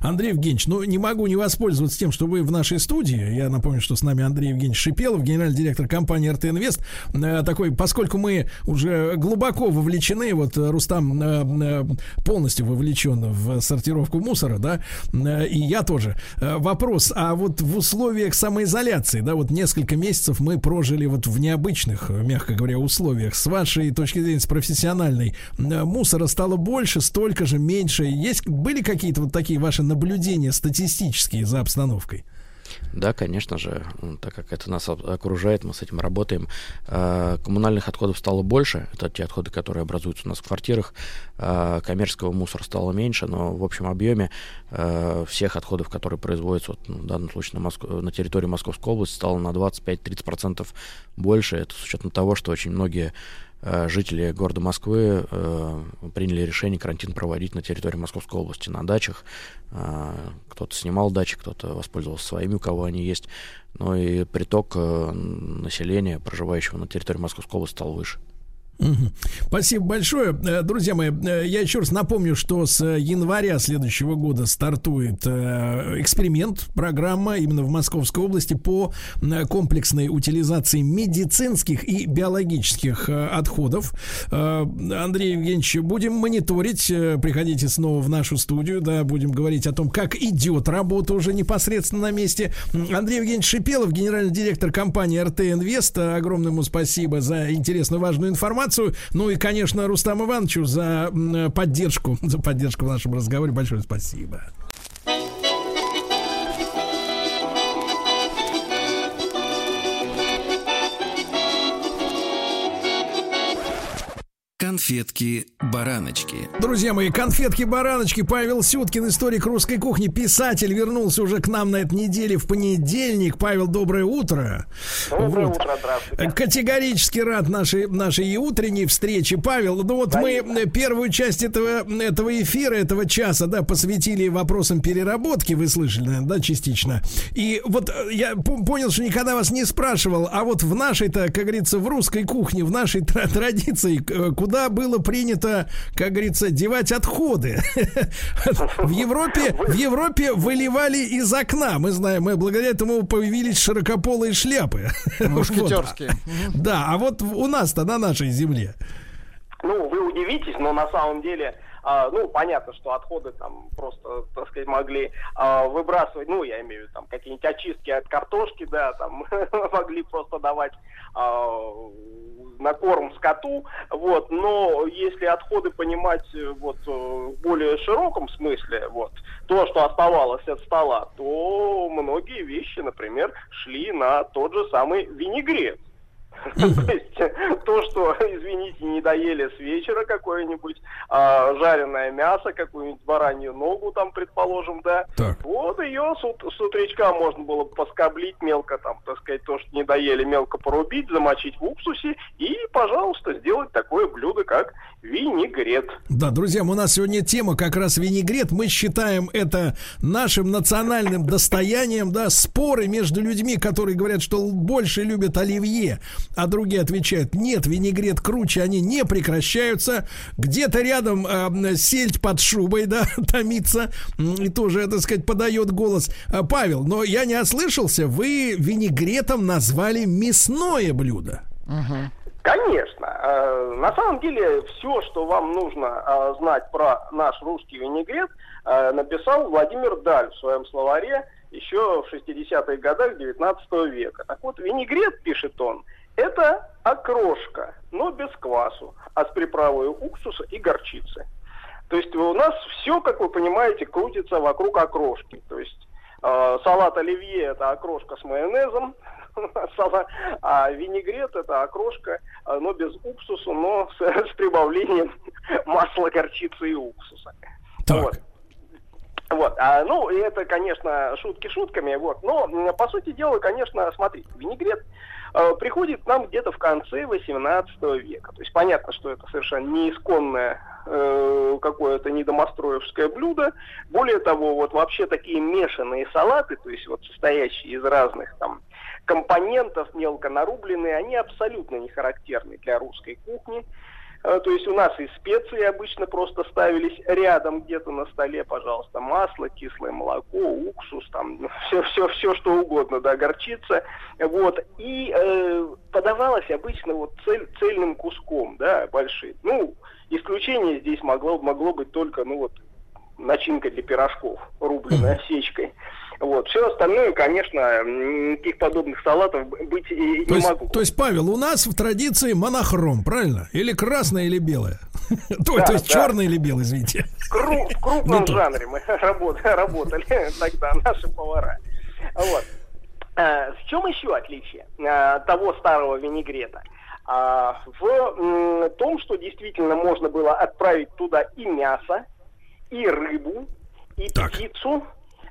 Андрей Евгеньевич, ну не могу не воспользоваться тем, что вы в нашей студии. Я напомню, что с нами Андрей Евгеньевич Шипелов, генеральный директор компании РТ Инвест. Э, Такой, поскольку мы уже глубоко вовлечены, вот э, Рустам э, полностью вовлечен в сортировку мусора, да, и я тоже. Вопрос, а вот в условиях самоизоляции, да, вот несколько месяцев мы прожили вот в необычных, мягко говоря, условиях. С вашей точки зрения, с профессиональной, мусора стало больше, столько же, меньше. Есть, были какие-то вот такие ваши наблюдения статистические за обстановкой? Да, конечно же, м, так как это нас окружает, мы с этим работаем. А, Коммунальных отходов стало больше, это те отходы, которые образуются у нас в квартирах. А, Коммерческого мусора стало меньше, но в общем объеме а, всех отходов, которые производятся, вот, ну, в данном случае на, Моск- на территории Московской области, стало на 25-30% больше. Это с учетом того, что очень многие жители города Москвы э, приняли решение карантин проводить на территории Московской области, на дачах. Э, кто-то снимал дачи, кто-то воспользовался своими, у кого они есть. Ну и приток э, населения, проживающего на территории Московской области, стал выше. Спасибо большое. Э, Друзья мои, э, я еще раз напомню, что с января следующего года стартует э, эксперимент, программа именно в Московской области по комплексной утилизации медицинских и биологических отходов. Андрей Евгеньевич, будем мониторить. Приходите снова в нашу студию, да, будем говорить о том, как идет работа уже непосредственно на месте. Андрей Евгеньевич Шипелов, генеральный директор компании РТ Инвест. Огромное ему спасибо за интересную, важную информацию. Ну и, конечно, Рустам Ивановичу за м, поддержку, за поддержку в нашем разговоре. Большое спасибо. Конфетки-бараночки. Друзья мои, конфетки-бараночки, Павел Сюткин, историк русской кухни, писатель, вернулся уже к нам на этой неделе в понедельник. Павел, доброе утро. Доброе Вот. утро, здравствуйте. Категорически рад нашей, нашей утренней встрече. Павел, ну вот мы э, первую часть этого, этого эфира, этого часа, да, посвятили вопросам переработки, вы слышали, наверное, да, частично. И вот э, я понял, что никогда вас не спрашивал, а вот в нашей-то, как говорится, в русской кухне, в нашей тра- традиции, э, куда было принято, как говорится, девать отходы? В Европе, в Европе выливали из окна. Мы знаем, мы благодаря этому появились широкополые шляпы. Мушкетерские. Вот. Да, а вот у нас-то на нашей земле. Ну, вы удивитесь, но на самом деле, а, ну, понятно, что отходы там просто, так сказать, могли а, выбрасывать, ну, я имею в виду, там, какие-нибудь очистки от картошки, да, там, могли просто давать а, на корм скоту, вот, но если отходы понимать э, вот э, в более широком смысле, вот, то, что оставалось от стола, то многие вещи, например, шли на тот же самый винегрет. То есть то, что, извините, не доели с вечера какое-нибудь а, жареное мясо, какую-нибудь баранью ногу там, предположим, да, вот ее с, ут- с утречка можно было бы поскоблить мелко там, так сказать, то, что не доели, мелко порубить, замочить в уксусе и, пожалуйста, сделать такое блюдо, как винегрет. Да, друзья, у нас сегодня тема как раз винегрет. Мы считаем это нашим национальным достоянием, да, споры между людьми, которые говорят, что больше любят оливье, а другие отвечают, нет, винегрет круче, они не прекращаются. Где-то рядом э, сельдь под шубой, да, томится, и тоже, так сказать, подает голос. А, Павел, но я не ослышался, вы винегретом назвали мясное блюдо. Конечно. Э, На самом деле, все, что вам нужно знать про наш русский винегрет, написал Владимир Даль в своем словаре еще в 60-х годах 19 века. Так вот, винегрет, пишет он, это окрошка, но без квасу, а с приправой уксуса и горчицы. То есть у нас все, как вы понимаете, крутится вокруг окрошки. То есть э, салат оливье это окрошка с майонезом, а винегрет это окрошка, э, но без уксуса, но с, с прибавлением масла, горчицы и уксуса. Вот. Вот, а, ну, это, конечно, шутки шутками, вот, но, по сути дела, конечно, смотрите, винегрет приходит к нам где-то в конце 18 века. То есть понятно, что это совершенно не исконное э, какое-то недомостроевское блюдо. Более того, вот вообще такие мешанные салаты, то есть вот состоящие из разных там компонентов, мелко нарубленные, они абсолютно не характерны для русской кухни. Э, То есть у нас и специи обычно просто ставились рядом где-то на столе, пожалуйста, масло, кислое молоко, уксус, там все, все, все что угодно, да, горчица, вот. И э, подавалось обычно вот цель, цельным куском, да, большим. Ну, исключение здесь могло, могло быть только, ну вот, начинка для пирожков, рубленая сечкой. Вот. Все остальное, конечно, никаких подобных салатов быть и То не есть, могу. то есть, Павел, у нас в традиции монохром, правильно? Или красное, или белое? То, Да, то есть да. черный или белый, извините. кру- в крупном Ну, то. жанре мы работали, работали тогда наши повара. Вот. Э, В чем еще отличие э, того старого винегрета? А, В том, что действительно можно было отправить туда и мясо, и рыбу, и птицу.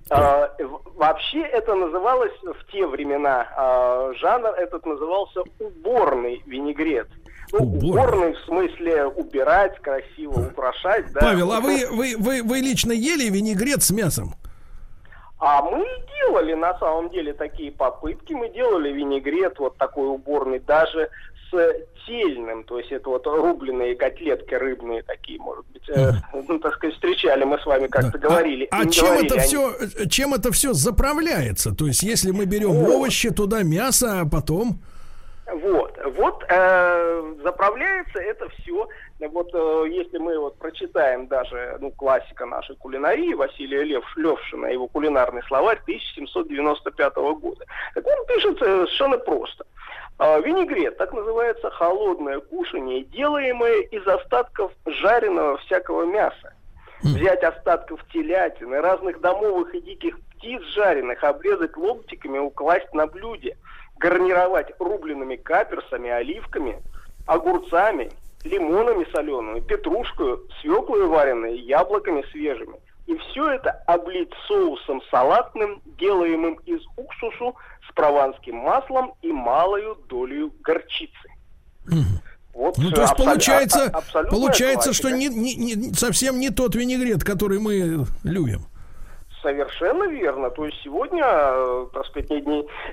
Э, в- Вообще это называлось в те времена, э, жанр этот назывался уборный винегрет. Ну, уборный в смысле убирать, красиво украшать. Да. Павел, а вы, вы, вы, вы лично ели винегрет с мясом? А мы делали на самом деле такие попытки. Мы делали винегрет вот такой уборный даже тельным, то есть это вот рубленые котлетки рыбные такие, может быть, э, ну, так сказать, встречали мы с вами, как-то говорили. А не чем говорили, это они- все, чем это все заправляется? То есть, если мы берем О. овощи, туда мясо, а потом... Вот, вот э, заправляется это все. Вот э, если мы вот прочитаем даже ну, классика нашей кулинарии Василия Лев, Левшина, его кулинарный словарь 1795 года, так он пишет э, совершенно просто. А, Винегрет, так называется холодное кушание, делаемое из остатков жареного всякого мяса. Взять остатков телятины, разных домовых и диких птиц жареных, обрезать ломтиками, укласть на блюде, гарнировать рубленными каперсами, оливками, огурцами, лимонами солеными, петрушкой, свеклой вареной, яблоками свежими. И все это облить соусом салатным, делаемым из уксусу с прованским маслом и малою долей горчицы. Вот, Ну, то есть получается, а- абсолютная получается, классика. что не, не- не- совсем не тот винегрет, который мы любим. Совершенно верно. То есть сегодня, э, так сказать, ни-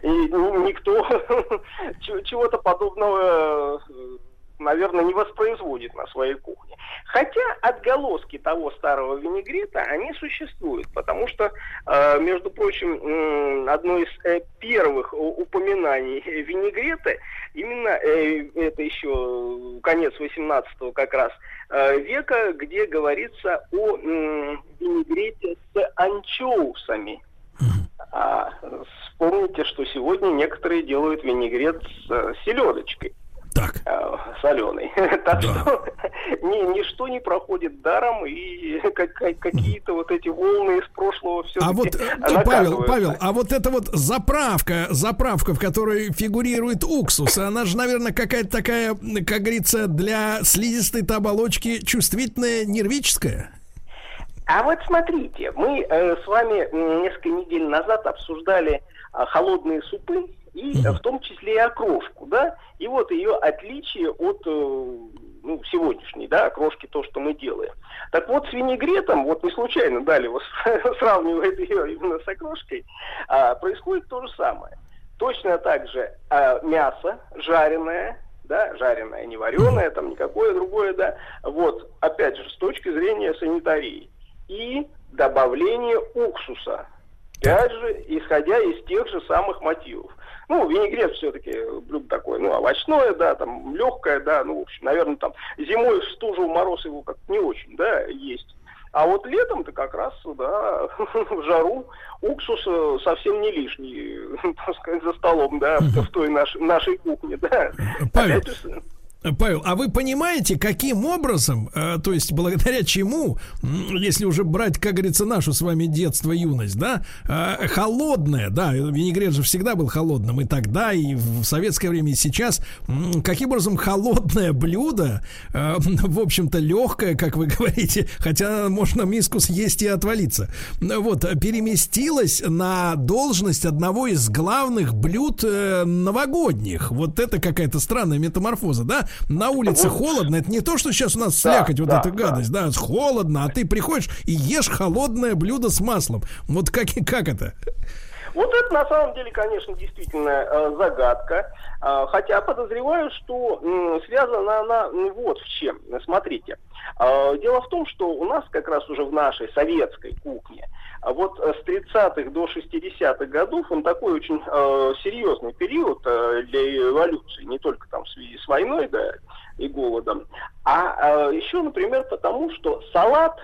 ни- никто чего- чего-то подобного, э, наверное, не воспроизводит на своей кухне. Хотя отголоски того старого винегрета, они существуют, потому что, э, между прочим, одно из э, первых упоминаний винегрета, именно э, это еще конец 18 как раз века, где говорится о винегрете с анчоусами. А, вспомните, что сегодня некоторые делают винегрет с селедочкой. Так. соленый. так что ни- ничто не проходит даром, и как- как- какие-то вот эти волны из прошлого все А вот, э, Павел, Павел, а вот эта вот заправка, заправка, в которой фигурирует уксус, она же, наверное, какая-то такая, как говорится, для слизистой оболочки чувствительная, нервическая. А вот смотрите, мы э, с вами несколько недель назад обсуждали а, холодные супы и э, в том числе и окрошку, да, и вот ее отличие от э, ну, сегодняшней, да, окрошки, то, что мы делаем. Так вот, с винегретом, вот не случайно дали его сравнивает ее именно с окрошкой, а, происходит то же самое. Точно так же а, мясо жареное, да, жареное, не вареное, там никакое другое, да, вот, опять же, с точки зрения санитарии. И добавление уксуса, опять же, исходя из тех же самых мотивов. Ну, винегрет все-таки блюдо такое, ну, овощное, да, там, легкое, да, ну, в общем, наверное, там, зимой в стужу, в мороз его как-то не очень, да, есть. А вот летом-то как раз, да, в жару уксус э, совсем не лишний, так сказать, за столом, да, в той наш- нашей кухне, да. Павел, Павел, а вы понимаете, каким образом, э, то есть благодаря чему, если уже брать, как говорится, нашу с вами детство, юность, да, э, холодное, да, винегрет же всегда был холодным и тогда, и в советское время, и сейчас, каким образом холодное блюдо, э, в общем-то, легкое, как вы говорите, хотя можно миску съесть и отвалиться, вот, переместилось на должность одного из главных блюд новогодних. Вот это какая-то странная метаморфоза, да? На улице холодно, это не то, что сейчас у нас слякоть, вот да, эта гадость, да, холодно, а ты приходишь и ешь холодное блюдо с маслом. Вот как, как это? Вот это на самом деле, конечно, действительно э, загадка. А, хотя подозреваю, что м, связана она вот в чем. Смотрите. А, дело в том, что у нас как раз уже в нашей советской кухне а вот э, с 30-х до 60-х годов он такой очень э, серьезный период э, для эволюции, не только там в связи с войной да, и голодом, а э, еще, например, потому что салат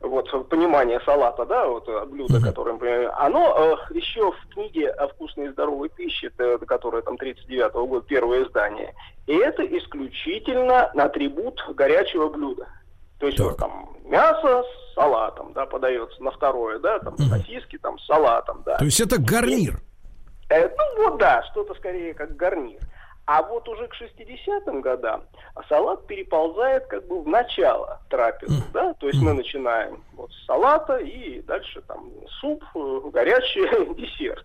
вот понимание салата, да, вот э, блюдо, которое, например, оно э, еще в книге о вкусной и здоровой пище, которая там 39 года, первое издание, и это исключительно атрибут горячего блюда. То есть вот там мясо с салатом, да, подается на второе, да, там сосиски там с салатом, да. То есть это гарнир. Э, ну вот да, что-то скорее как гарнир. А вот уже к 60-м годам салат переползает как бы в начало трапезы, да, то есть мы начинаем вот с салата и дальше там суп, э, горячий десерт.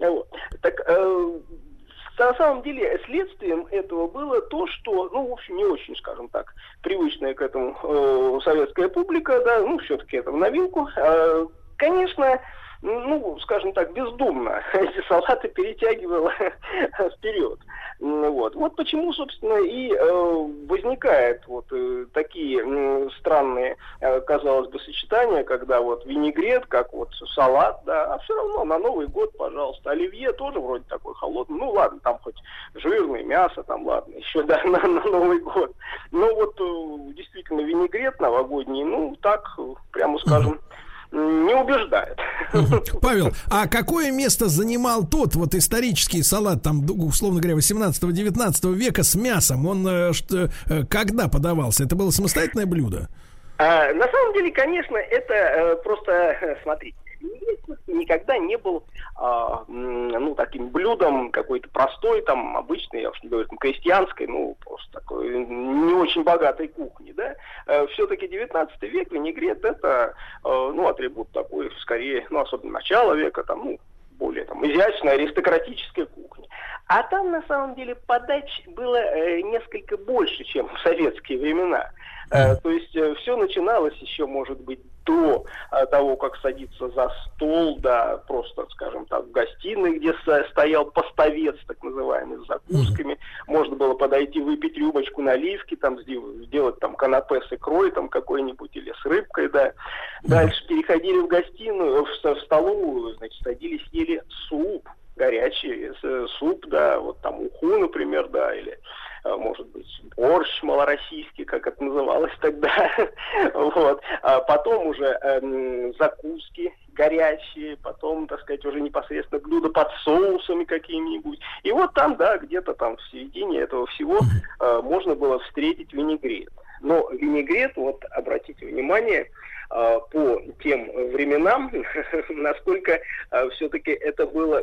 Вот. Так э, на самом деле следствием этого было то, что, ну, в общем, не очень, скажем так, привычная к этому э, советская публика, да, ну, все-таки это в новинку. Э, конечно, ну, скажем так, бездумно эти салаты перетягивала вперед. Вот. вот почему, собственно, и э, возникают вот э, такие м, странные, э, казалось бы, сочетания, когда вот винегрет, как вот салат, да, а все равно на Новый год, пожалуйста. Оливье тоже вроде такой холодный. Ну ладно, там хоть жирное мясо, там ладно, еще да, на, на Новый год. Но вот э, действительно винегрет новогодний, ну так, э, прямо скажем, м, не убеждает. Павел, а какое место занимал тот вот исторический салат, там, условно говоря, 18-19 века с мясом? Он э, что, э, когда подавался? Это было самостоятельное блюдо? А, на самом деле, конечно, это э, просто, э, смотрите, никогда не был а, ну, таким блюдом какой-то простой, там, обычной, я уж не говорю, там, крестьянской, ну, просто такой не очень богатой кухни, да. все-таки 19 век винегрет это, э, ну, атрибут такой, скорее, ну, особенно начала века, там, ну, более там изящная аристократическая кухня. А там на самом деле подач было э, несколько больше, чем в советские времена. Э, то есть все начиналось еще, может быть, до э, того, как садиться за стол, да, просто, скажем так, в гостиной, где стоял поставец, так называемый, с закусками. Можно было подойти, выпить рюмочку наливки, там, сдел- сделать там канапе с икрой там какой-нибудь или с рыбкой, да. Дальше переходили в гостиную, в, в столовую, значит, садились, ели суп горячий суп, да, вот там уху, например, да, или э, может быть борщ малороссийский, как это называлось тогда, вот. А потом уже эм, закуски горячие, потом, так сказать, уже непосредственно блюда под соусами какими-нибудь. И вот там, да, где-то там в середине этого всего э, можно было встретить винегрет. Но винегрет, вот обратите внимание, э, по тем временам, насколько все-таки это было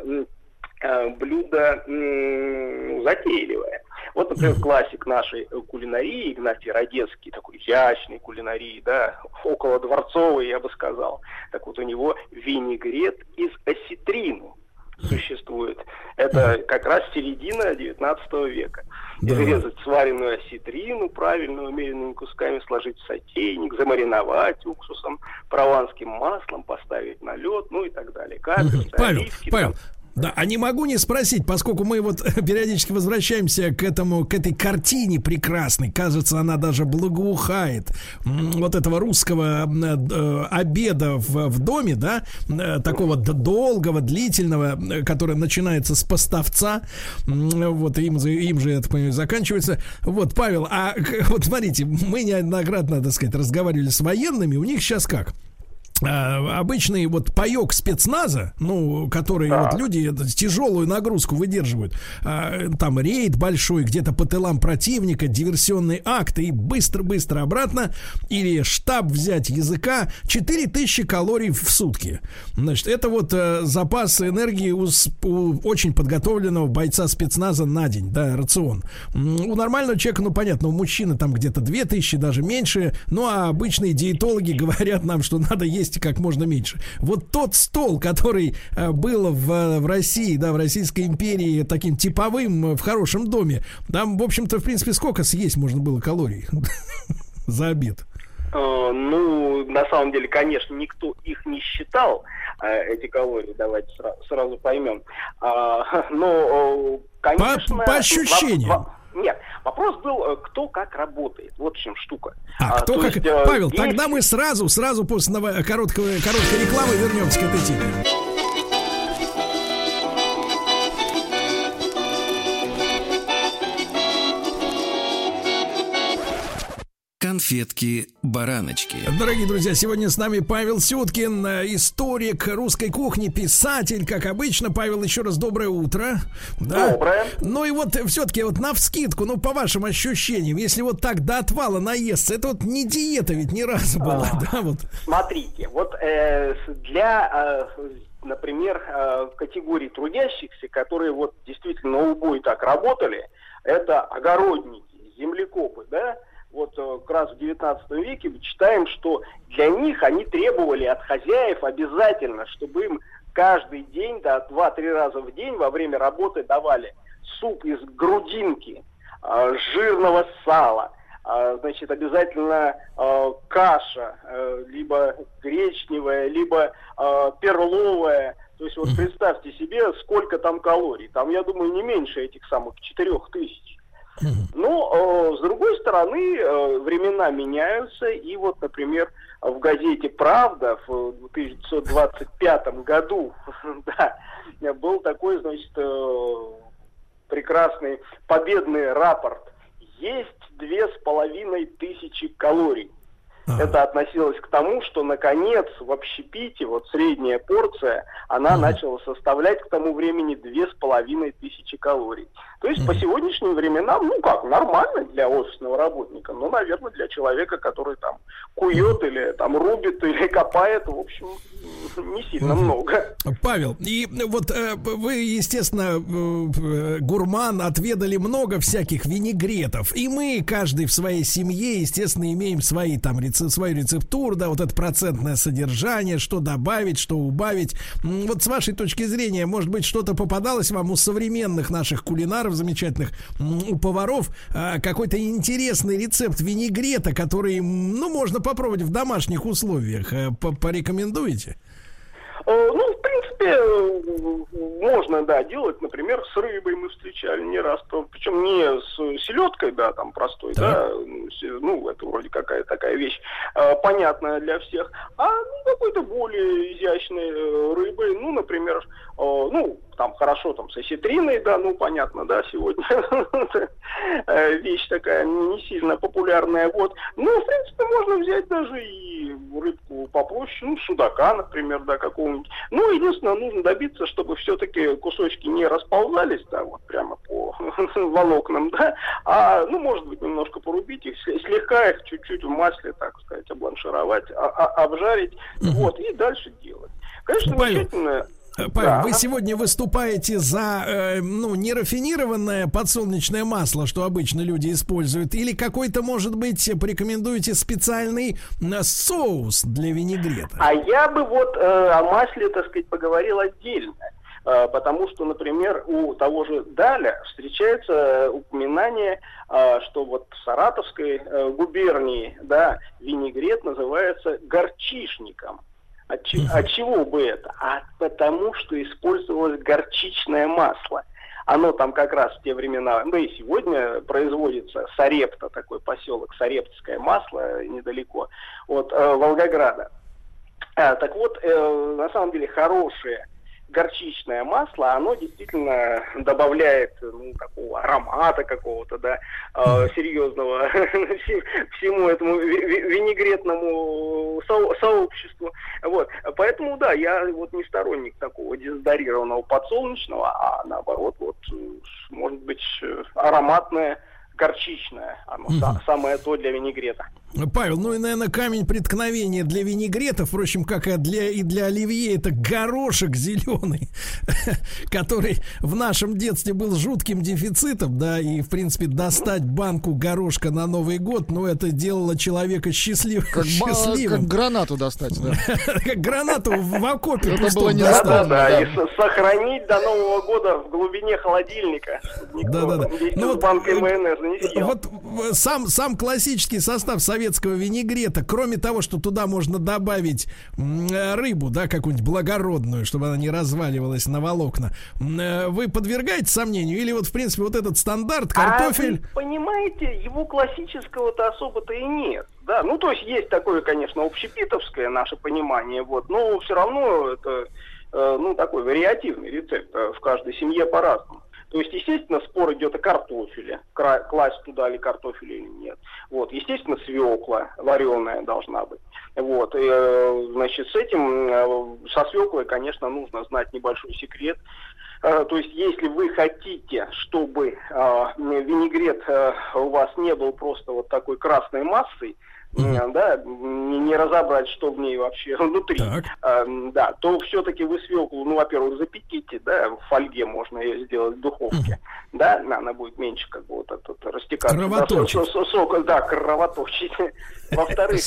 э, блюдо ну, затейливое. Вот, например, классик нашей э, кулинарии, Игнатий Родецкий, такой изящной кулинарии, да, около дворцовой, я бы сказал. Так вот, у него винегрет из осетрину существует. Это как раз середина 19 века. Изрезать сваренную осетрину, правильно умеренными кусками сложить в сотейник, замариновать уксусом, прованским маслом, поставить на лед, ну и так далее. Каперсы, Павел, оливки, Павел, там. Да, а не могу не спросить, поскольку мы вот периодически возвращаемся к этому, к этой картине прекрасной, кажется, она даже благоухает вот этого русского м, э, обеда в, в доме, да, э, такого долгого, длительного, э, который начинается с поставца, вот им, им же, я так понимаю, заканчивается. Вот, Павел, а вот смотрите, мы неоднократно, так сказать, разговаривали с военными, у них сейчас как? А, обычный вот паек спецназа, ну, который вот люди тяжелую нагрузку выдерживают, а, там рейд большой, где-то по тылам противника, диверсионные акты и быстро-быстро обратно, или штаб взять языка, 4000 калорий в сутки. Значит, это вот э, запас энергии у, у очень подготовленного бойца спецназа на день, да, рацион. У нормального человека, ну, понятно, у мужчины там где-то 2000, даже меньше, ну, а обычные диетологи говорят нам, что надо есть как можно меньше. Вот тот стол, который э, был в, в России, да, в Российской империи таким типовым э, в хорошем доме, там, в общем-то, в принципе, сколько съесть можно было калорий за обед? Э, Ну, на самом деле, конечно, никто их не считал, э, эти калории, давайте сра- сразу поймем. А, Но, э, конечно... по ощущениям. Нет, вопрос был, э, кто как работает. Вот в чем штука. А, кто то как... есть, э, Павел, есть- тогда мы сразу, сразу после ново- короткого, короткой рекламы вернемся к этой теме. Конфетки-бараночки. Дорогие друзья, сегодня с нами Павел Сюткин, э, историк русской кухни, писатель, как обычно. Павел, еще раз доброе утро. Да? Доброе. Ну и вот все-таки вот на вскидку, ну по вашим ощущениям, если вот так до отвала наесться, это вот не диета ведь ни разу была, да, вот. Смотрите, вот э, для, э, например, э, категории трудящихся, которые вот действительно на убой так работали, это огородники, землекопы, да, вот э, как раз в 19 веке мы читаем, что для них они требовали от хозяев обязательно, чтобы им каждый день, да, два-три раза в день во время работы давали суп из грудинки, э, жирного сала, а, значит, обязательно каша, э, либо гречневая, либо перловая. То есть вот представьте себе, сколько там калорий. Там, я думаю, не меньше этих самых четырех тысяч. Но, э, с другой стороны, э, времена меняются, и вот, например, в газете «Правда» в 1925 году был такой, значит, э, прекрасный победный рапорт. Есть две с половиной тысячи калорий. Это относилось к тому, что наконец в общепите вот средняя порция, она начала составлять к тому времени две с половиной тысячи калорий. То есть по сегодняшним временам, ну как, нормально для офисного работника, но, наверное, для человека, который там кует или там рубит или копает, в общем, не сильно много. Павел, и вот э, вы, естественно, э, э, гурман, отведали много всяких винегретов, и мы, каждый в своей семье, естественно, имеем свои там рецеп- свою рецептуру, да, вот это процентное содержание, что добавить, что убавить. Вот с вашей точки зрения, может быть, что-то попадалось вам у современных наших кулинаров замечательных, у поваров, а, какой-то интересный рецепт винегрета, который, ну, можно попробовать в домашних условиях. Э, по- Порекомендуете? Э, Ну, в принципе, э, можно, да, делать, например, с рыбой мы встречали не раз, причем не с селедкой, да, там простой, да, ну, се- ну, это вроде какая такая вещь э, понятная для всех, а ну, какой-то более изящной рыбой, ну, например, ну, там хорошо, там, с осетриной, да, ну, понятно, да, сегодня э, вещь такая не сильно популярная, вот. Ну, в принципе, можно взять даже и рыбку попроще, ну, судака, например, да, какого-нибудь. Ну, единственное, нужно добиться, чтобы все-таки кусочки не расползались, да, вот прямо по волокнам, да, а, ну, может быть, немножко порубить их, сле- слегка их чуть-чуть в масле, так сказать, обланшировать, а- а- обжарить, вот, и дальше делать. Конечно, замечательно. Э, Павел, Да. вы сегодня выступаете за, э, ну, нерафинированное подсолнечное масло, что обычно люди используют, или какой-то, может быть, порекомендуете специальный э, соус для винегрета? А я бы вот э, о масле, так сказать, поговорил отдельно. Э, потому что, например, у того же Даля встречается э, упоминание, э, что вот в Саратовской э, губернии, да, винегрет называется горчишником. От, че- от чего бы это? А потому что использовалось горчичное масло. Оно там как раз в те времена, да и сегодня производится Сарепта, такой поселок, Сарептское масло э, недалеко от э, Волгограда. А, так вот, э, на самом деле хорошее горчичное масло, оно действительно добавляет ну, такого аромата какого-то, да, э, серьезного всем- всему этому ви- ви- винегретному со- сообществу. Вот. Поэтому, да, я вот не сторонник такого дезодорированного подсолнечного, а наоборот, вот, может быть, э, ароматное горчичное. Оно са- самое то для винегрета. Павел, ну и, наверное, камень преткновения для винегрета, впрочем, как и для, и для оливье, это горошек зеленый, который в нашем детстве был жутким дефицитом, да, и, в принципе, достать банку горошка на Новый год, ну, это делало человека счастлив, Как, счастливым. как гранату достать, да. Как гранату в окопе Это было не достать. Да, да, да. И сохранить до Нового года в глубине холодильника. никто Да-да-да. вместе Ну банкой э, майонеза не съел. Вот э, сам, сам классический состав советского винегрета, кроме того, что туда можно добавить э, рыбу, да, какую-нибудь благородную, чтобы она не разваливалась на волокна, э, вы подвергаете сомнению? Или вот, в принципе, вот этот стандарт, картофель... А понимаете, его классического-то особо-то и нет. Да, ну то есть есть такое, конечно, общепитовское наше понимание, вот, но все равно это, э, ну, такой вариативный рецепт в каждой семье по-разному. То есть, естественно, спор идет о картофеле, класть туда ли картофель или нет. Вот, естественно, свекла вареная должна быть. Вот, и, э, значит, с этим, э, со свеклой, конечно, нужно знать небольшой секрет. Э, То есть, если вы хотите, чтобы винегрет у вас не был просто вот такой красной массой, э, да, не, не разобрать, что в ней вообще внутри, э, да, то все-таки вы свеклу, ну, во-первых, запеките, да, в фольге можно ее сделать в духовке, да, она будет меньше как бы вот этот растекаться. Да, Кровоточить. со- сок, да, кровоточить. Во-вторых,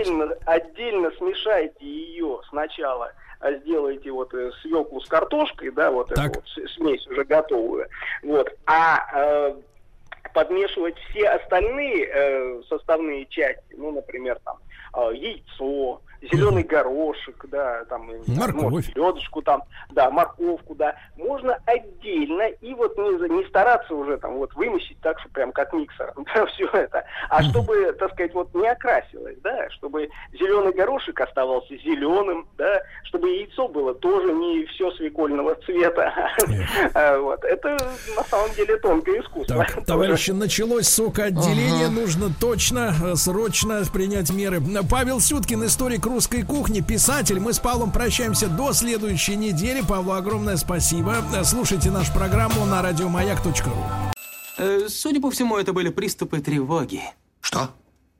отдельно, отдельно смешайте ее сначала а сделайте вот э, свеклу с картошкой, да, вот эту вот смесь уже готовую, вот, а э, подмешивать все остальные э, составные части, ну, например, там, э, яйцо, зеленый горошек, да, там, Морковь. селедочку там, да, морковку, да, можно отдельно и вот не, не стараться уже там вот вымесить так, что прям как миксером, да, все это, а чтобы, так сказать, вот не окрасилось, да, чтобы зеленый горошек оставался зеленым, да, чтобы яйцо было тоже не все свекольного цвета, А, вот, это на самом деле тонкое искусство. Так, товарищи, началось сокоотделение. Нужно точно, э, срочно принять меры. Павел Сюткин, историк русской кухни, писатель. Мы с Павлом прощаемся до следующей недели. Павлу огромное спасибо. Э, Слушайте нашу программу на радиомаяк.ру. Э, Судя по всему, это были приступы тревоги. Что?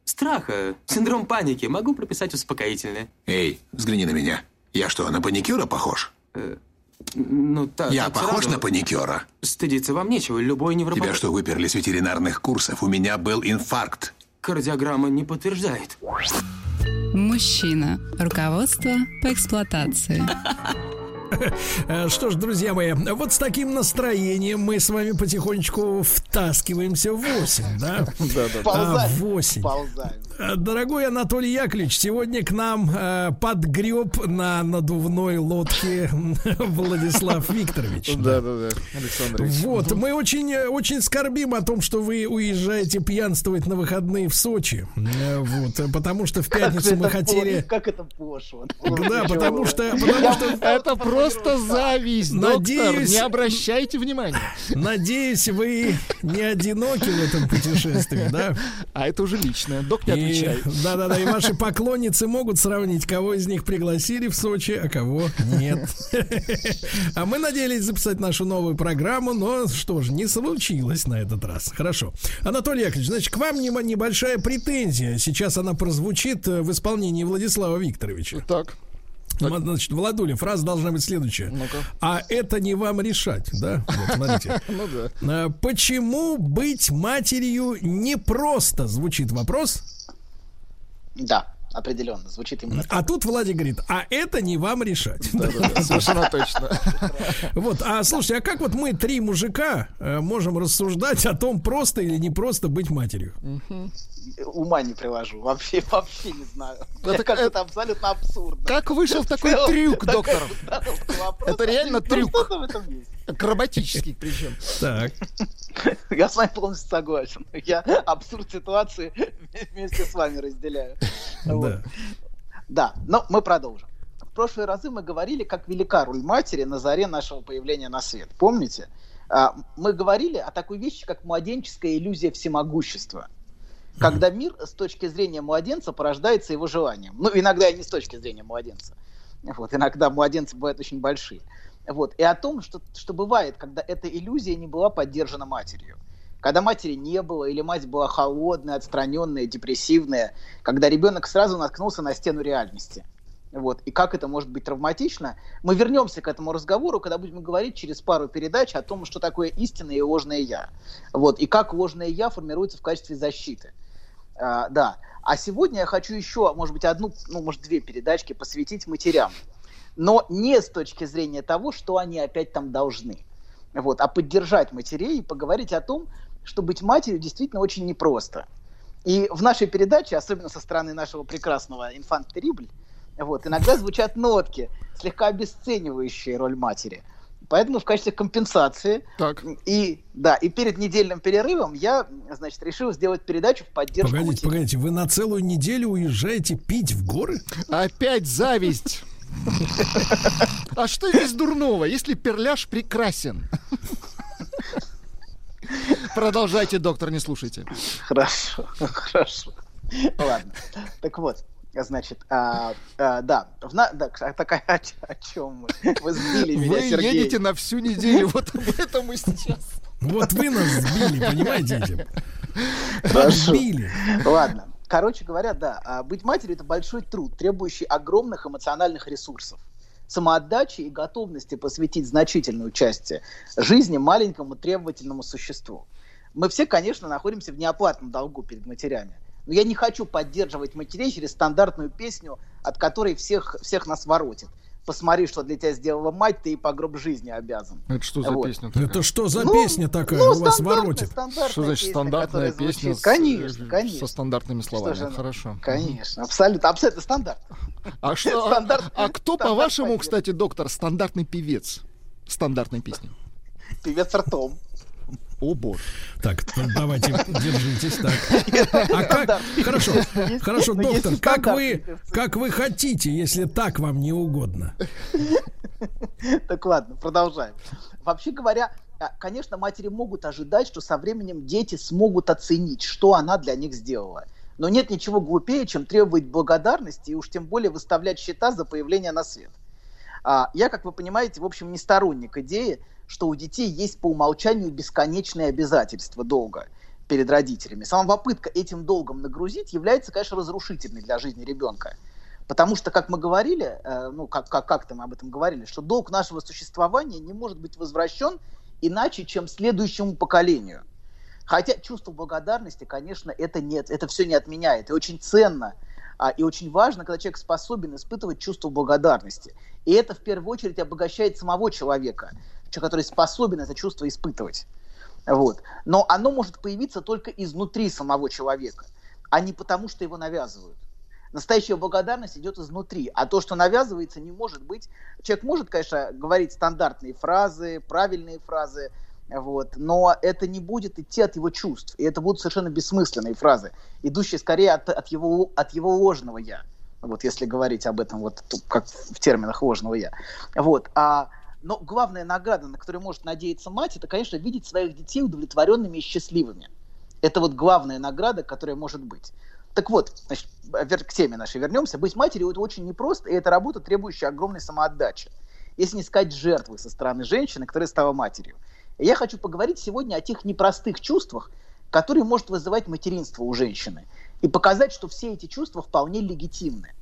Страха, синдром паники. Могу прописать успокоительное. Эй, взгляни на меня. Я что, на паникюра похож? Ну, так. Я так похож сразу. на паникюра? Стыдиться вам нечего. Любой невропатолог... Тебя что, выперли с ветеринарных курсов? У меня был инфаркт. Кардиограмма не подтверждает. Мужчина. Руководство по эксплуатации. Э, Что ж, друзья мои, вот с таким настроением мы с вами потихонечку втаскиваемся в осень, да? Да-да. А, Ползаем. в осень. Ползаем. Э, Дорогой Анатолий Яковлевич, сегодня к нам э, подгреб на надувной лодке Владислав Викторович. Да-да-да, Александрович. Вот, мы очень, э, очень скорбим о том, что вы уезжаете пьянствовать на выходные в Сочи. Э, Вот, потому что в пятницу мы хотели... Как это пошло. Да, потому что, потому что Это просто зависть, доктор. Надеюсь- Не обращайте внимания. Надеюсь, вы не одиноки в этом путешествии, да? А это уже личное. Док, не И- отвечай. Да-да-да, и ваши поклонницы могут сравнить, кого из них пригласили в Сочи, а кого нет. А мы надеялись записать нашу новую программу, но что ж, не случилось на этот раз. Хорошо. Анатолий Яковлевич, значит, к вам небольшая претензия. Сейчас она прозвучит э, в исполнении Владислава Викторовича. Так. М, Значит, Владуля, фраза должна быть следующая. Ну-ка. А это не вам решать, да? Вот, смотрите. Ну да. А, Почему быть матерью непросто? Звучит вопрос. Да, определенно. Звучит именно так. А тут Владик говорит, а это не вам решать. Да-да-да, совершенно точно. Вот, а слушайте, а как вот мы, три мужика, э, можем рассуждать о том, просто или не просто быть матерью? Ума не приложу. Вообще, вообще не знаю. Это- Мне кажется, это абсолютно абсурдно. Как вышел такой целом, трюк, доктор? Это реально Ну, трюк. Акробатический причем. Так. Я с вами полностью согласен. Я абсурд ситуации вместе с вами разделяю. Вот. Да. Да, но мы продолжим. В прошлые разы мы говорили, как велика роль матери на заре нашего появления на свет. Помните? А, Мы говорили о такой вещи, как младенческая иллюзия всемогущества. Когда мир с точки зрения младенца порождается его желанием. Ну, иногда и не с точки зрения младенца. Вот, иногда младенцы бывают очень большие. Вот. И о том, что, что бывает, когда эта иллюзия не была поддержана матерью. Когда матери не было, или мать была холодная, отстраненная, депрессивная, когда ребенок сразу наткнулся на стену реальности. Вот. И как это может быть травматично, мы вернемся к этому разговору, когда будем говорить через пару передач о том, что такое истинное и ложное я. Вот. И как ложное я формируется в качестве защиты. А, да. А сегодня я хочу еще, может быть, одну, ну, может, две передачки посвятить матерям. Но не с точки зрения того, что они опять там должны. Вот, а поддержать матерей и поговорить о том, что быть матерью действительно очень непросто. И в нашей передаче, особенно со стороны нашего прекрасного инфант Терибль, вот, иногда звучат нотки, слегка обесценивающие роль матери. Поэтому в качестве компенсации Так. и да, и перед недельным перерывом я, значит, решил сделать передачу в поддержку Погодите, матерей. погодите, вы на целую неделю уезжаете пить в горы? Опять зависть. А что здесь дурного, если перляж прекрасен? Продолжайте, доктор, не слушайте. Хорошо, хорошо. Ладно. Так вот, значит, а, а, да, в на- да, а такая о, о чем мы? Вы сбили меня, Вы Сергей. едете на всю неделю, вот об этом и сейчас. Вот вы нас сбили, понимаете этим? Хорошо. Сбили. Ладно. Короче говоря, да, а, быть матерью это большой труд, требующий огромных эмоциональных ресурсов, самоотдачи и готовности посвятить значительную часть жизни маленькому требовательному существу. Мы все, конечно, находимся в неоплатном долгу перед матерями. Но я не хочу поддерживать матерей через стандартную песню, от которой всех, всех нас воротит. посмотри, что для тебя сделала мать, ты и по гроб жизни обязан. Это что за Вот. песня такая? Это что за Ну, песня такая ну, у вас воротит? Что значит песня, стандартная песня? звучит. с- Конечно, э, конечно. Со стандартными словами. же? Хорошо. Конечно, абсолютно, абсолютно стандарт. А, что, а- Стандарт- а кто, стандарт по-вашему, кстати, доктор, стандартный певец стандартной песни? Певец ртом. О, боже. Так, ну, давайте, держитесь так. А как, хорошо, Есть- хорошо, доктор, как вы, как вы хотите, если так вам не угодно? Так ладно, продолжаем. Вообще говоря, а, конечно, матери могут ожидать, что со временем дети смогут оценить, что она для них сделала. Но нет ничего глупее, чем требовать благодарности и уж тем более выставлять счета за появление на свет. А, Я, как вы понимаете, в общем, не сторонник идеи, что у детей есть по умолчанию бесконечные обязательства долга перед родителями. Сама попытка этим долгом нагрузить является, конечно, разрушительной для жизни ребенка. Потому что, как мы говорили, э, ну, как, как, как-то мы об этом говорили, что долг нашего существования не может быть возвращен иначе, чем следующему поколению. Хотя чувство благодарности, конечно, это нет, это все не отменяет. И очень ценно а, и очень важно, когда человек способен испытывать чувство благодарности. И это в первую очередь обогащает самого человека, человек, который способен это чувство испытывать. Вот. Но оно может появиться только изнутри самого человека, а не потому, что его навязывают. Настоящая благодарность идет изнутри, а то, что навязывается, не может быть. Человек может, конечно, говорить стандартные фразы, правильные фразы, вот, но это не будет идти от его чувств, и это будут совершенно бессмысленные фразы, идущие скорее от, от, его, от его ложного «я», вот если говорить об этом вот как в терминах ложного «я». Вот, а, но главная награда, на которую может надеяться мать, это, конечно, видеть своих детей удовлетворенными и счастливыми. Это вот главная награда, которая может быть. Так вот, значит, к теме нашей вернемся. Быть матерью это очень непросто, и это работа, требующая огромной самоотдачи. Если не сказать жертвы со стороны женщины, которая стала матерью. Я хочу поговорить сегодня о тех непростых чувствах, которые может вызывать материнство у женщины. И показать, что все эти чувства вполне легитимны.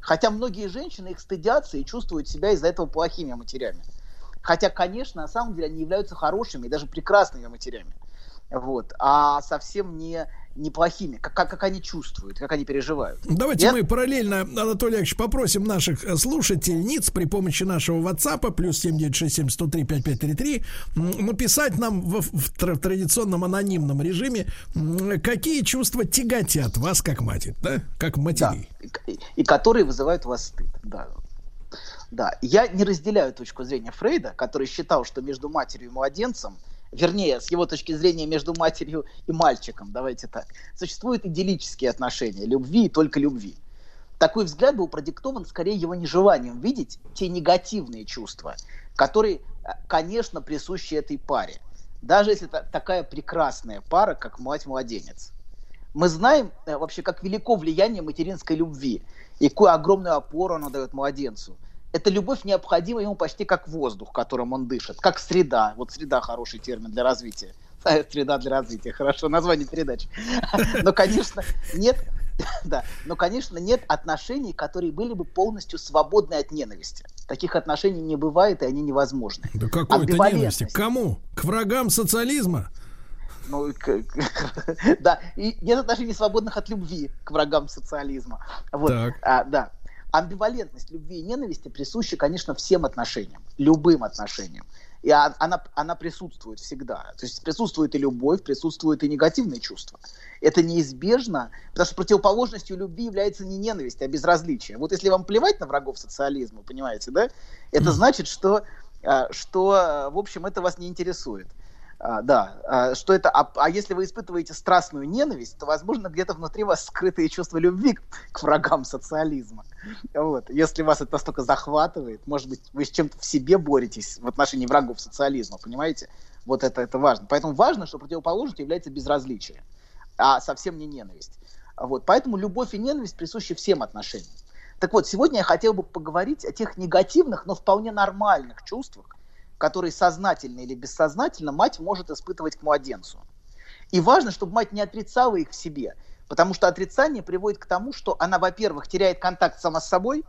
Хотя многие женщины их стыдятся и чувствуют себя из-за этого плохими матерями. Хотя, конечно, на самом деле они являются хорошими и даже прекрасными матерями. Вот. А совсем не неплохими, как, как, как они чувствуют, как они переживают. Давайте Я- мы параллельно, Анатолий Яковлевич, попросим наших э, слушательниц при помощи нашего WhatsApp плюс 7967-103-5533 м, написать нам в, в тр- традиционном анонимном режиме, какие чувства тяготят вас как матерь, да? Как матерей. и, и которые вызывают у вас стыд. Да. Да, я не разделяю точку зрения Фрейда, который считал, что между матерью и младенцем, вернее, с его точки зрения между матерью и мальчиком, давайте так, существуют идиллические отношения, любви и только любви. Такой взгляд был продиктован скорее его нежеланием видеть те негативные чувства, которые, э, конечно, присущи этой паре. Даже если это такая прекрасная пара, как мать-младенец. Мы знаем э, вообще, как велико влияние материнской любви и какую огромную опору она дает младенцу. Эта любовь необходима ему почти как воздух, которым он дышит, как среда. Вот среда хороший термин для развития. Среда для развития, хорошо, название передачи. Но, конечно, нет, да, но, конечно, нет отношений, которые были бы полностью свободны от ненависти. Таких отношений не бывает, и они невозможны. Да какой-то Амбивалентность. ненависти. К Кому? К врагам социализма? Ну, к- к- да, и нет отношений свободных от любви к врагам социализма. Вот, Так. а, да. Амбивалентность любви и ненависти присуща, конечно, всем отношениям, любым отношениям. И а- она, она присутствует всегда. То есть присутствует и любовь, присутствуют и негативные чувства. Это неизбежно, потому что противоположностью любви является не ненависть, а безразличие. Вот если вам плевать на врагов социализма, понимаете, да, это значит, что, а, что а, в общем, это вас не интересует. А, да, а, что это, а, а если вы испытываете страстную ненависть, то, возможно, где-то внутри вас скрытые чувства любви к, к врагам социализма. Вот. Если вас это настолько захватывает, может быть, вы с чем-то в себе боретесь в отношении врагов социализма, понимаете? Вот это, это важно. Поэтому важно, что противоположностью является безразличие, а совсем не ненависть. Вот. Поэтому любовь и ненависть присущи всем отношениям. Так вот, сегодня я хотел бы поговорить о тех негативных, но вполне нормальных чувствах, которые сознательно или бессознательно мать может испытывать к младенцу. И важно, чтобы мать не отрицала их в себе, потому что отрицание приводит к тому, что она, во-первых, теряет контакт сама с собой.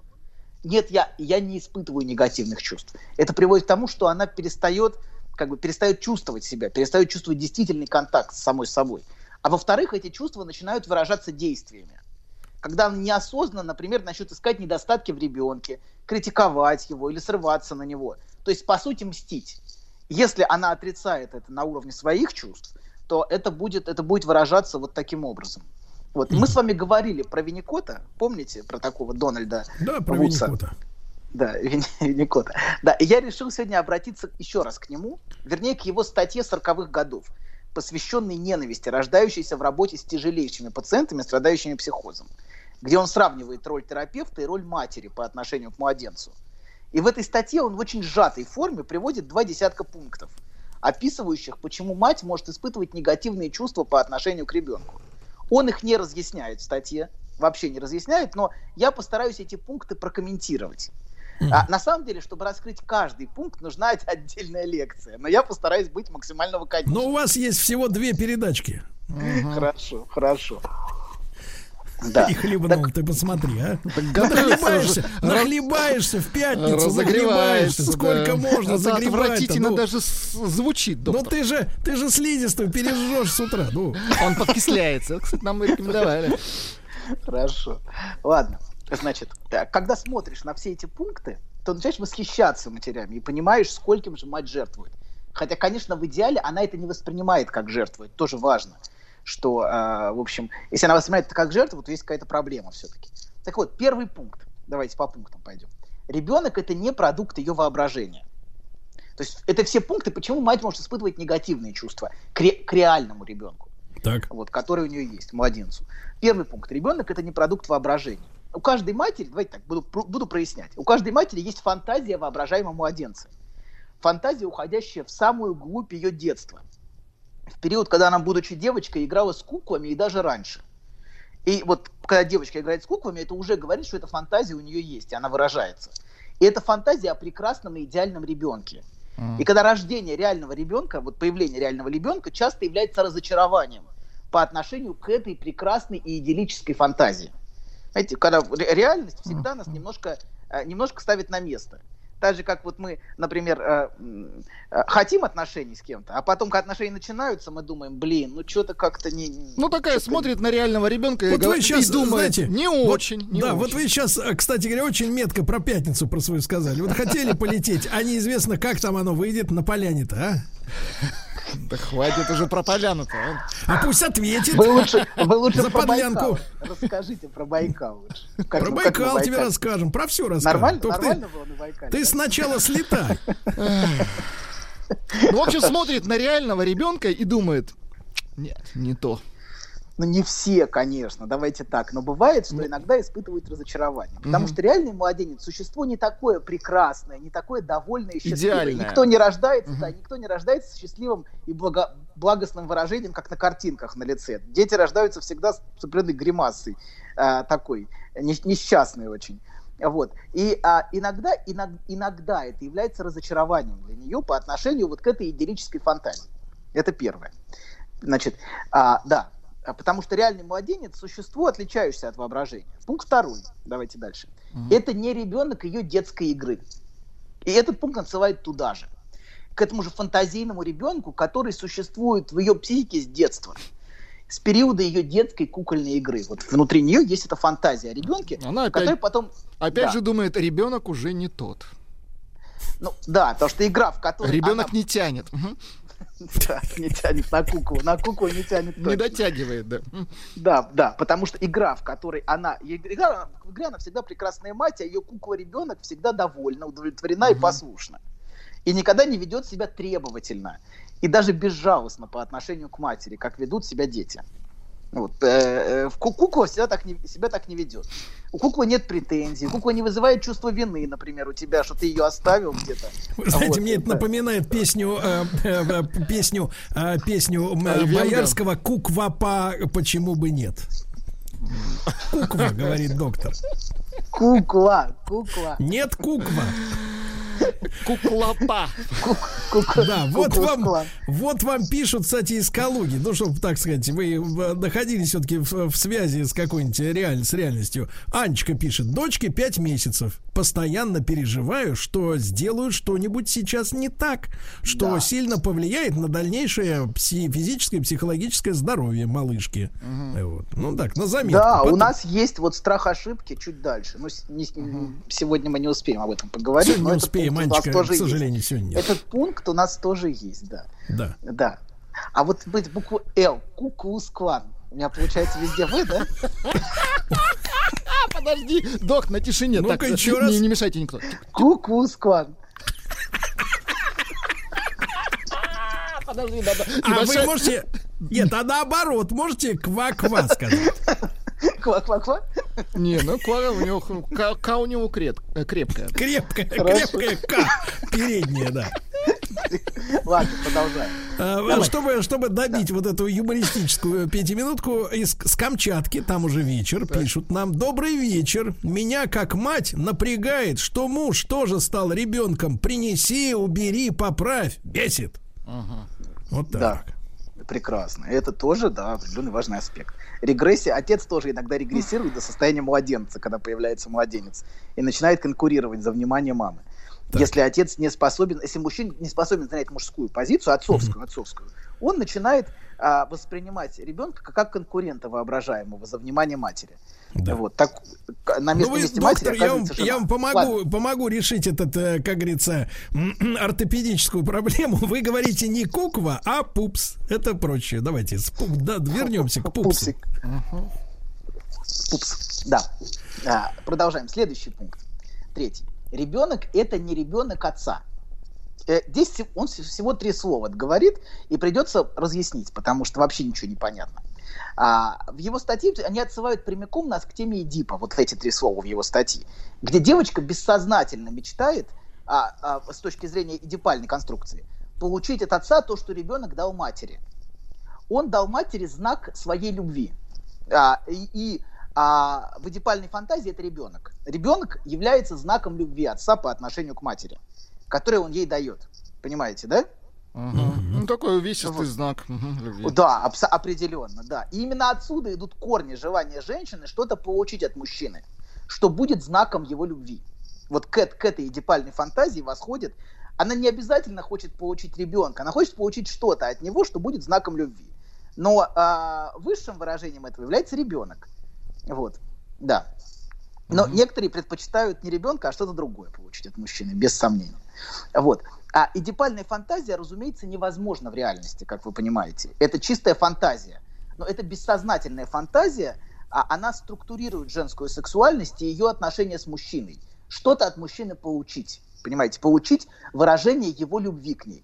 Нет, я, я не испытываю негативных чувств. Это приводит к тому, что она перестает, как бы, перестает чувствовать себя, перестает чувствовать действительный контакт с самой собой. А во-вторых, эти чувства начинают выражаться действиями. когда он неосознанно, например, начнет искать недостатки в ребенке, критиковать его или срываться на него. То есть, по сути, мстить. Если она отрицает это на уровне своих чувств, то это будет, это будет выражаться вот таким образом. Вот. Мы с вами говорили про Винникота, помните, про такого Дональда Да, про Вудса? Винникота. Да, Вин- Винникота. Да, и я решил сегодня обратиться еще раз к нему, вернее, к его статье 40-х годов, посвященной ненависти, рождающейся в работе с тяжелейшими пациентами, страдающими психозом, где он сравнивает роль терапевта и роль матери по отношению к младенцу. И в этой статье он в очень сжатой форме приводит два десятка пунктов, описывающих, почему мать может испытывать негативные чувства по отношению к ребенку. Он их не разъясняет в статье, вообще не разъясняет, но я постараюсь эти пункты прокомментировать. А, на самом деле, чтобы раскрыть каждый пункт, нужна отдельная лекция. Но я постараюсь быть максимально лаконичным. Но у вас есть всего две передачки. Хорошо, хорошо. Да. И хлебнул, ты посмотри, а. Нахлебаешься, нахлебаешься в пятницу, нахлебаешься. Сколько да. можно Это загребать отвратительно даже с- звучит, Ну доктор. ты же, ты же слизистую пережжешь с утра. Ну. Он подкисляется. Кстати, нам рекомендовали. Хорошо. Ладно. Значит, когда смотришь на все эти пункты, то начинаешь восхищаться матерями и понимаешь, скольким же мать жертвует. Хотя, конечно, в идеале она это не воспринимает как жертву. Это тоже важно. Что, э, в общем, если она воспринимает это как жертву, то есть какая-то проблема все-таки. Так вот, первый пункт. Давайте по пунктам пойдем. Ребенок это не продукт ее воображения. То есть это все пункты, почему мать может испытывать негативные чувства к, ре- к реальному ребенку Так. вот, который у нее есть, младенцу. Первый пункт. Ребенок это не продукт воображения. У каждой матери, давайте так, буду, буду прояснять. У каждой матери есть фантазия о воображаемом младенце. Фантазия, уходящая в самую глубь ее детства. В период, когда она, будучи девочкой, играла с куклами и даже раньше. И вот когда девочка играет с куклами, это уже говорит, что эта фантазия у нее есть, и она выражается. И это фантазия о прекрасном и идеальном ребенке. И когда рождение реального ребенка, вот появление реального ребенка часто является разочарованием по отношению к этой прекрасной и идиллической фантазии. Знаете, когда ре- реальность всегда нас немножко, э, немножко ставит на место. Так же, как вот мы, например, э, э, хотим отношений с кем-то, а потом, когда отношения начинаются, мы думаем, блин, ну что-то как-то не... Ну, такая смотрит на реального ребенка и, Вот вы говорит- сейчас, и думает, знаете, не вот- очень, не да, вот очень. вы сейчас, кстати говоря, очень метко про пятницу про свою сказали. Вот хотели полететь, а неизвестно, как там оно выйдет на поляне-то, а? Да хватит уже про поляну-то. а. А пусть ответит. Вы лучше, вы лучше За про подлянку. Байкал. Расскажите про Байкал лучше. Как Про как вы Байкал тебе Байкал? расскажем, про все расскажем. Нормально, Только ты- нормально было на Байкале? Ты сначала слетай. Ну, в общем, смотрит на реального ребенка и думает, нет, не то. Ну, не все, конечно, давайте так. Но бывает, что иногда испытывают разочарование. Потому что реальный младенец существо не такое прекрасное, не такое довольное и счастливое. Идеальное. Никто не рождается, да, никто не рождается счастливым и благо- благостным выражением, как на картинках на лице. Дети рождаются всегда с определенной гримасой а, такой, не- несчастной очень. Вот. И а, иногда, иног- иногда это является разочарованием для нее по отношению вот к этой идиллической фантазии. Это первое. Значит, а, да, потому что реальный младенец – существо, отличающееся от воображения. Пункт второй. Давайте дальше. Это не ребенок ее детской игры. И этот пункт отсылает туда же. К этому же фантазийному ребенку, который существует в ее психике с детства. С периода ее детской кукольной игры. Вот внутри нее есть эта фантазия о ребенке, Она опять- который потом... Опять Да. же думает, ребенок уже не тот. Ну, да, потому что игра, в которой Ребенок она- не тянет. Мгм. Да, не тянет на куклу. На куклу не тянет Не точно. дотягивает, да. Да, да, потому что игра, в которой она... Игра, в игре она всегда прекрасная мать, а ее кукла-ребенок всегда довольна, удовлетворена и послушна. И никогда не ведет себя требовательно. И даже безжалостно по отношению к матери, как ведут себя дети. Вот. э, э, Кукла всегда так не, себя так не ведет. У куклы нет претензий, кукла не вызывает чувство вины, например, у тебя, что ты ее оставил где-то. Вы знаете, Вот, мне это напоминает песню, э, э, э, песню, э, песню Айвенго. Боярского «Куквапа, почему бы нет?» Куква, говорит доктор. Кукла, кукла. Нет куква. Куклопа. Да, вот вам, вот вам пишут, кстати, из Калуги. Ну, чтобы, так сказать, вы э, находились все-таки в, в связи с какой-нибудь реаль, с реальностью. Анечка пишет, дочке 5 месяцев. Постоянно переживаю, что сделаю что-нибудь сейчас не так, что Да. сильно повлияет на дальнейшее пси- физическое и психологическое здоровье малышки. Э, Вот. Ну так, на заметку. Да, у нас есть вот страх ошибки чуть дальше. Ну, с- не- сегодня мы не успеем об этом поговорить. Сегодня но не успеем, нас Анечка, тоже к сожалению, есть. сегодня нет. Этот пункт у нас тоже есть, да. Да. Да. А вот быть букву Л, Куклус Клан. У меня получается везде вы, да? Подожди, док, на тишине. Ну-ка, Так, еще не, раз. не мешайте никто. Куклус Клан. Подожди, надо. А вы можете... Нет, а наоборот, можете ква-ква сказать. Ква-ква-ква? Не, ну ква у него, ка, ка у него креп, э, крепкая. Крепкая, Хорошо. крепкая К. Передняя, да. Ладно, продолжаем. А. Чтобы, чтобы добить вот эту юмористическую пятиминутку из, с Камчатки, там уже вечер, пишут нам «Добрый вечер, меня как мать напрягает, что муж тоже стал ребенком, принеси, убери, поправь, бесит». Вот так. Да, прекрасно. Это тоже, да, определенный важный аспект. Регрессия. Отец тоже иногда регрессирует до состояния младенца, когда появляется младенец, и начинает конкурировать за внимание мамы. Если отец не способен, если мужчина не способен занять мужскую позицию, отцовскую, отцовскую, он начинает а, воспринимать ребенка как- конкурента воображаемого за внимание матери. Вот так на Ну местном вы, месте доктор, матери я вам, жена. я вам помогу, Ладно. помогу решить этот, э, как говорится, ортопедическую проблему. Вы говорите не куква, а пупс. Это проще. Давайте с пуп- да, вернемся к пупсу. Пупс. Да. А, продолжаем. Следующий пункт. Третий. Ребенок это не ребенок отца. Э, Здесь он вс- всего три слова говорит, и придется разъяснить, потому что вообще ничего не понятно. А, в его статье они отсылают прямиком нас к теме Эдипа, вот эти три слова в его статье, где девочка бессознательно мечтает, а, а, с точки зрения эдипальной конструкции, получить от отца то, что ребенок дал матери. Он дал матери знак своей любви. А, и, а, в эдипальной фантазии это ребенок. Ребенок является знаком любви отца по отношению к матери, который он ей дает. Понимаете, да? Ну, такой увесистый знак мгм, любви. Да, абс- определенно, да. И именно отсюда идут корни желания женщины что-то получить от мужчины, что будет знаком его любви. Вот к, к этой эдипальной фантазии восходит. Она не обязательно хочет получить ребенка, она хочет получить что-то от него, что будет знаком любви. Но а, высшим выражением этого является ребенок. Вот, да. Но некоторые предпочитают не ребенка, а что-то другое получить от мужчины, без сомнения. Вот. А эдипальная фантазия, разумеется, невозможна в реальности, как вы понимаете. Это чистая фантазия. Но это бессознательная фантазия, а она структурирует женскую сексуальность и ее отношения с мужчиной. Что-то от мужчины получить. Понимаете, получить выражение его любви к ней.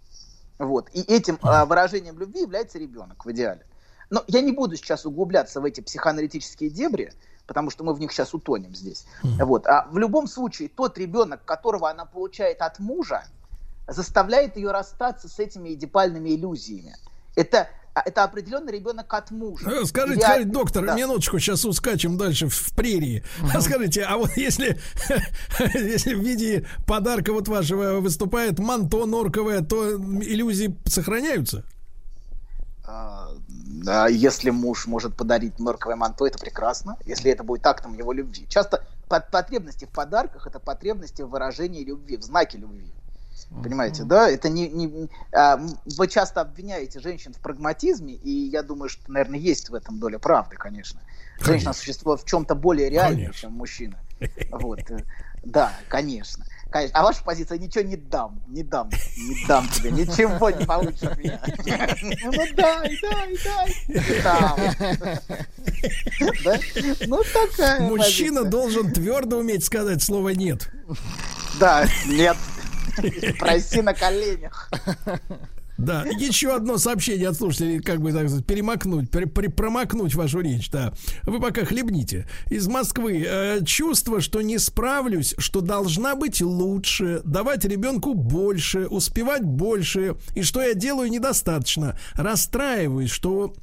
Вот. И этим а, выражением любви является ребенок в идеале. Но я не буду сейчас углубляться в эти психоаналитические дебри, потому что мы в них сейчас утонем здесь. Вот. А в любом случае, тот ребенок, которого она получает от мужа, заставляет ее расстаться с этими эдипальными иллюзиями. Это, а, это определенный ребенок от мужа. Э, Скажите, Я- скажите, доктор, Да. минуточку, сейчас ускачем дальше в, прерии. А скажите, а вот если, если в виде подарка вот вашего выступает манто норковое, то иллюзии сохраняются? Да, если муж может подарить норковое манто, это прекрасно, если это будет актом его любви. Часто потребности в подарках это потребности в выражении любви, в знаке любви. Понимаете, да? Это не, не- а, вы часто обвиняете женщин в прагматизме, и я думаю, что, наверное, есть в этом доля правды, конечно. Женщина существо в чем-то более реальное, чем мужчина. Вот, э, да, конечно. Конечно. А ваша позиция ничего не дам, не дам, не дам тебе, ничего не получишь меня. Ну дай, дай, дай. Дам. Да? Ну такая Мужчина позиция. должен твердо уметь сказать слово нет. Да, нет. Проси на коленях. Да, еще одно сообщение от слушателей, как бы так сказать, перемакнуть, при- при- промокнуть вашу речь, да. Вы пока хлебните. Из Москвы. Э, чувство, что не справлюсь, что должна быть лучше, давать ребенку больше, успевать больше, и что я делаю недостаточно. Расстраиваюсь, что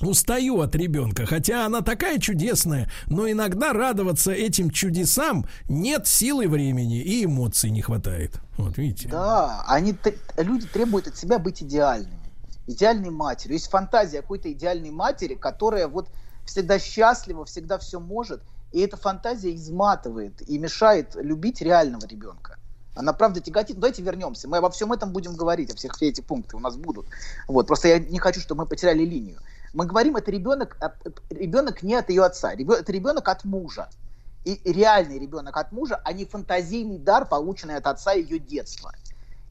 устаю от ребенка, хотя она такая чудесная, но иногда радоваться этим чудесам нет силы времени и эмоций не хватает. Вот видите. Да, они люди требуют от себя быть идеальными. Идеальной матерью. Есть фантазия какой-то идеальной матери, которая вот всегда счастлива, всегда все может. И эта фантазия изматывает и мешает любить реального ребенка. Она правда тяготит. Ну, Давайте вернемся. Мы обо всем этом будем говорить, о всех все эти пункты у нас будут. Вот. Просто я не хочу, чтобы мы потеряли линию. Мы говорим, это ребенок, а, ребенок не от ее отца, это ребенок от мужа. И реальный ребенок от мужа, а не фантазийный дар, полученный от отца ее детства.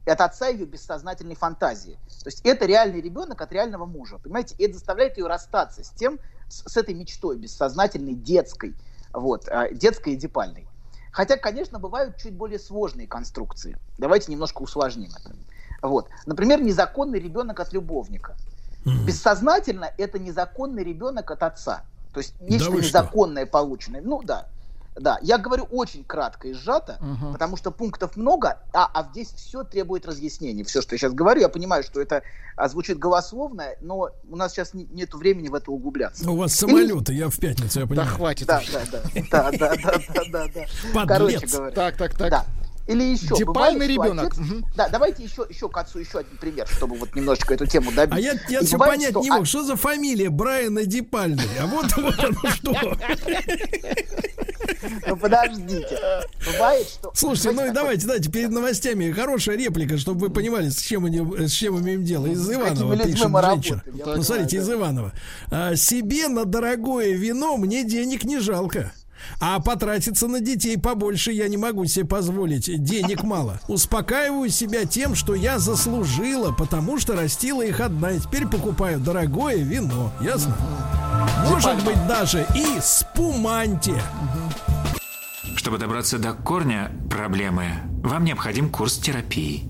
И от отца ее бессознательной фантазии. То есть это реальный ребенок от реального мужа. Понимаете, и это заставляет ее расстаться с тем, с, с этой мечтой бессознательной, детской, вот, а, детской и депальной. Хотя, конечно, бывают чуть более сложные конструкции. Давайте немножко усложним это. Вот. Например, незаконный ребенок от любовника. Бессознательно это незаконный ребенок от отца. То есть нечто что? незаконное полученное. Ну да. Да, я говорю очень кратко и сжато, Мгм. потому что пунктов много, а, а здесь все требует разъяснений. Все, что я сейчас говорю, я понимаю, что это а, звучит голословно, но у нас сейчас не- нету времени в это углубляться. У вас самолеты, я в пятницу, я понимаю. хватит Да, уже. да, да, да, да, да, да, да, да. Короче говоря. Так, так, так. Да. Или еще. Депальный бывает, ребенок. отец- Мгм. Да, давайте еще, еще к отцу еще один пример, чтобы вот немножечко эту тему добить. А я, я все понять что не мог, что за фамилия Брайана Дипальный? А вот, вот оно что. Ну подождите. Бывает, что... Слушайте, ну и давайте, давайте, перед новостями хорошая реплика, чтобы вы понимали, с чем, мы, с чем имеем дело. Из Иванова пишет мы женщина. я Ну, смотрите, из Иванова. А, себе на дорогое вино мне денег не жалко. А потратиться на детей побольше я не могу себе позволить. Денег мало. Успокаиваю себя тем, что я заслужила, потому что растила их одна. И теперь покупаю дорогое вино. Ясно? Может быть, даже и спуманте. Чтобы добраться до корня проблемы, вам необходим курс терапии.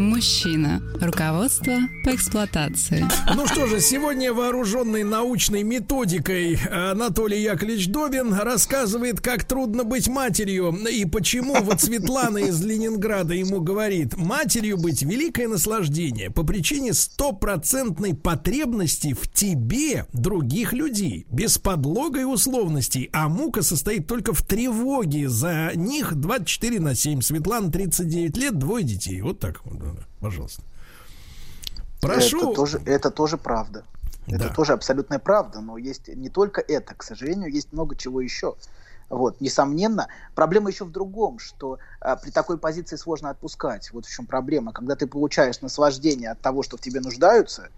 Мужчина. Руководство по эксплуатации. Ну что же, сегодня вооруженный научной методикой Анатолий Яковлевич Добин рассказывает, как трудно быть матерью и почему вот Светлана из Ленинграда ему говорит, матерью быть великое наслаждение по причине стопроцентной потребности в тебе других людей, без подлога и условностей, а мука состоит только в тревоге за них 24 на 7. Светлана 39 лет, двое детей. Вот так вот, да, пожалуйста. Прошу. Это тоже, это тоже правда. Это Да. тоже абсолютная правда, но есть не только это, к сожалению, есть много чего еще. Вот, несомненно, проблема еще в другом, что а, при такой позиции сложно отпускать. Вот в чем проблема. Когда ты получаешь наслаждение от того, что в тебе нуждаются,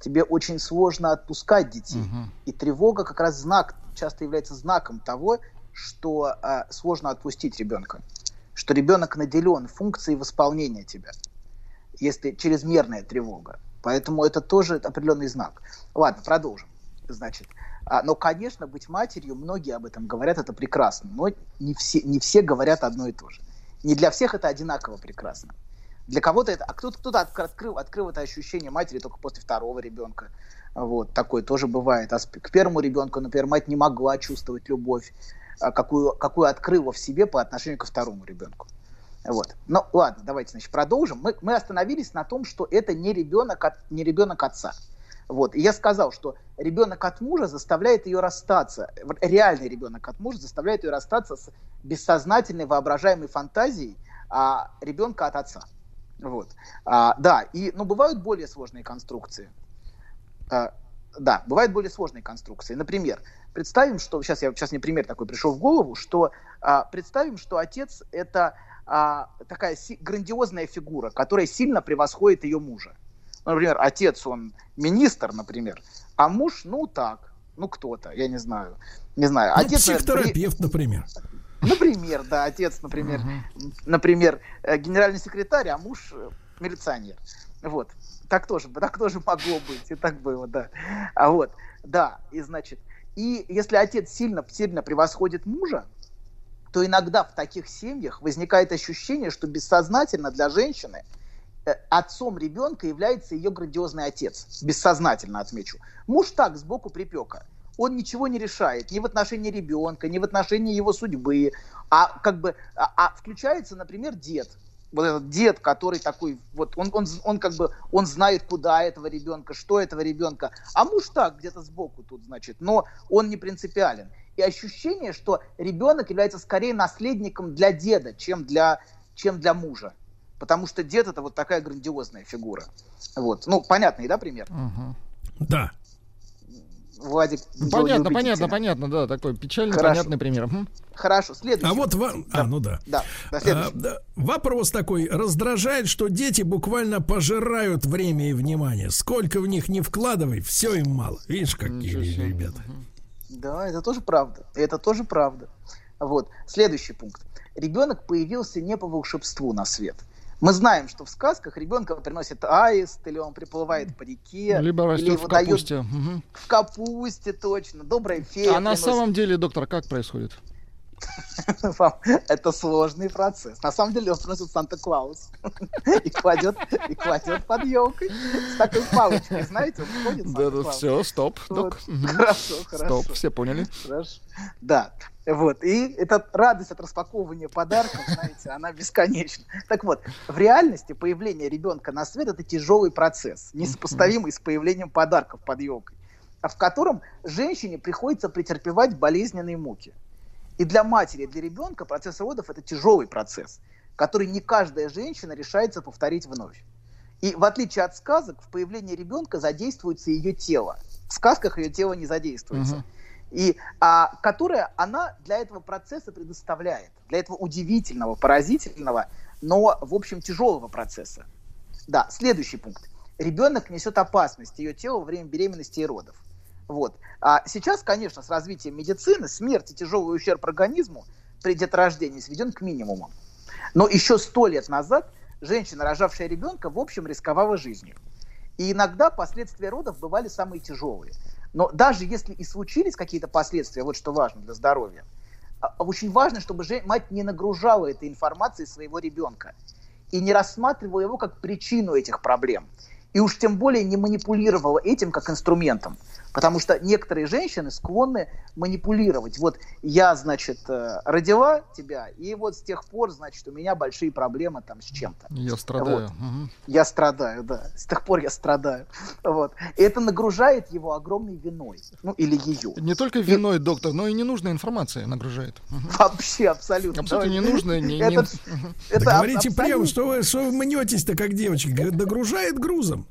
тебе очень сложно отпускать детей. И тревога как раз знак, часто является знаком того, что а, сложно отпустить ребенка. Что ребенок наделен функцией восполнения тебя если чрезмерная тревога. Поэтому это тоже определенный знак. Ладно, продолжим. Значит, а, но, конечно, быть матерью, многие об этом говорят, это прекрасно, но не все, не все говорят одно и то же. Не для всех это одинаково прекрасно. Для кого-то это, а кто-то, кто-то отк- открыл, открыл это ощущение матери только после второго ребенка. Вот, такое тоже бывает. А к первому ребенку, например, мать не могла чувствовать любовь, а, какую, какую открыла в себе по отношению ко второму ребенку. Вот. Ну, ладно, давайте, значит, продолжим. Мы, мы остановились на том, что это не ребенок, от, не ребенок отца. Вот. И я сказал, что ребенок от мужа заставляет ее расстаться. Реальный ребенок от мужа заставляет ее расстаться с бессознательной воображаемой фантазией а, ребенка от отца. Вот. А, да, и, ну, бывают более сложные конструкции. А, да, бывают более сложные конструкции. Например, представим, что сейчас я сейчас мне пример такой пришел в голову, что а, представим, что отец это а, такая си- грандиозная фигура, которая сильно превосходит ее мужа. Ну, например, отец он министр, например, а муж, ну так, ну кто-то, я не знаю, не знаю. Ну, Отец, бри- психотерапевт, например. Например, да, отец, например, например, э, генеральный секретарь, а муж э, милиционер. Вот. Так тоже, так тоже могло быть, и так было, да. А вот, да, и значит, и если отец сильно, сильно превосходит мужа, то иногда в таких семьях возникает ощущение, что бессознательно для женщины э, отцом ребенка является ее грандиозный отец. Бессознательно отмечу. Муж так, сбоку припека. Он ничего не решает ни в отношении ребенка, ни в отношении его судьбы. А как бы а, а включается, например, дед. Вот этот дед, который такой, вот он, он, он как бы, он знает, куда этого ребенка, что этого ребенка. А муж так, где-то сбоку тут, значит, но он не принципиален. И ощущение, что ребенок является скорее наследником для деда, чем для, чем для мужа. Потому что дед это вот такая грандиозная фигура. Вот. Ну, понятный, да, пример? Да. Владик. Понятно, любите понятно, тебя. понятно, да, такой печальный, Хорошо. понятный пример. Хорошо, следующий. А вот ва- а, ну да. Да, да, А, да. Вопрос такой. Раздражает, что дети буквально пожирают время и внимание. Сколько в них не вкладывай, все им мало. Видишь, какие ребята. Да, это тоже правда. Это тоже правда. Вот. Следующий пункт. Ребенок появился не по волшебству на свет. Мы знаем, что в сказках ребенка приносит аист, или он приплывает по реке, Либо или растет в его дают капусте. Мгм. в капусте, точно. Добрая фея А на приносит. самом деле, доктор, как происходит? Это сложный процесс. На самом деле он приносит Санта-Клаус и кладет, и кладет под елкой с такой палочкой, знаете, он ходит Да, да, все, стоп, док. Хорошо, хорошо. Стоп, все поняли. Хорошо. Да, вот. И эта радость от распаковывания подарков, знаете, она бесконечна. Так вот, в реальности появление ребенка на свет это тяжелый процесс, несопоставимый с появлением подарков под елкой, а в котором женщине приходится претерпевать болезненные муки. И для матери, и для ребенка процесс родов это тяжелый процесс, который не каждая женщина решается повторить вновь. И в отличие от сказок, в появлении ребенка задействуется ее тело. В сказках ее тело не задействуется. И а, которая она для этого процесса предоставляет, для этого удивительного, поразительного, но, в общем, тяжелого процесса. Да, следующий пункт. Ребенок несет опасность ее телу во время беременности и родов. Вот. А сейчас, конечно, с развитием медицины смерть и тяжелый ущерб организму при деторождении сведен к минимуму. Но еще сто лет назад женщина, рожавшая ребенка, в общем, рисковала жизнью. И иногда последствия родов бывали самые тяжелые. Но даже если и случились какие-то последствия, вот что важно для здоровья, а- а очень важно, чтобы мать не нагружала этой информацией своего ребенка и не рассматривала его как причину этих проблем. И уж тем более не манипулировала этим как инструментом. Потому что некоторые женщины склонны манипулировать. Вот я, значит, э, родила тебя, и вот с тех пор, значит, у меня большие проблемы там с чем-то. Я страдаю. Вот. Мгм. Я страдаю, да. С тех пор я страдаю. Вот. И это нагружает его огромной виной. Ну, или ее. Не только виной, доктор, но и ненужная информация нагружает. Вообще, абсолютно. Абсолютно Давай. ненужная. Не, не- Это- Мгм. это Да говорите абсолютно- прямо, что вы, что вы мнетесь-то, как девочки. Догружает грузом.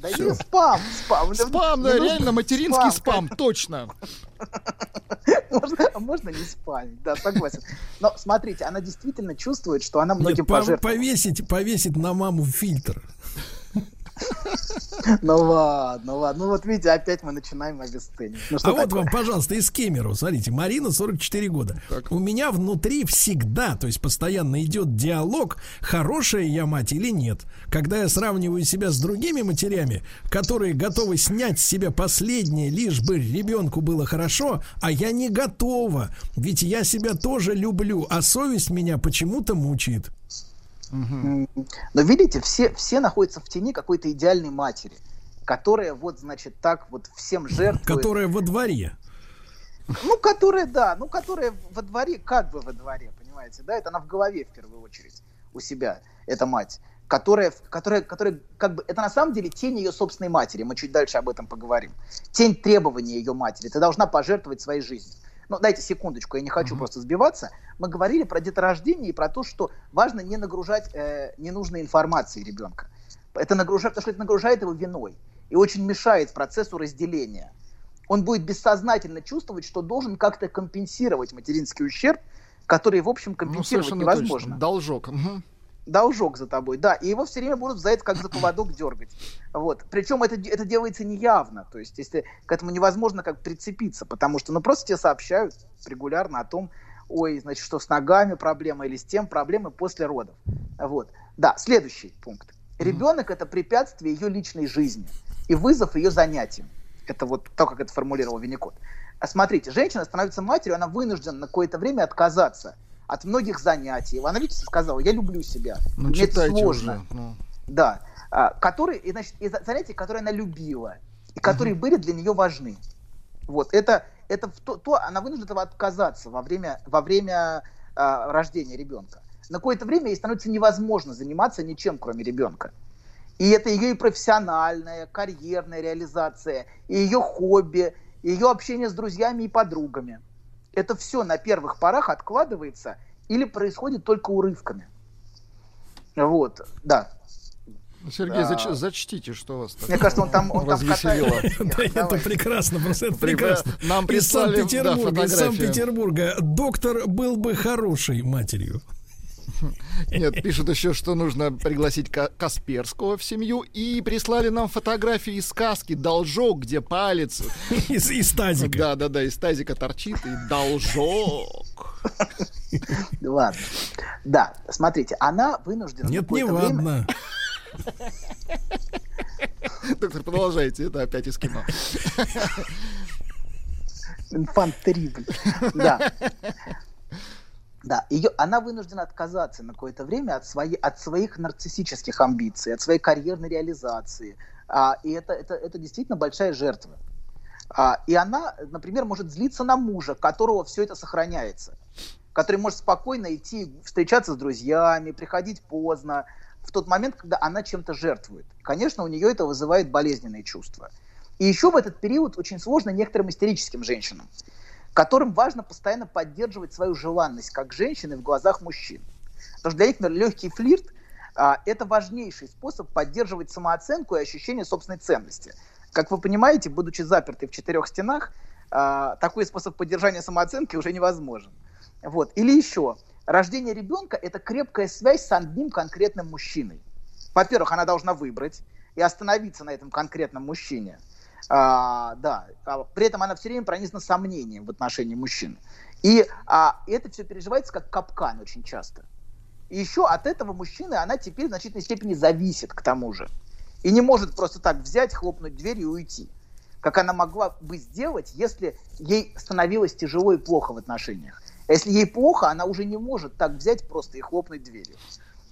Да не спам, спам. Спам, Не да, реально материнский спам, точно. Можно, а можно не спамить, да, согласен. Но смотрите, она действительно чувствует, что она Нет, многим по- пожертвовала. повесить, повесить на маму фильтр. Ну ладно, ладно. Ну вот видите, опять мы начинаем обесценивать. Ну, а вот вам, пожалуйста, из Кемеру. Смотрите, Марина, 44 года. У меня внутри всегда, то есть постоянно идет диалог, хорошая я мать или нет. Когда я сравниваю себя с другими матерями, которые готовы снять с себя последнее, лишь бы ребенку было хорошо, а я не готова. Ведь я себя тоже люблю, а совесть меня почему-то мучает. Но видите, все, все находятся в тени какой-то идеальной матери, которая вот, значит, так вот всем жертвует. Которая во дворе. Ну, которая, да, ну, которая во дворе, как бы во дворе, понимаете, да, это она в голове в первую очередь у себя, эта мать, которая, которая, которая, как бы, это на самом деле тень ее собственной матери, мы чуть дальше об этом поговорим, тень требований ее матери, ты должна пожертвовать своей жизнью. Ну, дайте секундочку, я не хочу просто сбиваться. Мы говорили про деторождение и про то, что важно не нагружать э, ненужной информацией ребенка. Это нагружает, потому что это нагружает его виной и очень мешает процессу разделения он будет бессознательно чувствовать, что должен как-то компенсировать материнский ущерб, который, в общем, Ну, компенсировать совершенно невозможно. точно. Должок. Мгм. Должок за тобой, да. И его все время будут за это как за поводок дергать. Вот. Причем это, это делается неявно. То есть, если к этому невозможно как прицепиться, потому что, ну, просто тебе сообщают регулярно о том, ой, значит, что с ногами проблема или с тем проблемы после родов. Вот. Да, следующий пункт. Ребенок это препятствие ее личной жизни и вызов ее занятиям. Это вот то, как это формулировал Винникот. А смотрите, женщина становится матерью, она вынуждена на какое-то время отказаться от многих занятий. Она, видите, сказала, я люблю себя. Ну, Мне это сложно. уже. ну. Да. А, которые, и, значит, и за- занятия, которые она любила, и которые были для нее важны. Вот, это, это то, то она вынуждена этого отказаться во время, во время а, рождения ребенка. На какое-то время ей становится невозможно заниматься ничем, кроме ребенка. И это ее и профессиональная, карьерная реализация, и ее хобби, и ее общение с друзьями и подругами. Это все на первых порах откладывается или происходит только урывками. Вот, да. Сергей, А, зач- зачтите, что вас так Мне кажется, он там- он там развеселило. Да, это прекрасно, просто это прекрасно. Нам из прислали, да, Санкт-Петербурга, из фотографию. Санкт-Петербурга. Доктор был бы хорошей матерью. Нет, пишут еще, что нужно пригласить Ка- Касперского в семью. И прислали нам фотографии из сказки «Должок», где палец... Из, из тазика. Да, да, да, из тазика торчит и «Должок». Ладно. Да, смотрите, она вынуждена... Нет, не ладно. Доктор, продолжайте, это опять из кино. Инфант террибль. Да. Да, ее, она вынуждена отказаться на какое-то время от, своей, от своих нарциссических амбиций, от своей карьерной реализации. А, и это, это, это действительно большая жертва. А, и она, например, может злиться на мужа, которого все это сохраняется. Который может спокойно идти, встречаться с друзьями, приходить поздно, в тот момент, когда она чем-то жертвует. Конечно, у нее это вызывает болезненные чувства. И еще в этот период очень сложно некоторым истерическим женщинам, которым важно постоянно поддерживать свою желанность как женщины в глазах мужчин. Потому что для них, например, легкий флирт а, это важнейший способ поддерживать самооценку и ощущение собственной ценности. Как вы понимаете, будучи запертой в четырех стенах, а, такой способ поддержания самооценки уже невозможен. Вот. Или еще, рождение ребенка – это крепкая связь с одним конкретным мужчиной. Во-первых, она должна выбрать и остановиться на этом конкретном мужчине. А, да, А при этом она все время пронизана сомнением в отношении мужчины. И а, это все переживается как капкан очень часто. И еще от этого мужчины она теперь в значительной степени зависит к тому же. И не может просто так взять, хлопнуть дверь и уйти. Как она могла бы сделать, если ей становилось тяжело и плохо в отношениях. Если ей плохо, она уже не может так взять просто и хлопнуть дверью.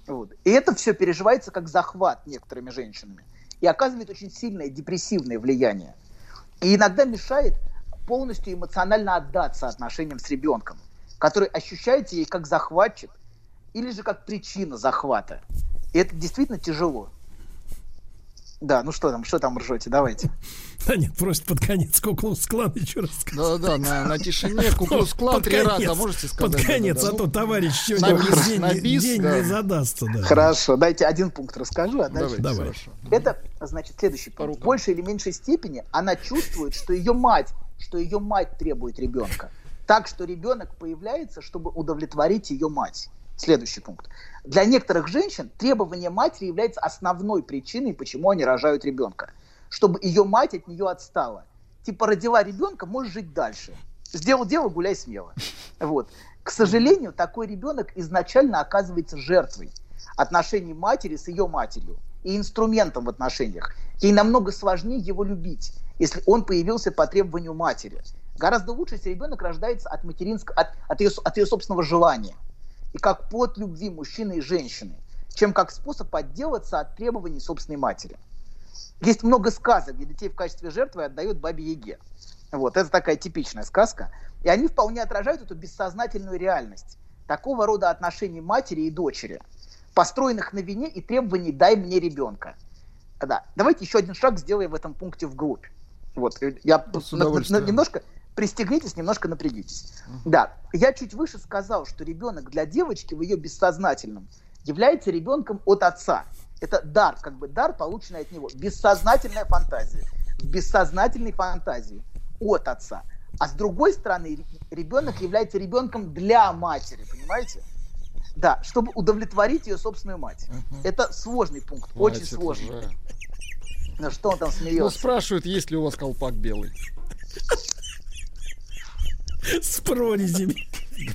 Вот. И это все переживается как захват некоторыми женщинами. И оказывает очень сильное депрессивное влияние. И иногда мешает полностью эмоционально отдаться отношениям с ребенком, который ощущается ей как захватчик или же как причина захвата. И это действительно тяжело. Да, ну что там, что там ржете, давайте. Да нет, просит под конец Куклус Клан еще раз сказать. Да, да, на, на тишине Куклус Клан Под три раза, конец, можете сказать? Под конец, да, да, а ну, то товарищ на сегодня день, на бис, день да. не задастся. Да. Хорошо, дайте один пункт расскажу, а дальше... Давай. Это, значит, следующий пункт. В большей или меньшей степени она чувствует, что ее мать, что ее мать требует ребенка. Так что ребенок появляется, чтобы удовлетворить ее мать. Следующий пункт. Для некоторых женщин требование матери является основной причиной, почему они рожают ребенка. Чтобы ее мать от нее отстала. Типа родила ребенка, можешь жить дальше. Сделал дело, гуляй смело. Вот. К сожалению, такой ребенок изначально оказывается жертвой отношений матери с ее матерью и инструментом в отношениях. Ей намного сложнее его любить, если он появился по требованию матери. Гораздо лучше, если ребенок рождается от, материнского, от, от, ее, от ее собственного желания и как плод любви мужчины и женщины, чем как способ отделаться от требований собственной матери. Есть много сказок, где детей в качестве жертвы отдают бабе Яге. Вот, это такая типичная сказка. И они вполне отражают эту бессознательную реальность такого рода отношений матери и дочери, построенных на вине и требований «дай мне ребенка». Да. Давайте еще один шаг сделаем в этом пункте вглубь. Вот, э, я С на- на- удовольствием. немножко пристегнитесь, немножко напрягитесь. Да, я чуть выше сказал, что ребенок для девочки в ее бессознательном является ребенком от отца. Это дар, как бы дар, полученный от него. Бессознательная фантазия. В бессознательной фантазии от отца. А с другой стороны, ре- ребенок является ребенком для матери, понимаете? Да, чтобы удовлетворить ее собственную мать. Это сложный пункт, очень Хватит сложный. уже. Ну что он там Ну, смеется? спрашивают, есть ли у вас колпак белый. С прорезями.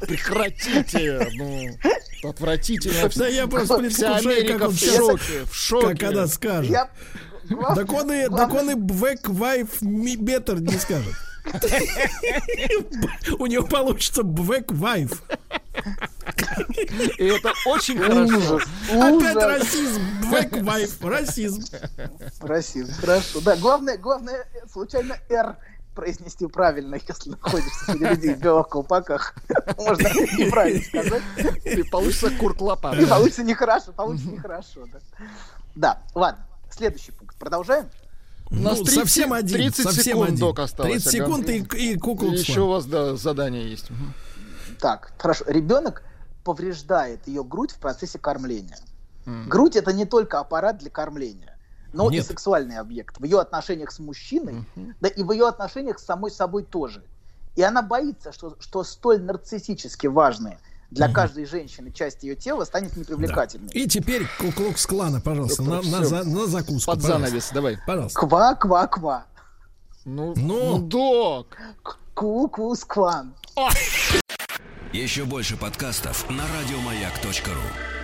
Прекратите, ну, отвратительно. Да я просто предвкушаю, как он в шоке, в шоке. Как она скажет. Я- Так он и, так он и Back Wife Me Better не скажет. У него получится Back Wife. И это очень хорошо. Опять расизм. Бэквайф. Расизм. Расизм. Хорошо. Да, главное, главное, случайно «Р» произнести правильно, если находишься среди людей в белых колпаках. Можно неправильно сказать. И получится Курт Лопат. И получится нехорошо, получится нехорошо. Да. да, ладно. Следующий пункт. Продолжаем? У нас Ну, 30 совсем один, 30 совсем секунд, один. док, осталось. 30 ага. секунд и, и Куклукс еще у вас, да, задание есть. Так, хорошо. Ребенок повреждает ее грудь в процессе кормления. М. Грудь это не только аппарат для кормления, но Нет. и сексуальный объект. В ее отношениях с мужчиной, да и в ее отношениях с самой собой тоже. И она боится, что, что столь нарциссически важные для каждой женщины часть ее тела станет непривлекательной. И теперь Куклукс клана, пожалуйста, на, на, за- на закуску. Под пожалуйста. занавес, давай. Пожалуйста. Ква-ква-ква. Ну, Ну. док. Ку-кус-кван. Еще больше подкастов на радиомаяк.ру.